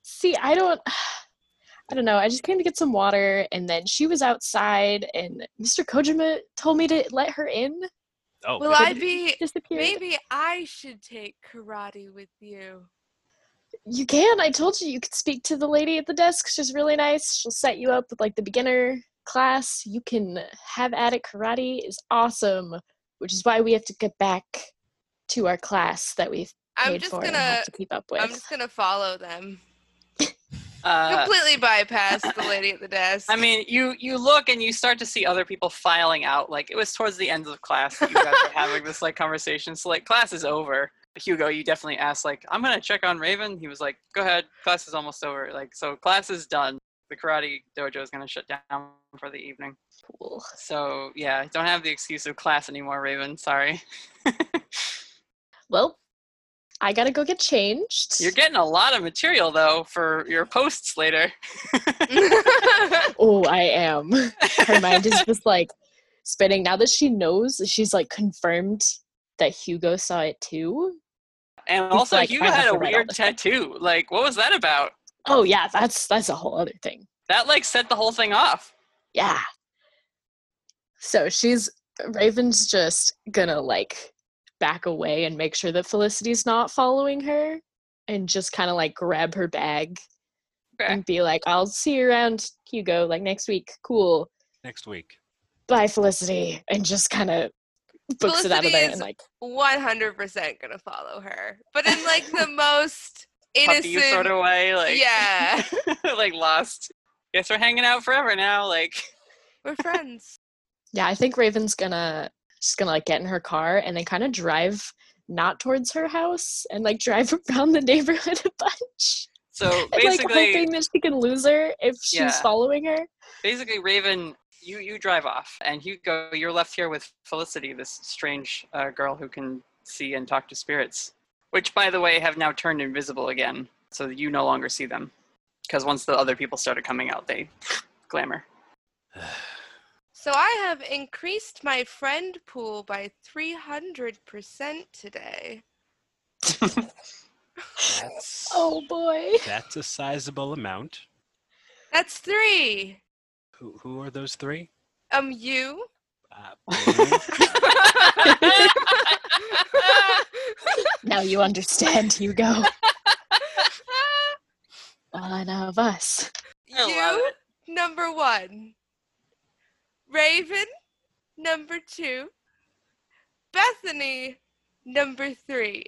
See, I don't I don't know. I just came to get some water and then she was outside and Mr. Kojima told me to let her in. Oh, Will but- I be? Disappeared. Maybe I should take karate with you. You can. I told you you could speak to the lady at the desk. She's really nice. She'll set you up with like the beginner class. You can have at it. Karate is awesome, which is why we have to get back to our class that we've I'm just for gonna. have to keep up with. I'm just gonna follow them. Uh, Completely bypass the lady at the desk. I mean, you you look and you start to see other people filing out. Like it was towards the end of class that you guys were having this like conversation. So like class is over. Hugo, you definitely asked like, I'm gonna check on Raven. He was like, Go ahead, class is almost over. Like so, class is done. The karate dojo is gonna shut down for the evening. Cool. So yeah, don't have the excuse of class anymore, Raven. Sorry. Well, I gotta go get changed. You're getting a lot of material though for your posts later. oh, I am. Her mind is just like spinning. Now that she knows, she's like confirmed that Hugo saw it too. And also, like, Hugo had a to weird tattoo. Like, what was that about? Oh yeah, that's that's a whole other thing. That like set the whole thing off. Yeah. So she's Raven's just gonna like back away and make sure that Felicity's not following her and just kind of like grab her bag Okay. and be like, I'll see you around Hugo like next week. Cool. Next week. Bye, Felicity. And just kind of books it out of there and like 100% gonna follow her, but in like the most innocent Puppy sort of way. Like, Yeah, like lost. Guess we're hanging out forever now. Like, we're friends. Yeah, I think Raven's gonna just gonna like get in her car and then kind of drive not towards her house and like drive around the neighborhood a bunch. so and, like basically, hoping that she can lose her if she's Yeah. following her. basically, Raven, you you drive off, and Hugo, you're left here with Felicity, this strange uh, girl who can see and talk to spirits, which, by the way, have now turned invisible again, so you no longer see them, because once the other people started coming out, they glamour. So I have increased my friend pool by 300% today. That's, Oh boy. that's a sizable amount. That's three. Who, who are those three? Um, you. Uh, Now you understand, Hugo. One of us. You, number one. Raven, number two. Bethany, number three.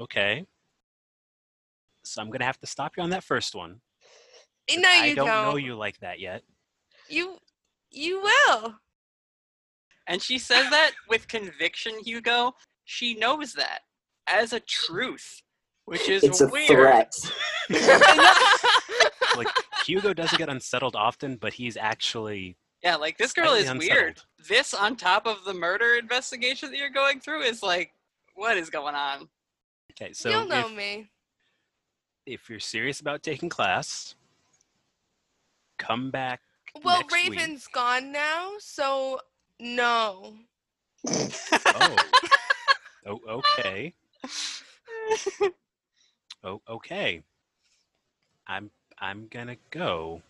okay. So I'm gonna have to stop you on that first one. 'cause No, I you don't know don't. you like that yet. You, you will. And she says that with conviction, Hugo. She knows that as a truth, which is It's a weird. threat. Like Hugo doesn't get unsettled often, but he's actually Yeah, like this girl Slightly is weird. This on top of the murder investigation that you're going through is like, what is going on? okay. So You'll know if, me. if you're serious about taking class, come back. Well, next week. Raven's gone now, so no. Oh. oh, okay. Oh, okay. I'm I'm gonna go.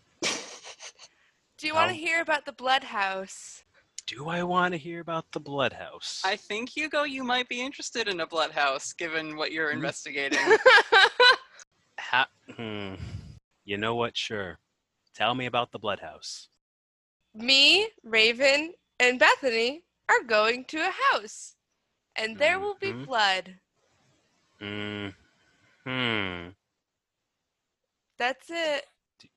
Do you want to hear about the Blood House? Do I want to hear about the blood house? I think Hugo, you might be interested in a blood house, given what you're Hmm. investigating. Ha- hmm. You know what? Sure. Tell me about the blood house. me, Raven, and Bethany are going to a house, and there will be blood. Mm. Hmm. That's it.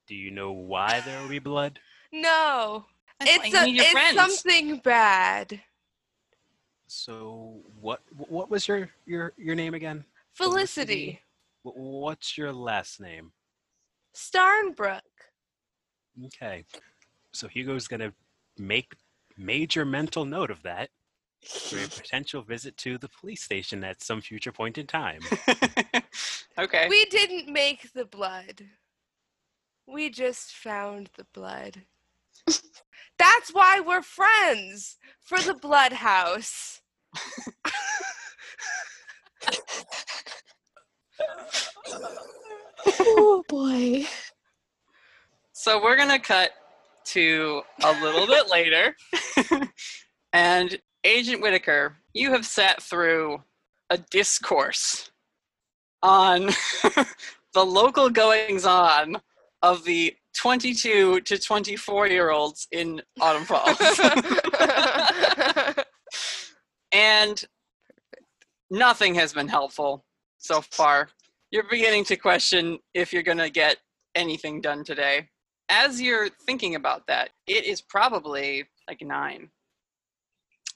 Do you know why there will be blood? No, That's it's a, it's friends. something bad. So what? What was your your your name again? Felicity Wh- What's your last name? Starnbrook. Okay. So Hugo's gonna make major mental note of that for a potential visit to the police station at some future point in time. Okay. We didn't make the blood. We just found the blood. That's why we're friends for the blood house. oh boy. So we're gonna cut to a little bit later, and Agent Whittaker, you have sat through a discourse on the local goings on of the 22 to 24 year olds in Autumn Falls. and nothing has been helpful so far. You're beginning to question if you're going to get anything done today. As you're thinking about that, it is probably like nine.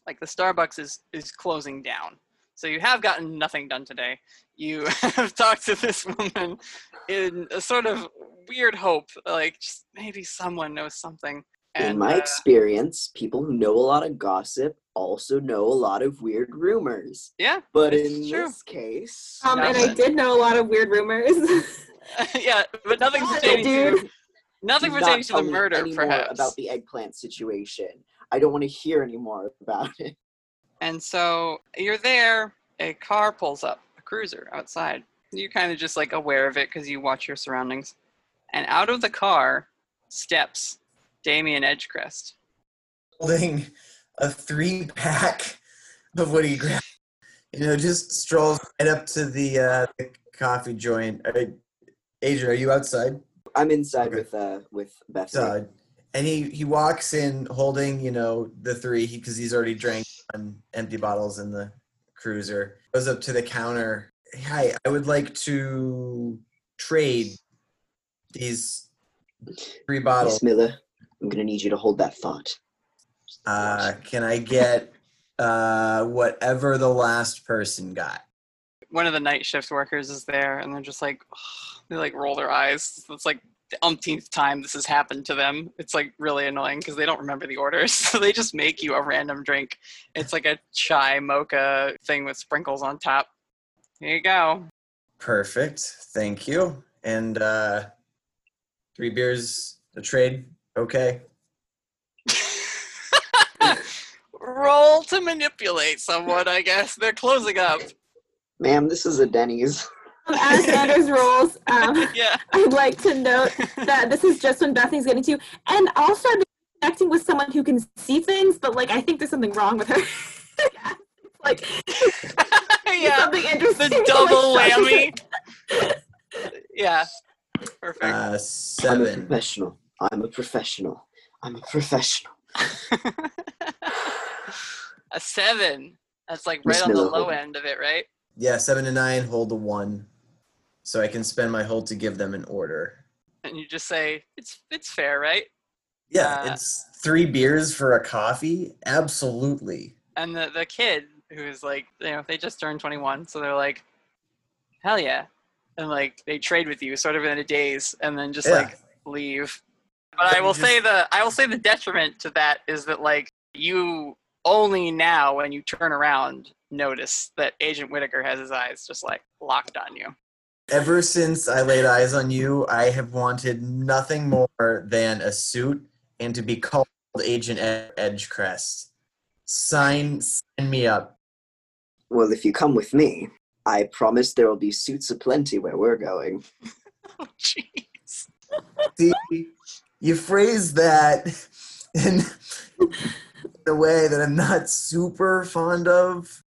Like the Starbucks is is closing down. So you have gotten nothing done today. You have talked to this woman in a sort of weird hope, like just maybe someone knows something. In my uh, experience, people who know a lot of gossip also know a lot of weird rumors. yeah, But in true. this case, Um, and I did know a lot of weird rumors. yeah, but nothing's pertaining to dude. Nothing do not pertaining to the murder, any more perhaps. about the eggplant situation. I don't want to hear any more about it. And so you're there, a car pulls up, a cruiser outside. You're kind of just like aware of it because you watch your surroundings. And out of the car steps Damien Edgecrest. Holding a three pack of what he grabbed. You know, just strolls right up to the, uh, the coffee joint. Uh, Adrian, are you outside? I'm inside Okay. with uh with Bethany. Outside. And he, he walks in holding, you know, the three because he's already drank on empty bottles in the cruiser. Goes up to the counter. Hi, I would like to trade these three bottles. Miss Miller, I'm gonna need you to hold that thought. Uh, can I get uh, whatever the last person got? One of the night shift workers is there, and they're just like, they like roll their eyes. It's like the umpteenth time this has happened to them. It's like really annoying because they don't remember the orders. So they just make you a random drink. It's like a chai mocha thing with sprinkles on top. Here you go. Perfect. Thank you. And uh, three beers a trade. Okay. Roll to manipulate someone, I guess. They're closing up. Ma'am, this is a Denny's. Um, as Sanders rolls, um, Yeah. I'd like to note that this is just when Bethany's getting to, and also I've connecting with someone who can see things, but like I think there's something wrong with her. like yeah. something interesting. The double like, whammy. Yeah. Perfect. Uh, I'm a seven. professional. I'm a professional. I'm a professional. a seven. That's like Miss right on the Miller, low end of it, right? Yeah, seven to nine. Hold the one, so I can spend my hold to give them an order. And you just say it's it's fair, right? Yeah, Uh, it's three beers for a coffee. Absolutely. And the the kid who's like, you know, they just turned 21, so they're like, hell yeah, and like they trade with you sort of in a daze, and then just Yeah. like leave. But I will say the I will say the detriment to that is that like you only now when you turn around notice that Agent Whittaker has his eyes just like locked on you. Ever since I laid eyes on you, I have wanted nothing more than a suit and to be called Agent Ed- Edgecrest. Sign, sign me up. Well, if you come with me, I promise there will be suits aplenty where we're going. Oh jeez. See, you phrase that in a way that I'm not super fond of.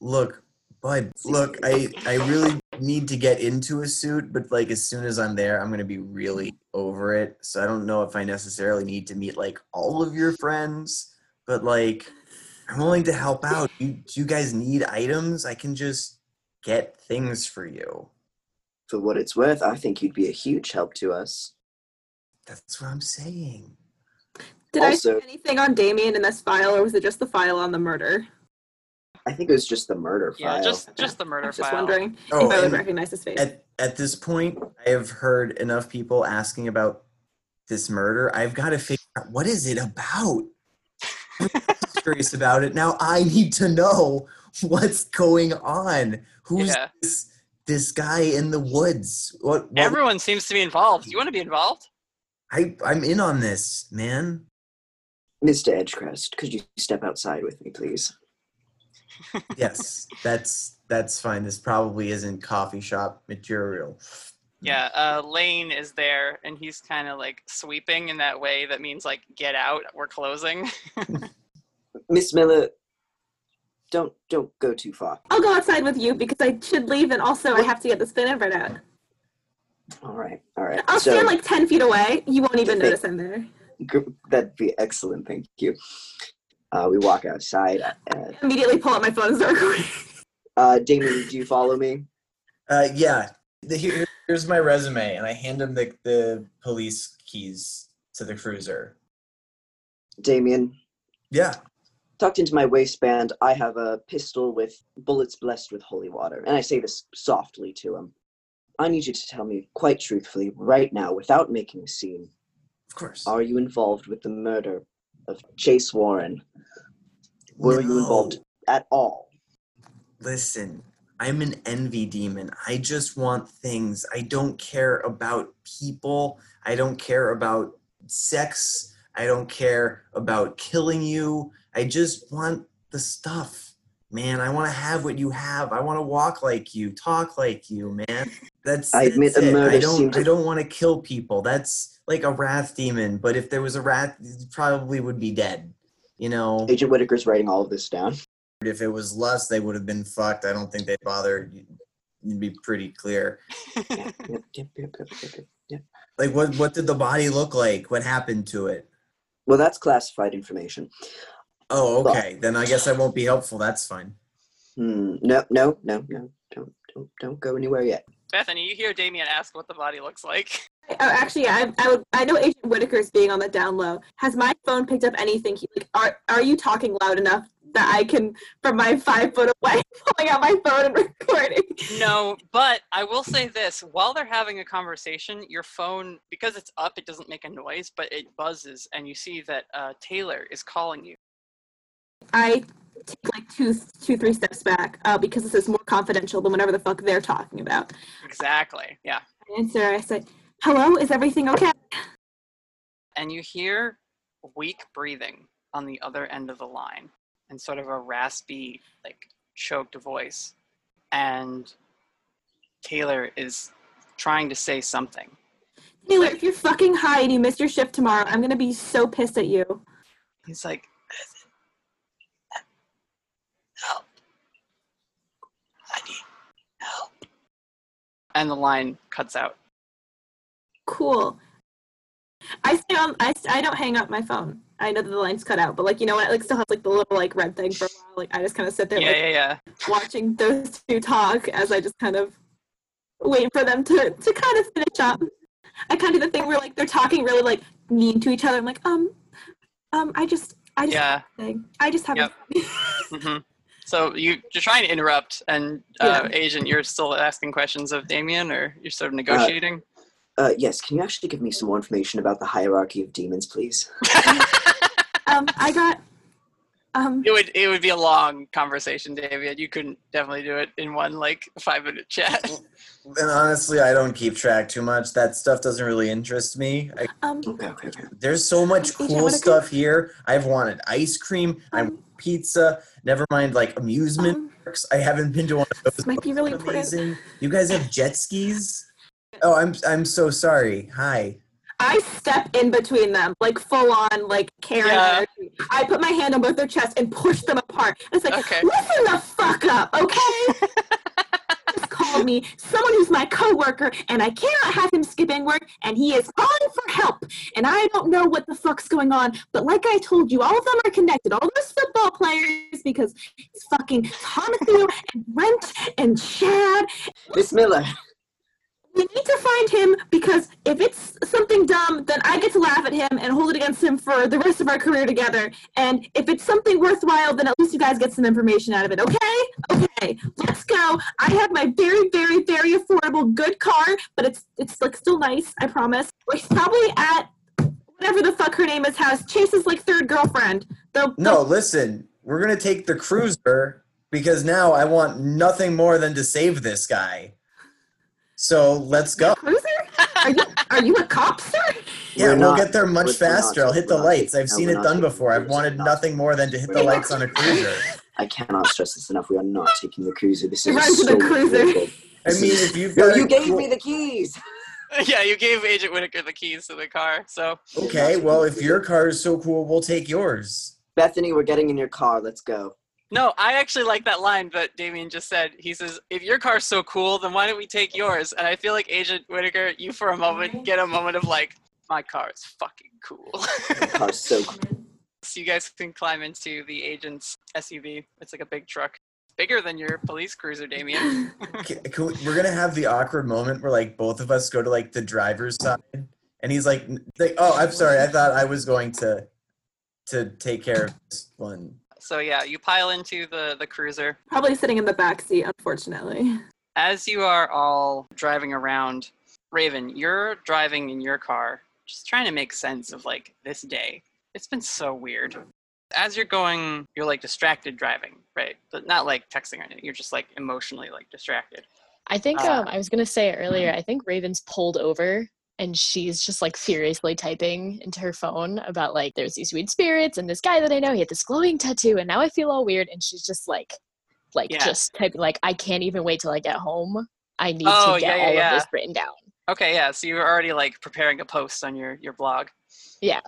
Look, Bud, look, I I really need to get into a suit, but like as soon as I'm there, I'm gonna be really over it. So I don't know if I necessarily need to meet like all of your friends, but like I'm willing to help out. You do you guys need items? I can just get things for you. For what it's worth, I think you'd be a huge help to us. That's what I'm saying. Did I Also- see anything on Damien in this file, or was it just the file on the murder? I think it was just the murder file. Yeah, file. just just the murder file. I was just file. wondering Oh, if I would recognize his face. At at this point, I have heard enough people asking about this murder. I've got to figure out what is it about. I'm curious about it now. I need to know what's going on. Who's Yeah. this this guy in the woods? What? what Everyone seems to be involved. You want to be involved? I I'm in on this, man. Mr. Edgecrest, could you step outside with me, please? Yes, that's that's fine. This probably isn't coffee shop material. Yeah, uh, Lane is there, and he's kind of like sweeping in that way that means like get out, we're closing. Miss Miller, don't don't go too far. I'll go outside with you because I should leave, and also I have to get the spin right out. All right, all right. I'll so stand like ten feet away. You won't even notice I'm there. Gr- that'd be excellent. Thank you. Uh, we walk outside. Uh, Immediately pull out my phone and start recording. uh, Damien, do you follow me? Uh, yeah. The, here, here's my resume, and I hand him the the police keys to the cruiser. Damien, Yeah. tucked into my waistband, I have a pistol with bullets blessed with holy water, and I say this softly to him. I need you to tell me quite truthfully, right now, without making a scene. Of course. Are you involved with the murder of Chase Warren? Were you involved at all? Listen, I'm an envy demon. I just want things. I don't care about people. I don't care about sex. I don't care about killing you. I just want the stuff. Man, I want to have what you have. I want to walk like you, talk like you, man. That's, I admit that's a murder I don't I don't want to kill people. That's like a wrath demon, but if there was a wrath, it probably would be dead. You know, Agent Whittaker's writing all of this down. if it was lust, they would have been fucked. I don't think they bothered. You'd be pretty clear. Yep, yep, yep, yep, yep, yep, yep. Like, what what did the body look like? What happened to it? Well, that's classified information. Oh, okay. Then I guess I won't be helpful. That's fine. Hmm. No, no, no, no. Don't, don't, don't go anywhere yet. Bethany, you hear Damien ask what the body looks like. Oh, actually, I, I would. I know Agent Whittaker's being on the down low. Has my phone picked up anything? He, like, are are you talking loud enough that I can, from my five foot away, pulling out my phone and recording? No, but I will say this: while they're having a conversation, your phone, because it's up, it doesn't make a noise, but it buzzes, and you see that uh, Taylor is calling you. I take like two, two, three steps back uh, because this is more confidential than whatever the fuck they're talking about. Exactly. Yeah. I answer. I say, "Hello, is everything okay?" and you hear weak breathing on the other end of the line and sort of a raspy like choked voice and taylor is trying to say something Taylor, if you're fucking high and you miss your shift tomorrow, I'm gonna be so pissed at you. he's like and the line cuts out Cool. I stay on. I, I don't hang up my phone. I know that the line's cut out, but like you know what? It like still has like the little like red thing for a while. Like I just kind of sit there yeah like yeah yeah watching those two talk as I just kind of wait for them to to kind of finish up. I kind of do the thing where like they're talking really like mean to each other. I'm like, um, um, I just, I just, Yeah. I just have. Yep. hmm so you, you're trying to interrupt and uh, Yeah. agent you're still asking questions of damien or you're sort of negotiating Uh, yes, can you actually give me some more information about the hierarchy of demons, please? um, I got. Um, It would it would be a long conversation, David. You couldn't definitely do it in one like five minute chat. And honestly, I don't keep track too much. That stuff doesn't really interest me. I, um, okay, okay, okay. there's so much cool Whittaker? stuff here. I've wanted ice cream. I want pizza. Never mind, like amusement parks. I haven't been to one of those. This might be really important. You guys have jet skis? Oh, I'm I'm so sorry. Hi. I step in between them, like full on, like Karen. Yeah. I put my hand on both their chests and push them apart. It's like, okay. listen the fuck up, okay? Just call me someone who's my coworker, and I cannot have him skipping work, and he is calling for help. And I don't know what the fuck's going on, but like I told you, all of them are connected. All those football players, because it's fucking Thomas and Brent and Chad. Miss Miller. We need to find him because if it's something dumb, then I get to laugh at him and hold it against him for the rest of our career together. And if it's something worthwhile, then at least you guys get some information out of it, okay? Okay, let's go. I have my very, very, very affordable good car, but it's it's like still nice, I promise. We're probably at whatever the fuck her name is house. Chase's like third girlfriend. The, No, listen. We're gonna take the cruiser because now I want nothing more than to save this guy. So let's go. cruiser? Are you are you a cop, sir? Yeah, We're we'll not- get there much we're- we're not faster. I'll hit the we're not lights. I've no, seen we're it not done taking before. I've cruisers, wanted not nothing more than to hit the We're not lights on a cruiser. I cannot stress this enough. We are not taking the cruiser. This is You a to the stolen cruiser. vehicle. I mean, if you've No, got you a gave cool- me the keys. yeah, you gave Agent Whittaker the keys to the car, so Okay, well, if your car is so cool, we'll take yours. Bethany, we're getting in your car. Let's go. No, I actually like that line but Damien just said. He says, "If your car's so cool, then why don't we take yours?" And I feel like Agent Whittaker, you for a moment mm-hmm. get a moment of like, "My car is fucking cool." The car's so cool. so you guys can climb into the agent's SUV. It's like a big truck, bigger than your police cruiser, Damien. We- we're gonna have the awkward moment where like both of us go to like the driver's side, and he's like, like, "Oh, I'm sorry. I thought I was going to to take care of this one." So yeah, you pile into the the cruiser. Probably sitting in the back seat, unfortunately. As you are all driving around, Raven, you're driving in your car, just trying to make sense of like this day. It's been so weird. As you're going, you're like distracted driving, right? But not like texting or anything. You're just like emotionally like distracted. I think Uh, um, I was gonna say earlier. I think Raven's pulled over and she's just like furiously typing into her phone about like there's these weird spirits and this guy that I know he had this glowing tattoo and now I feel all weird and she's just like like Yeah. just typing like I can't even wait till I get home. I need Oh, to get yeah, all yeah. of this written down. Okay, yeah. So you're already like preparing a post on your your blog. Yeah.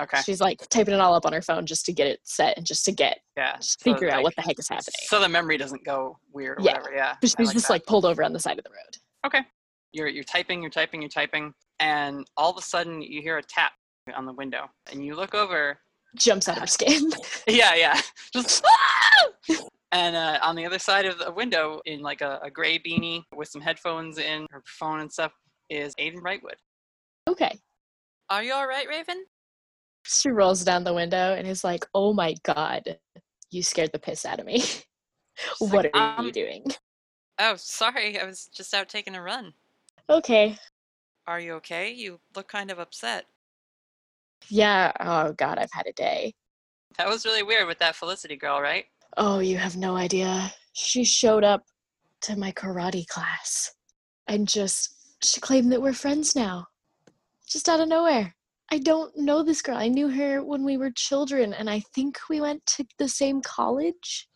Okay. She's like typing it all up on her phone just to get it set and just to get Yeah. just so, figure out what the heck is happening. So the memory doesn't go weird or Yeah. whatever. Yeah. But she's just that. like pulled over on the side of the road. Okay. You're you're typing, you're typing, you're typing, and all of a sudden you hear a tap on the window, and you look over. Jumps out of her skin. Yeah, yeah. Just and uh, on the other side of the window, in like a, a gray beanie with some headphones in her phone and stuff, is Aiden Brightwood. okay. Are you all right, Raven? She rolls down the window and is like, "Oh my god, you scared the piss out of me. what like, are um, you doing?" Oh, sorry. I was just out taking a run. Okay. Are you okay? You look kind of upset. Yeah. Oh god, I've had a day. That was really weird with that Felicity girl, right? Oh, you have no idea. She showed up to my karate class and just she claimed that we're friends now. Just out of nowhere. I don't know this girl. I knew her when we were children and I think we went to the same college.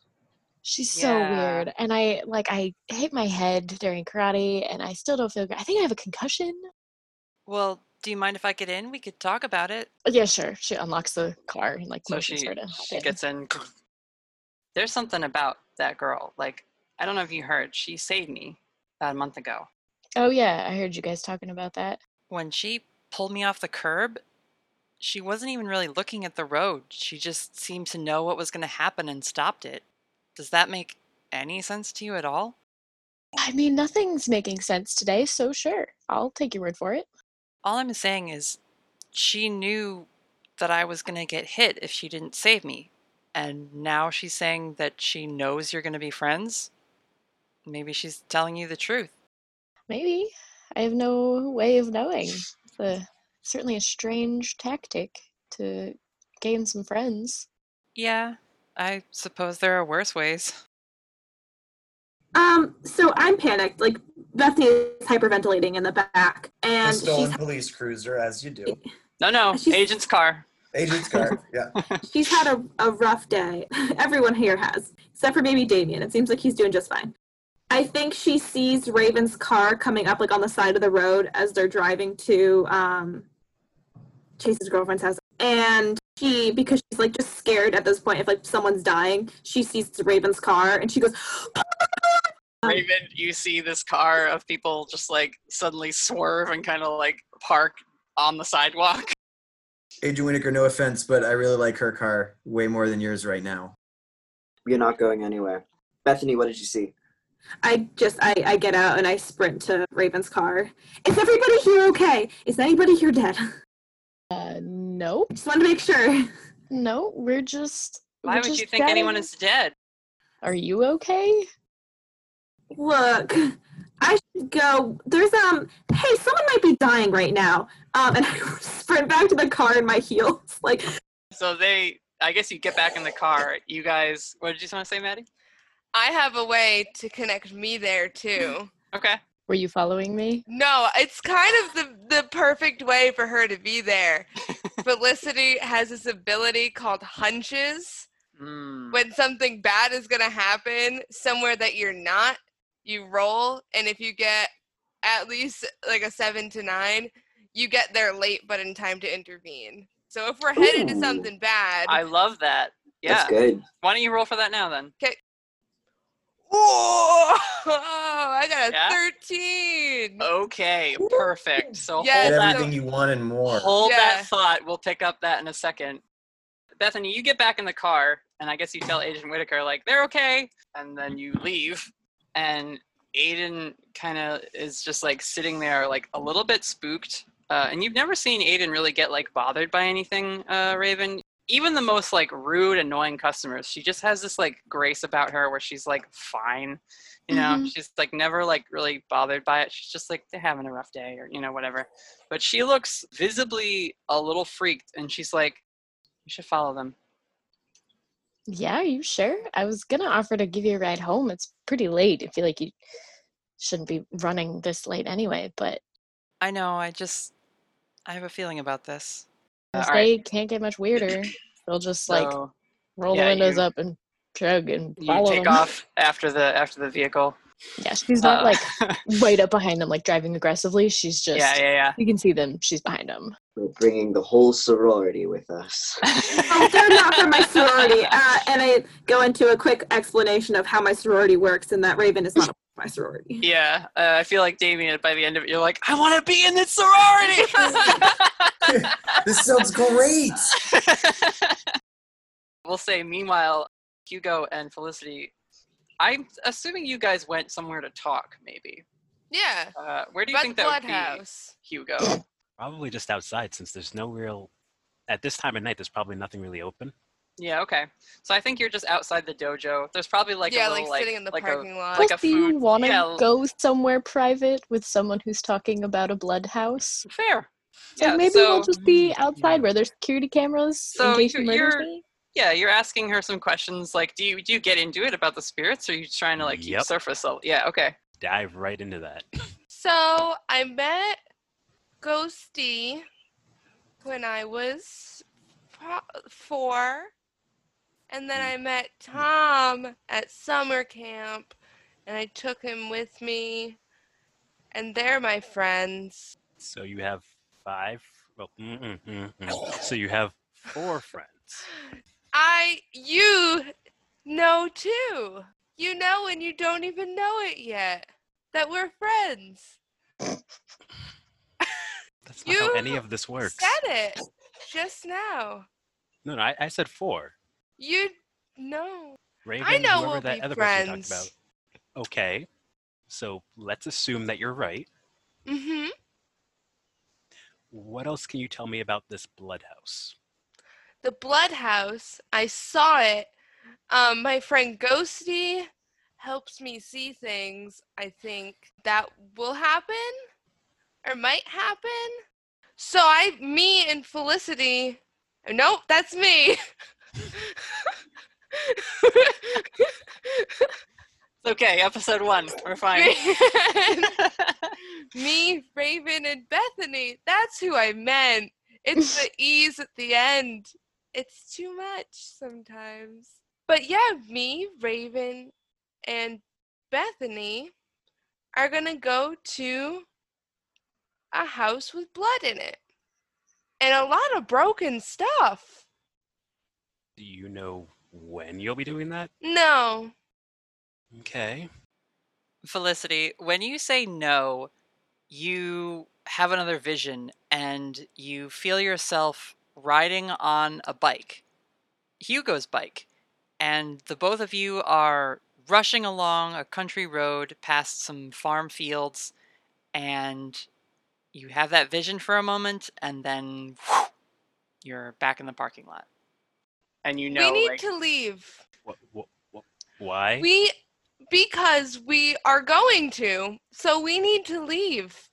She's so Yeah. weird. And I like I hit my head during karate and I still don't feel good. I think I have a concussion. Well, do you mind if I get in? We could talk about it. Yeah, sure. She unlocks the car and like So motions she her to she in. gets in. There's something about that girl. Like I don't know if you heard, she saved me about a month ago. Oh yeah, I heard you guys talking about that. When she pulled me off the curb, she wasn't even really looking at the road. She just seemed to know what was going to happen and stopped it. Does that make any sense to you at all? I mean, nothing's making sense today, so sure. I'll take your word for it. All I'm saying is she knew that I was going to get hit if she didn't save me. And now she's saying that she knows you're going to be friends. Maybe she's telling you the truth. Maybe. I have no way of knowing. It's a, certainly a strange tactic to gain some friends. Yeah, I suppose there are worse ways. Um, so I'm panicked. Like Bethany is hyperventilating in the back, A and stolen she's police cruiser, as you do. No, no, agent's car. Agent's car. Yeah. she's had a, a rough day. Everyone here has, except for maybe Damien. It seems like he's doing just fine. I think she sees Raven's car coming up like on the side of the road as they're driving to um, Chase's girlfriend's house. And she, because she's like just scared at this point if like someone's dying, she sees Raven's car and she goes, um, Raven, you see this car of people just like suddenly swerve and kind of like park on the sidewalk. Adrian Whittaker, no offense, but I really like her car way more than yours right now. You're not going anywhere. Bethany, what did you see? I just I, I get out and I sprint to Raven's car. Is everybody here okay? Is anybody here dead? Uh, no. Just wanted to make sure. No, we're just. Why we're would you just think anyone is dead? Are you okay? Look, I should go. There's um. Hey, someone might be dying right now. Um, and I sprint back to the car in my heels. Like, So they, I guess you get back in the car. You guys, what did you want to say, Maddie? I have a way to connect me there too. Okay. Were you following me? No, it's kind of the the perfect way for her to be there. Felicity has this ability called hunches. Hmm. When something bad is gonna happen somewhere that you're not, you roll, and if you get at least like a seven to nine, you get there late but in time to intervene. So if we're headed to something bad, I love that. Yeah. That's good. Why don't you roll for that now then? Okay. Oh, I got a Yeah? 13. Okay, perfect. So Yes, Get hold that, everything you want and more. hold Yeah. that thought. We'll pick up that in a second. Bethany, you get back in the car, and I guess you tell Agent Whittaker like they're okay, and then you leave, and Aiden kind of is just like sitting there, like a little bit spooked. Uh, and you've never seen Aiden really get like bothered by anything, uh, Raven. Even the most like rude, annoying customers, she just has this like grace about her where she's like fine, you know. Mhm. She's like never like really bothered by it. She's just like they're having a rough day or you know whatever. But she looks visibly a little freaked, and she's like, "You should follow them." Yeah, are you sure? I was gonna offer to give you a ride home. It's pretty late. I feel like you shouldn't be running this late anyway, but I know. I just, I have a feeling about this. If all they can't get much weirder, they'll just like So roll yeah, the windows you- up and chug and you take them. off after the after the vehicle. Yeah, she's not Uh, like right up behind them, like driving aggressively. She's just yeah, yeah, yeah. you can see them. She's behind them. We're bringing the whole sorority with us. oh, they're not from my sorority. Uh, and I go into a quick explanation of how my sorority works, and that Raven is not a my sorority. Yeah, uh, I feel like Damien. By the end of it, you're like, I want to be in this sorority. This sounds great. we'll say, meanwhile, Hugo and Felicity. I'm assuming you guys went somewhere to talk, maybe. Yeah. Uh, where do you About think that would Bloodhouse. be, Hugo? Probably just outside since there's no real. At this time of night, there's probably nothing really open. yeah, okay. So I think you're just outside the dojo. There's probably like yeah, a little, like sitting in the like parking a, lot. like a do you food. want to yeah, go somewhere private with someone who's talking about a blood house? fair. So yeah, maybe so, we'll just be outside where there's security cameras So in case you- you murders you're- me. Yeah, you're asking her some questions. Like, do you do you get into it about the spirits, or are you trying to like keep surface level? Yeah, okay. Dive right into that. So I met Ghosty when I was four, and then I met Tom at summer camp, and I took him with me, and they're my friends. So you have five. Well, so you have four friends. I, you know too. You know, and you don't even know it yet that we're friends. That's not how any of this works. Said it just now. No, no, I, I said four. You know. Raven, I know we'll that be other person you friends. talked about. Okay, so let's assume that you're right. Mm-hmm. What else can you tell me about this blood house? The Blood House. I saw it. Um, my friend Ghosty helps me see things. I think that will happen or might happen. So I, me and Felicity. Nope, that's me. It's okay. Episode one. We're fine. me, Raven, and Bethany. That's who I meant. It's the E's at the end. It's too much sometimes. But yeah, me, Raven, and Bethany are gonna go to a house with blood in it. And a lot of broken stuff. Do you know when you'll be doing that? No. Okay. Felicity, when you say no, you have another vision and you feel yourself riding on a bike, Hugo's bike, and the both of you are rushing along a country road past some farm fields, and you have that vision for a moment, and then whew, you're back in the parking lot. And you know we need to leave. What, what, what, why? We because we are going to. So we need to leave.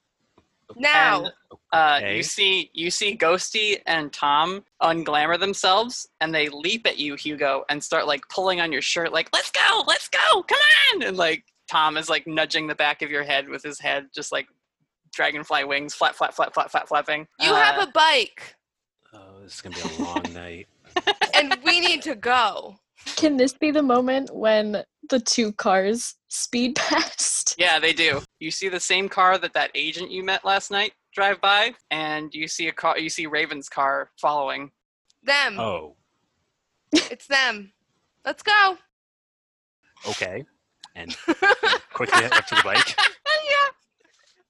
Now. And, uh, Okay. you see, you see Ghosty and Tom unglamour themselves, and they leap at you, Hugo, and start like pulling on your shirt, like "Let's go, let's go, come on!" And like Tom is like nudging the back of your head with his head, just like dragonfly wings, flap, flap, flap, flap, flap, flapping. You have a bike Oh, this is gonna be a long night. and we need to go. Can this be the moment when the two cars speed past? Yeah, they do. You see the same car that that agent you met last night drive by, and you see a car. You see Raven's car following. Them. Oh, It's them. Let's go. okay. And quickly head up to the bike. yeah.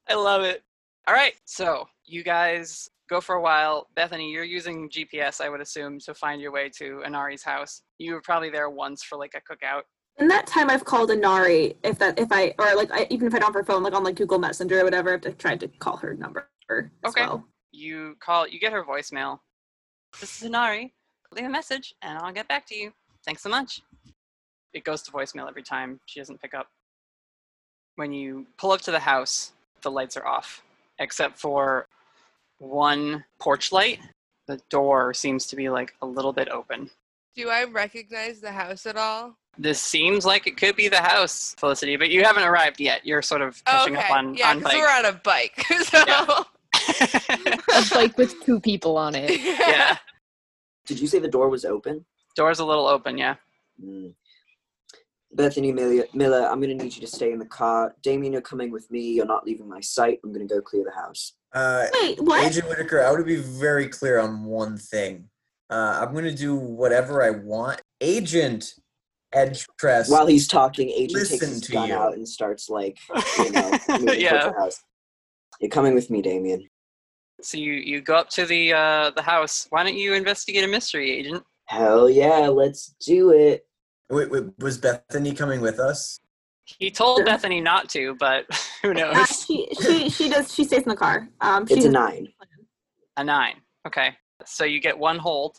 I love it. All right, so you guys go for a while. Bethany, you're using GPS, I would assume, to find your way to Anari's house. You were probably there once for like a cookout. In that time, I've called Inari if that if I or like I, even if I don't have her phone, like on like Google Messenger or whatever, I've tried to call her number as Okay. well. You call, you get her voicemail. This is Inari. Leave a message, and I'll get back to you. Thanks so much. It goes to voicemail every time. She doesn't pick up. When you pull up to the house, the lights are off, except for one porch light. The door seems to be like a little bit open. Do I recognize the house at all? This seems like it could be the house, Felicity, but you haven't arrived yet. You're sort of catching okay. up on, yeah, on because bike. we're on a bike. So A bike with two people on it. yeah. Did you say the door was open? Door's a little open, yeah. Mm. Bethany Miller, Miller, I'm gonna need you to stay in the car. Damien, you're coming with me. You're not leaving my sight. I'm gonna go clear the house. Uh, Wait, what? Agent Whittaker, I want to be very clear on one thing. Uh, I'm going to do whatever I want. Agent Edgecrest. While he's talking, Agent takes Listen his to gun you. out and starts like, you know, Yeah. the house. You're coming with me, Damien. So you, you go up to the uh, the house. Why don't you investigate a mystery, agent? Hell yeah, let's do it. Wait, wait, was Bethany coming with us? He told Bethany not to, but who Uh, knows? she she she does she stays in the car. Um, she It's a nine. A nine. Okay. So you get one hold,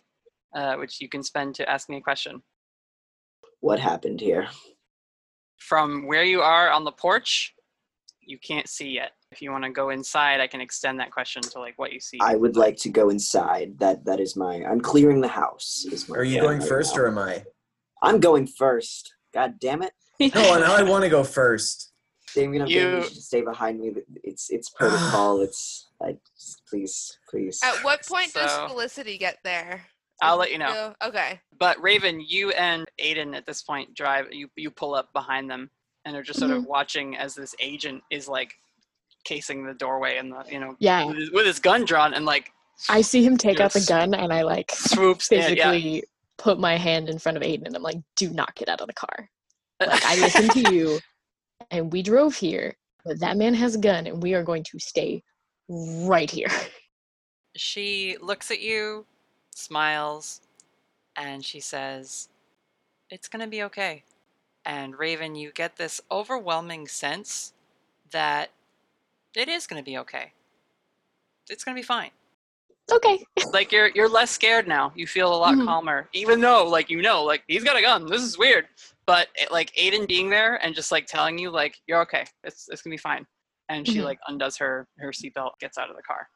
uh, which you can spend to ask me a question. What happened here? From where you are on the porch, you can't see yet. If you want to go inside, I can extend that question to like what you see. I would like to go inside. That that is my. I'm clearing the house. Is my Are you going right first now. or am I? I'm going first. God damn it, No, now I want to go first. Damien. I'm You- you should stay behind me. It's it's protocol. it's like please please. At what point does Felicity get there? I'll let you know. No? Okay. But Raven, you and Aiden at this point drive. You you pull up behind them and are just sort of mm-hmm. watching as this agent is like casing the doorway and the you know Yeah. with his, with his gun drawn and like I see him take out the gun and I like swoops in. Yeah. put my hand in front of Aiden and I'm like, do not get out of the car. Like I listened to you and we drove here, but that man has a gun and we are going to stay right here. She looks at you, smiles, and she says, It's going to be okay. And Raven, you get this overwhelming sense that it is going to be okay. It's going to be fine. Okay. like you're you're less scared now. You feel a lot Mhm. calmer, even though like you know like he's got a gun. This is weird, but it, like Aiden being there and just like telling you like you're okay. It's it's gonna be fine. And she Mhm. like undoes her her seatbelt, gets out of the car.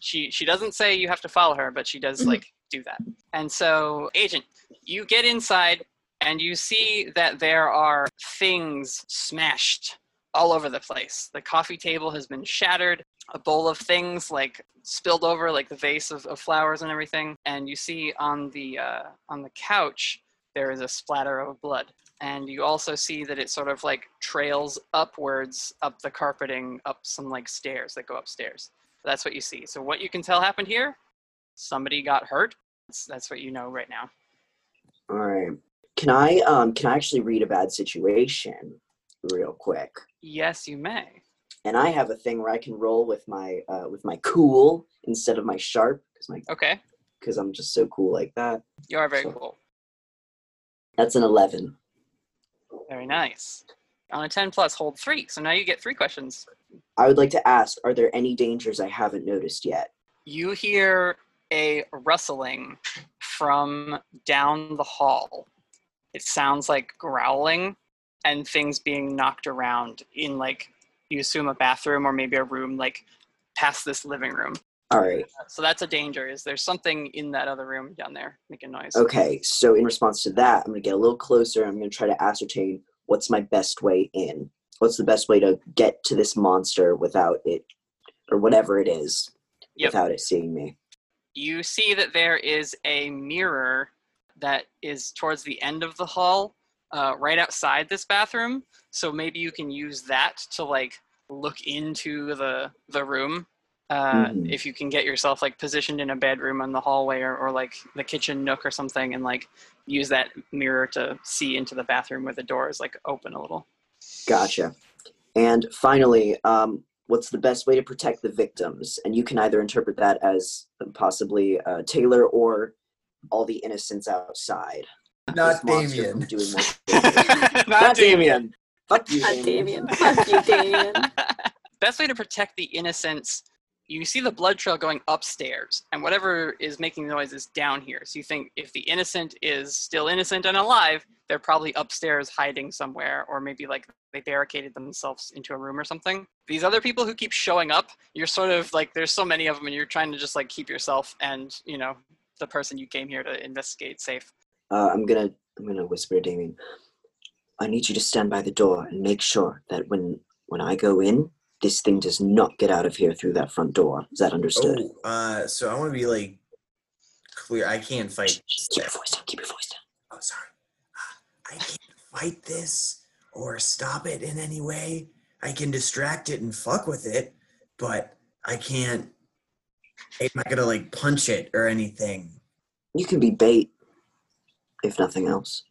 She she doesn't say you have to follow her, but she does Mhm. like do that. And so agent, you get inside and you see that there are things smashed all over the place. The coffee table has been shattered, a bowl of things like spilled over, like the vase of, of flowers and everything. And you see on the uh, on the couch there is a splatter of blood. And you also see that it sort of like trails upwards up the carpeting, up some like stairs that go upstairs. That's what you see. So what you can tell happened here, somebody got hurt. That's, that's what you know right now. All right. Can I um can I actually read a bad situation real quick? Yes, you may. And I have a thing where I can roll with my uh, with my cool instead of my sharp because my Okay. because I'm just so cool like that. You are very cool. That's an eleven. Very nice. On a 10 plus, hold three. So now you get three questions. I would like to ask: Are there any dangers I haven't noticed yet? You hear a rustling from down the hall. It sounds like growling and things being knocked around in, like, you assume a bathroom or maybe a room, like, past this living room. All right. So that's a danger. Is there's something in that other room down there making noise? Okay. So in response to that, I'm gonna get a little closer. I'm gonna try to ascertain what's my best way in. What's the best way to get to this monster without it, or whatever it is, Yep. without it seeing me? You see that there is a mirror that is towards the end of the hall, uh, right outside this bathroom. So maybe you can use that to like look into the the room. Uh, Mhm. If you can get yourself like positioned in a bedroom in the hallway or, or like the kitchen nook or something, and like use that mirror to see into the bathroom where the door is like open a little. Gotcha. And finally, um, what's the best way to protect the victims? And you can either interpret that as possibly uh, Taylor or all the innocents outside. Not Damien. Doing more Not Damien. Fuck you, Not Damien. Damien. Fuck you, Damien. best way to protect the innocents you see the blood trail going upstairs and whatever is making the noise is down here so you think if the innocent is still innocent and alive they're probably upstairs hiding somewhere or maybe like they barricaded themselves into a room or something these other people who keep showing up you're sort of like there's so many of them and you're trying to just like keep yourself and you know the person you came here to investigate safe Uh, I'm gonna I'm gonna whisper to Damien. I need you to stand by the door and make sure that when when I go in, this thing does not get out of here through that front door. Is that understood? Oh, uh, so I want to be like clear. I can't fight. Keep your voice down. Keep your voice down. Oh, sorry. I can't fight this or stop it in any way. I can distract it and fuck with it, but I can't. I'm not gonna like punch it or anything. You can be bait, if nothing else.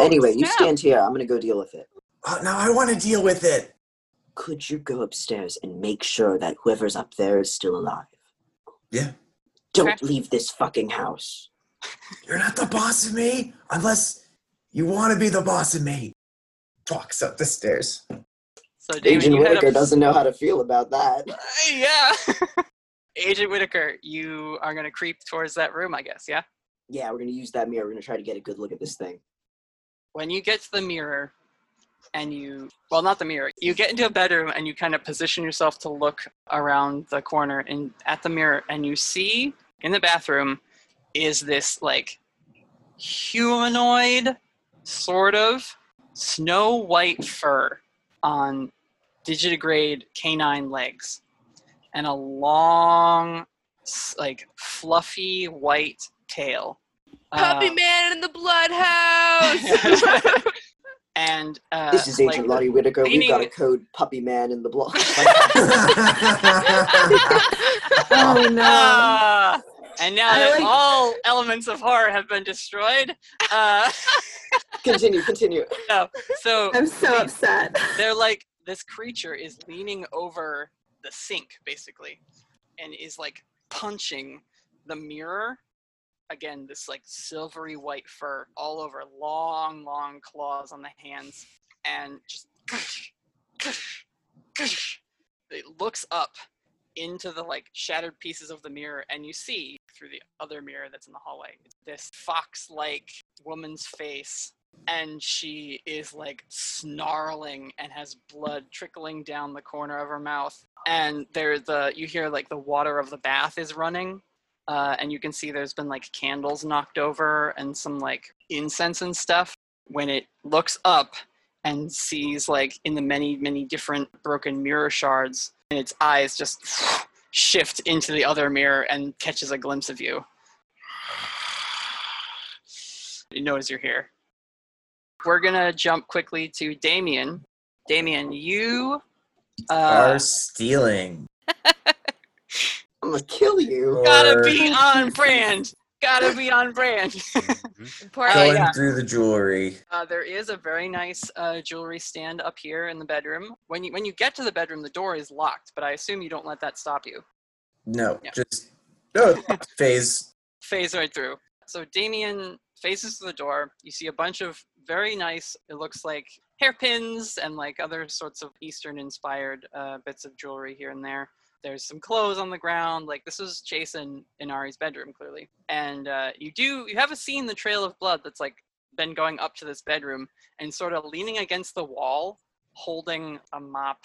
anyway, you stand here. I'm gonna go deal with it. Oh, now I want to deal with it. Could you go upstairs and make sure that whoever's up there is still alive? Yeah. Don't leave this fucking house. You're not the boss of me unless you want to be the boss of me. Walks up the stairs. so Damon, Agent Whittaker up- doesn't know how to feel about that. yeah agent whittaker you are going to creep towards that room i guess yeah Yeah, we're gonna use that mirror. We're gonna try to get a good look at this thing. when you get to the mirror and you well not the mirror you get into a bedroom and you kind of position yourself to look around the corner and at the mirror and you see in the bathroom is this like humanoid sort of snow white fur on digitigrade canine legs and a long like fluffy white tail Puppy Uh, man in the blood house. and uh, This is Agent like, Lottie Whittaker. We've got a code Puppy Man in the block. Oh no. Ah, and now I that like- all elements of horror have been destroyed, uh, continue, continue. no, so I'm so upset. they're like this creature is leaning over the sink basically, and is like punching the mirror. Again, this like silvery white fur all over, long, long claws on the hands, and just it looks up into the like shattered pieces of the mirror and you see through the other mirror that's in the hallway this fox like woman's face and she is like snarling and has blood trickling down the corner of her mouth and there the you hear like the water of the bath is running uh, and you can see there's been like candles knocked over and some like incense and stuff. When it looks up and sees like in the many many different broken mirror shards and its eyes just shift into the other mirror and catches a glimpse of you. You notice you're here. We're gonna jump quickly to damien. Damien you uh, Are stealing. I'm gonna kill you. gotta be on brand Gotta be on brand. Important. Going yeah. through the jewelry. Uh, there is a very nice uh, jewelry stand up here in the bedroom. When you when you get to the bedroom, the door is locked, but I assume you don't let that stop you. No, Yeah. just no phase. Phase right through. So Damien faces the door. You see a bunch of very nice. It looks like hairpins and like other sorts of Eastern inspired uh, bits of jewelry here and there. There's some clothes on the ground. Like this was Jason in Ari's bedroom, clearly. And uh, you do you haven't seen the trail of blood that's like been going up to this bedroom and sort of leaning against the wall, holding a mop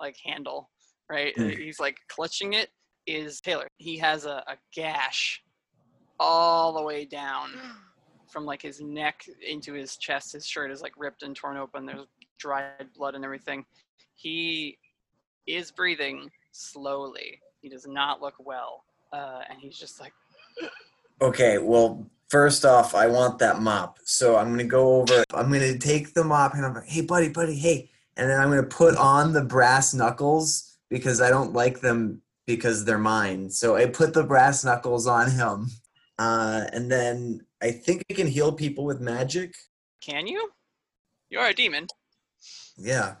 like handle. Right, Hmm. he's like clutching it. Is Taylor? He has a, a gash all the way down from like his neck into his chest. His shirt is like ripped and torn open. There's dried blood and everything. He is breathing slowly. He does not look well. Uh, and he's just like, Okay, well, first off, I want that mop. So I'm gonna go over. I'm gonna take the mop and I'm like, hey, buddy, buddy, hey, and then I'm gonna put on the brass knuckles because I don't like them because they're mine. So I put the brass knuckles on him, uh, and then I think I can heal people with magic. "Can you? You're a demon. Yeah.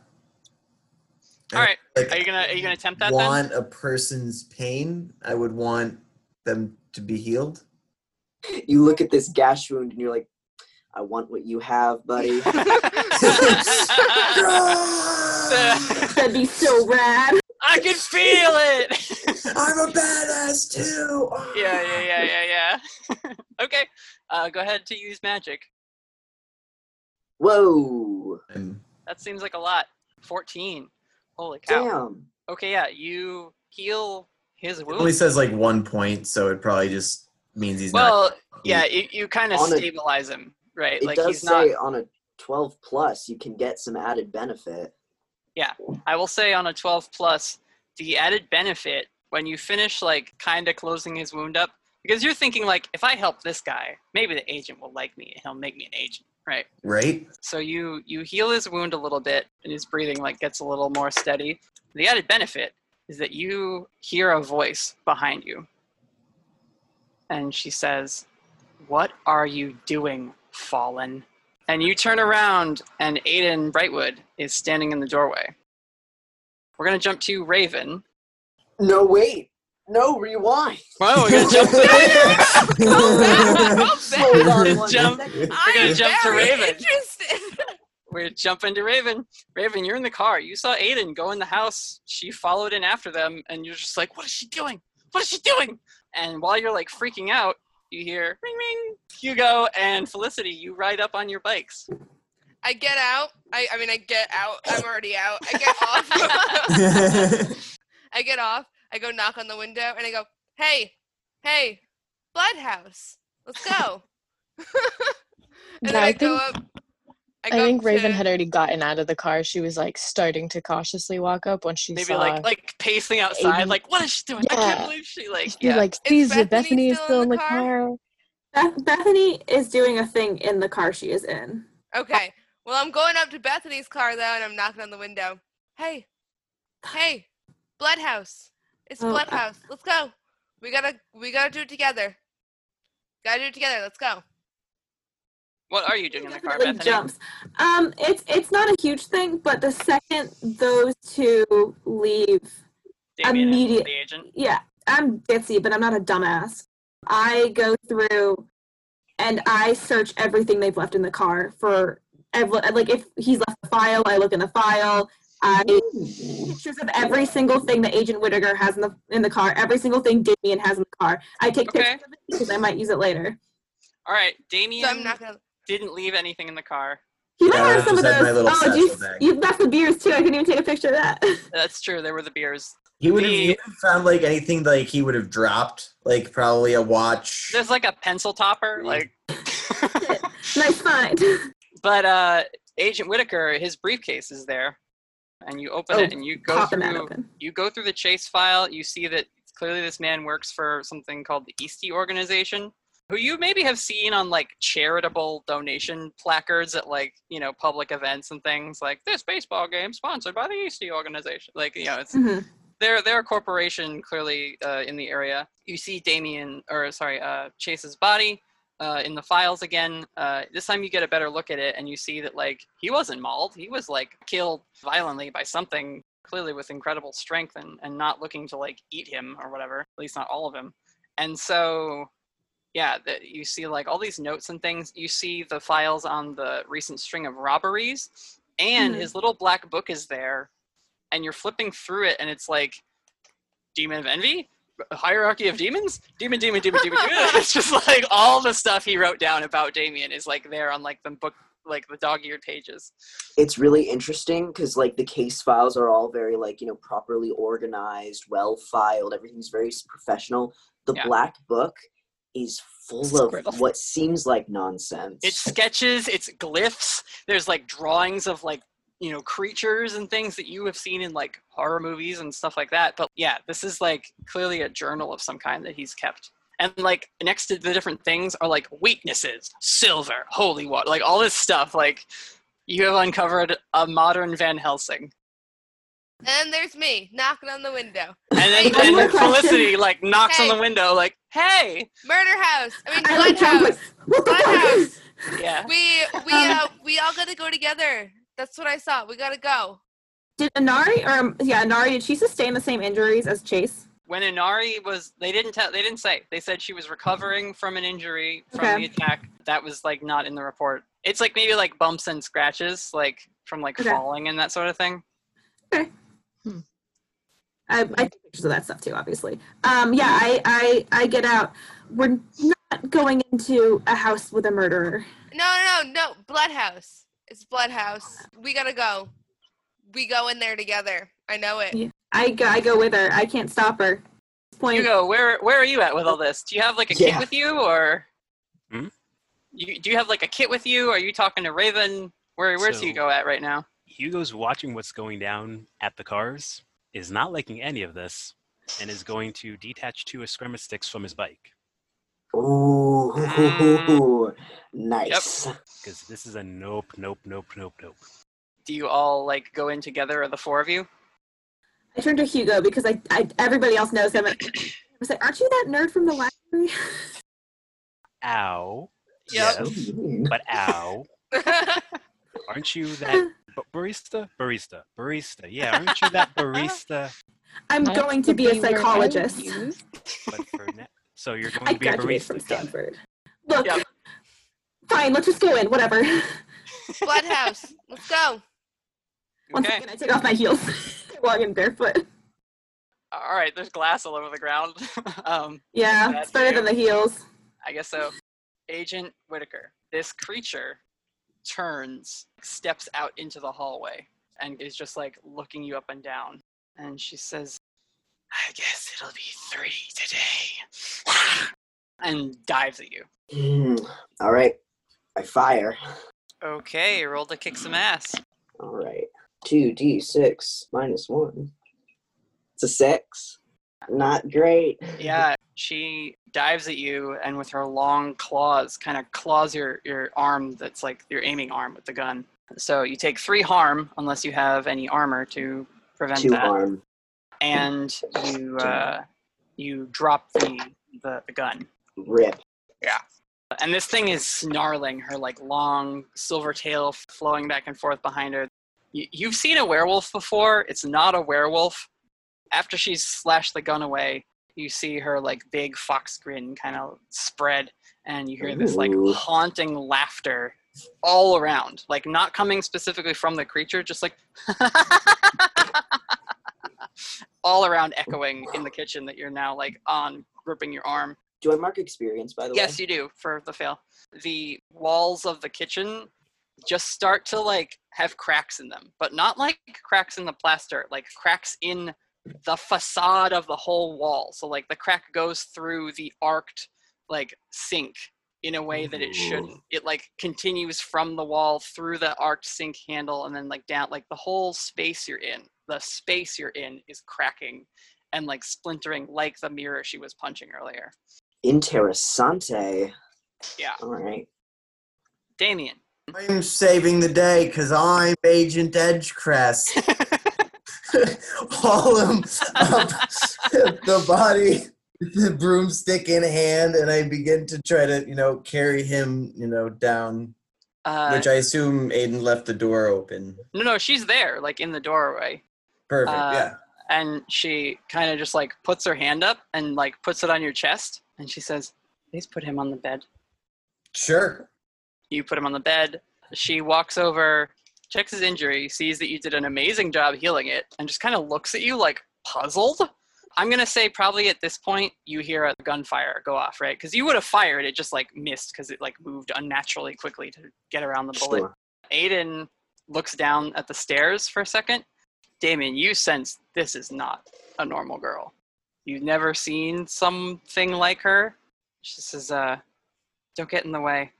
All right. Like, Are you gonna are you gonna attempt that then? want a person's pain? I would want them to be healed. You look at this gash wound and you're like, I want what you have, buddy. That'd be so rad. I can feel it. I'm a badass too. yeah, yeah, yeah, yeah, yeah. okay. Uh, go ahead to use magic. Whoa. That seems like a lot. 14. Holy cow. Damn. Okay, yeah, you heal his It wound. only says like one point, so it probably just means he's well, not. yeah, you, you kind of On a- stabilize him, right? It like does he's not. say on a 12 plus you can get some added benefit. Yeah, I will say on a 12 plus, the added benefit when you finish like kind of closing his wound up, because you're thinking like, if I help this guy, maybe the agent will like me and he'll make me an agent, right? Right? So you you heal his wound a little bit, and his breathing like gets a little more steady. The added benefit is that you hear a voice behind you, and she says, "What are you doing, fallen?" And you turn around, and Aiden Brightwood is standing in the doorway. We're gonna jump to Raven. No, wait. No, rewind. Well, we're gonna jump to Hold on one jump. We're gonna jump to Raven. We're jumping to Raven. Raven, you're in the car. You saw Aiden go in the house. She followed in after them, and you're just like, "What is she doing? What is she doing?" And while you're like freaking out, you hear ring ring. Hugo and Felicity, you ride up on your bikes. I get out. I, I mean, I get out. I'm already out. I get off. I get off. I go knock on the window and I go, "Hey, hey, Bloodhouse, let's go." and Yeah, then I, I go think- up. I, I think up Raven to- had already gotten out of the car. She was like starting to cautiously walk up when she Maybe saw. like like pacing outside, Aiden- like, "What is she doing? I can't believe she like." she Yeah. like sees that Bethany is still in the car. Beth- Bethany is doing a thing in the car she is in. Okay. Well, I'm going up to Bethany's car though, and I'm knocking on the window. Hey, hey, Bloodhouse. It's Oh, uh, Bloodhouse. Let's go. We gotta we gotta do it together. Gotta do it together. Let's go. What are you doing in the car, Bethany? jumps. Um, it's it's not a huge thing, but the second those two leave, Damien and immediate. Yeah, I'm ditzy, but I'm not a dumbass. I go through and I search everything they've left in the car for ev- like if he's left a file, I look in the file. I pictures of every single thing that Agent Whittaker has in the in the car, every single thing Damien has in the car. I take Okay. pictures of it because I might use it later. All right, Damien So I'm not gonna. didn't leave anything in the car. He might Yeah, have some of just had my those. Oh, you, you left the beers too. I couldn't even take a picture of that. That's true. There were the beers. He would have, he would have found like anything like he would have dropped, like probably a watch. There's like a pencil topper, like. nice find. But uh, Agent Whittaker, his briefcase is there, and you open Oh, it and you go through. You go through the chase file. You see that clearly this man works for something called the Eastie Organization, who you maybe have seen on like charitable donation placards at like you know public events and things like this baseball game sponsored by the Eastie Organization. Like you know, it's Mhm. they're they're a corporation clearly uh, in the area. You see Damien, or sorry, uh, Chase's body uh, in the files again. Uh, this time you get a better look at it, and you see that like he wasn't mauled. He was like killed violently by something, clearly with incredible strength, and and not looking to like eat him or whatever. At least not all of him. And so yeah, that you see like all these notes and things. You see the files on the recent string of robberies, and Mhm. his little black book is there, and you're flipping through it, and it's like Demon of Envy, Hierarchy of Demons, Demon, Demon, Demon, Demon. Demon. it's just like all the stuff he wrote down about Damien is like there on like the book, like the dog-eared pages. it's really interesting because like the case files are all very like you know properly organized well filed everything's very professional the Yeah. black book is full of what seems like nonsense It's sketches, it's glyphs. There's like drawings of like you know creatures and things that you have seen in like horror movies and stuff like that. But yeah, this is like clearly a journal of some kind that he's kept. And like next to the different things are like weaknesses, silver, holy water, like all this stuff. Like you have uncovered a modern Van Helsing. And there's me knocking on the window. And then, Wait, and then. Felicity like knocks on the window like, "Hey!" Murder house. I mean, blood house. Blood house. Yeah. We we Um, uh we all gotta go together. That's what I saw. We gotta go. Did Anari or um, yeah, Anari, did she sustain the same injuries as Chase? when Inari was they didn't tell they didn't say. They said she was recovering from an injury from Okay. the attack. That was like not in the report. It's like maybe like bumps and scratches like from like Okay. falling and that sort of thing. Okay. I, I take pictures of that stuff too, obviously. Um, yeah, I, I, I get out. We're not going into a house with a murderer. No, no, no, no. Blood house. It's blood house. We gotta go. We go in there together. I know it. Yeah. I go, I go with her. I can't stop her. Point. Hugo, where where are you at with all this? Do you have like a Yeah. kit with you or Hmm? you, do you have like a kit with you? Are you talking to Raven? Where where's So- Hugo at right now? Hugo's watching what's going down at the cars, is not liking any of this, and is going to detach two Eskrima sticks from his bike. Ooh, Mm. nice. Because this is a nope, nope, nope, nope, nope. Do you all like go in together, or the four of you? I turn to Hugo because I, I everybody else knows him. I was like, "Aren't you that nerd from the library?" Ow. Yep. Yes, but ow. Aren't you that ba- barista? Barista. Barista. Yeah, aren't you that barista? I'm going to be a the word I psychologist. But for ne- so you're going I to be a graduated from barista. Stanford. Look, fine. Let's just go in. Whatever. Blood house. Let's go. One Okay. second, I take off my heels. Walk in barefoot. All right, there's glass all over the ground. um, Yeah, it's better than the heels. I guess so. Agent Whittaker, this creature turns, steps out into the hallway, and is just like looking you up and down. And she says, I guess it'll be three today. and dives at you. Hmm. All right, I fire. Okay, roll to kick some ass. All right, two d six minus one. It's a six. Not great. Yeah, she dives at you and with her long claws kind of claws your, your arm that's like your aiming arm with the gun. So you take three harm unless you have any armor to prevent Two that. harm. And you uh, you drop the, the the gun. Rip. Yeah. And this thing is snarling, her like long silver tail flowing back and forth behind her. You, you've seen a werewolf before. It's not a werewolf. After she's slashed the gun away, you see her like big fox grin kind of spread, and you hear this like Ooh. haunting laughter all around. Like not coming specifically from the creature, just like all around echoing in the kitchen that you're now like on gripping your arm. Do I mark experience by the Yes, way? Yes, you do for the fail. The walls of the kitchen just start to like have cracks in them, but not like cracks in the plaster, like cracks in the facade of the whole wall. So like the crack goes through the arced like sink in a way that it shouldn't. It like continues from the wall through the arced sink handle and then like down like the whole space you're in. The space you're in is cracking and like splintering like the mirror she was punching earlier. Interessante. Yeah. All right. Damien. I'm saving the day because I'm Agent Edgecrest. haul him up the body, the broomstick in hand, and I begin to try to, you know, carry him, you know, down. Uh, which I assume Aiden left the door open. No, no, she's there, like in the doorway. Perfect. Uh, yeah. And she kind of just like puts her hand up and like puts it on your chest, and she says, "Please put him on the bed." Sure. You put him on the bed. She walks over, checks his injury, sees that you did an amazing job healing it, and just kind of looks at you like puzzled. I'm gonna say probably at this point you hear a gunfire go off, right? Because you would have fired, it just like missed because it like moved unnaturally quickly to get around the bullet. Sure. Aiden looks down at the stairs for a second. Damien, you sense this is not a normal girl. You've never seen something like her. She says, uh, don't get in the way.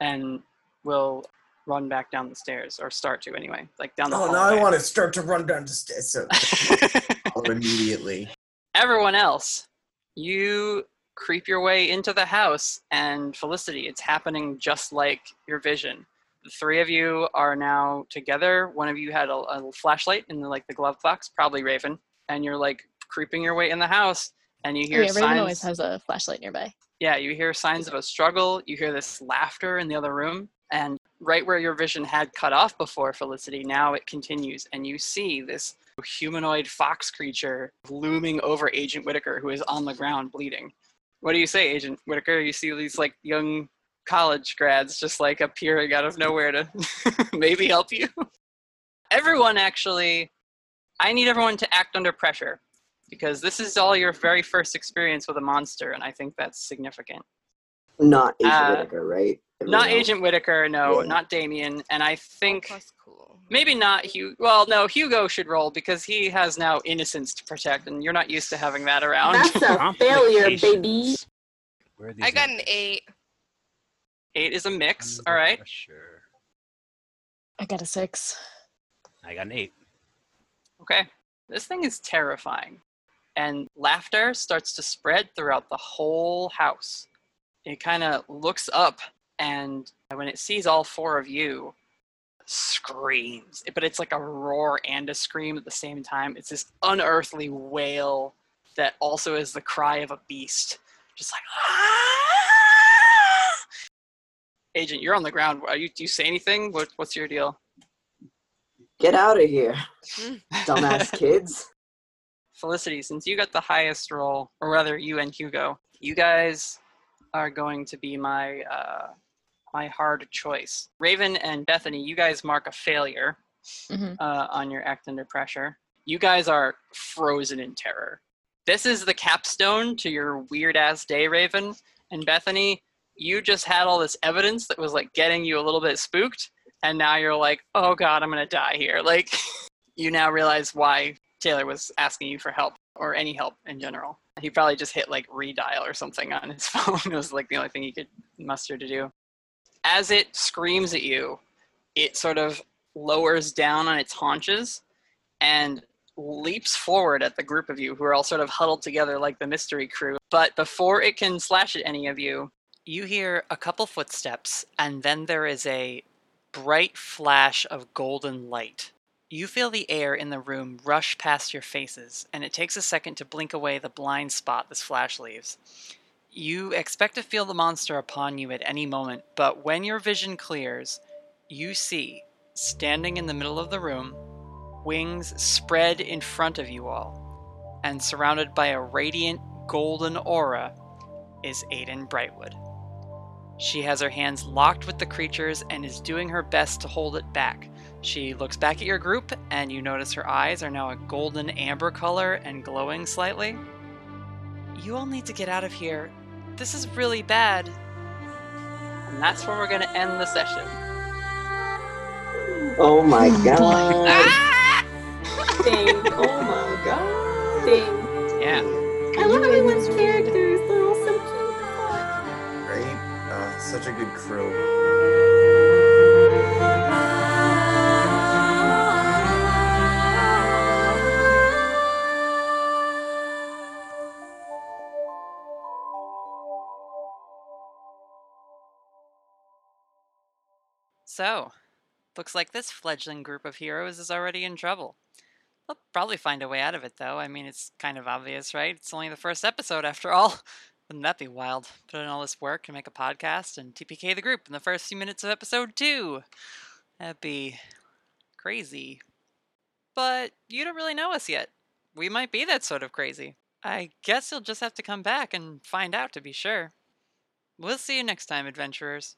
And we'll run back down the stairs, or start to anyway, like down the Oh, hallway. now I want to start to run down the stairs. So immediately. Everyone else, you creep your way into the house, and Felicity, it's happening just like your vision. The three of you are now together. One of you had a, a flashlight in the like the glove box, probably Raven, and you're like creeping your way in the house, and you Oh, hear yeah, Raven always has a flashlight nearby. Yeah, you hear signs of a struggle. You hear this laughter in the other room. And right where your vision had cut off before Felicity, now it continues. And you see this humanoid fox creature looming over Agent Whittaker, who is on the ground bleeding. What do you say, Agent Whittaker? You see these like young college grads just like appearing out of nowhere to maybe help you. everyone actually, I need everyone to act under pressure because this is all your very first experience with a monster, and I think that's significant. Not Agent Uh, Whittaker, right? Not else? Agent Whittaker, no, Yeah. not Damien, and I think maybe not Hugo. Well, no, Hugo should roll because he has now innocence to protect, and you're not used to having that around. That's a failure, baby. Where are these I got an eight. Eight is a mix. All right. Sure. I got a six. I got an eight. Okay. This thing is terrifying. And laughter starts to spread throughout the whole house. It kind of looks up, and when it sees all four of you, screams. But it's like a roar and a scream at the same time. It's this unearthly wail that also is the cry of a beast. Just like, "Ah!" Agent, you're on the ground. Are you, do you say anything? What, what's your deal? Get out of here, dumbass kids. Felicity, since you got the highest roll, or rather you and Hugo, you guys are going to be my uh, my hard choice. Raven and Bethany, you guys mark a failure Mhm. uh, on your act under pressure. You guys are frozen in terror. This is the capstone to your weird ass day, Raven and Bethany. You just had all this evidence that was like getting you a little bit spooked, and now you're like, oh god, I'm gonna die here. Like, you now realize why Taylor was asking you for help or any help in general. He probably just hit like redial or something on his phone. it was like the only thing he could muster to do. As it screams at you, it sort of lowers down on its haunches and leaps forward at the group of you who are all sort of huddled together like the mystery crew. But before it can slash at any of you, you hear a couple footsteps, and then there is a bright flash of golden light. You feel the air in the room rush past your faces, and it takes a second to blink away the blind spot this flash leaves. You expect to feel the monster upon you at any moment, but when your vision clears, you see, standing in the middle of the room, wings spread in front of you all, and surrounded by a radiant golden aura, is Aiden Brightwood. She has her hands locked with the creatures and is doing her best to hold it back. She looks back at your group, and you notice her eyes are now a golden amber color and glowing slightly. You all need to get out of here. This is really bad. And that's where we're going to end the session. Oh my god. Dang. Oh my god. Dang. Yeah. I love how everyone's characters. They're all so cute. Right? Uh, such a good crew. So, looks like this fledgling group of heroes is already in trouble. I'll probably find a way out of it, though. I mean, it's kind of obvious, right? It's only the first episode, after all. Wouldn't that be wild? Put in all this work and make a podcast and TPK the group in the first few minutes of episode two. That'd be crazy. But you don't really know us yet. We might be that sort of crazy. I guess you'll just have to come back and find out to be sure. We'll see you next time, adventurers.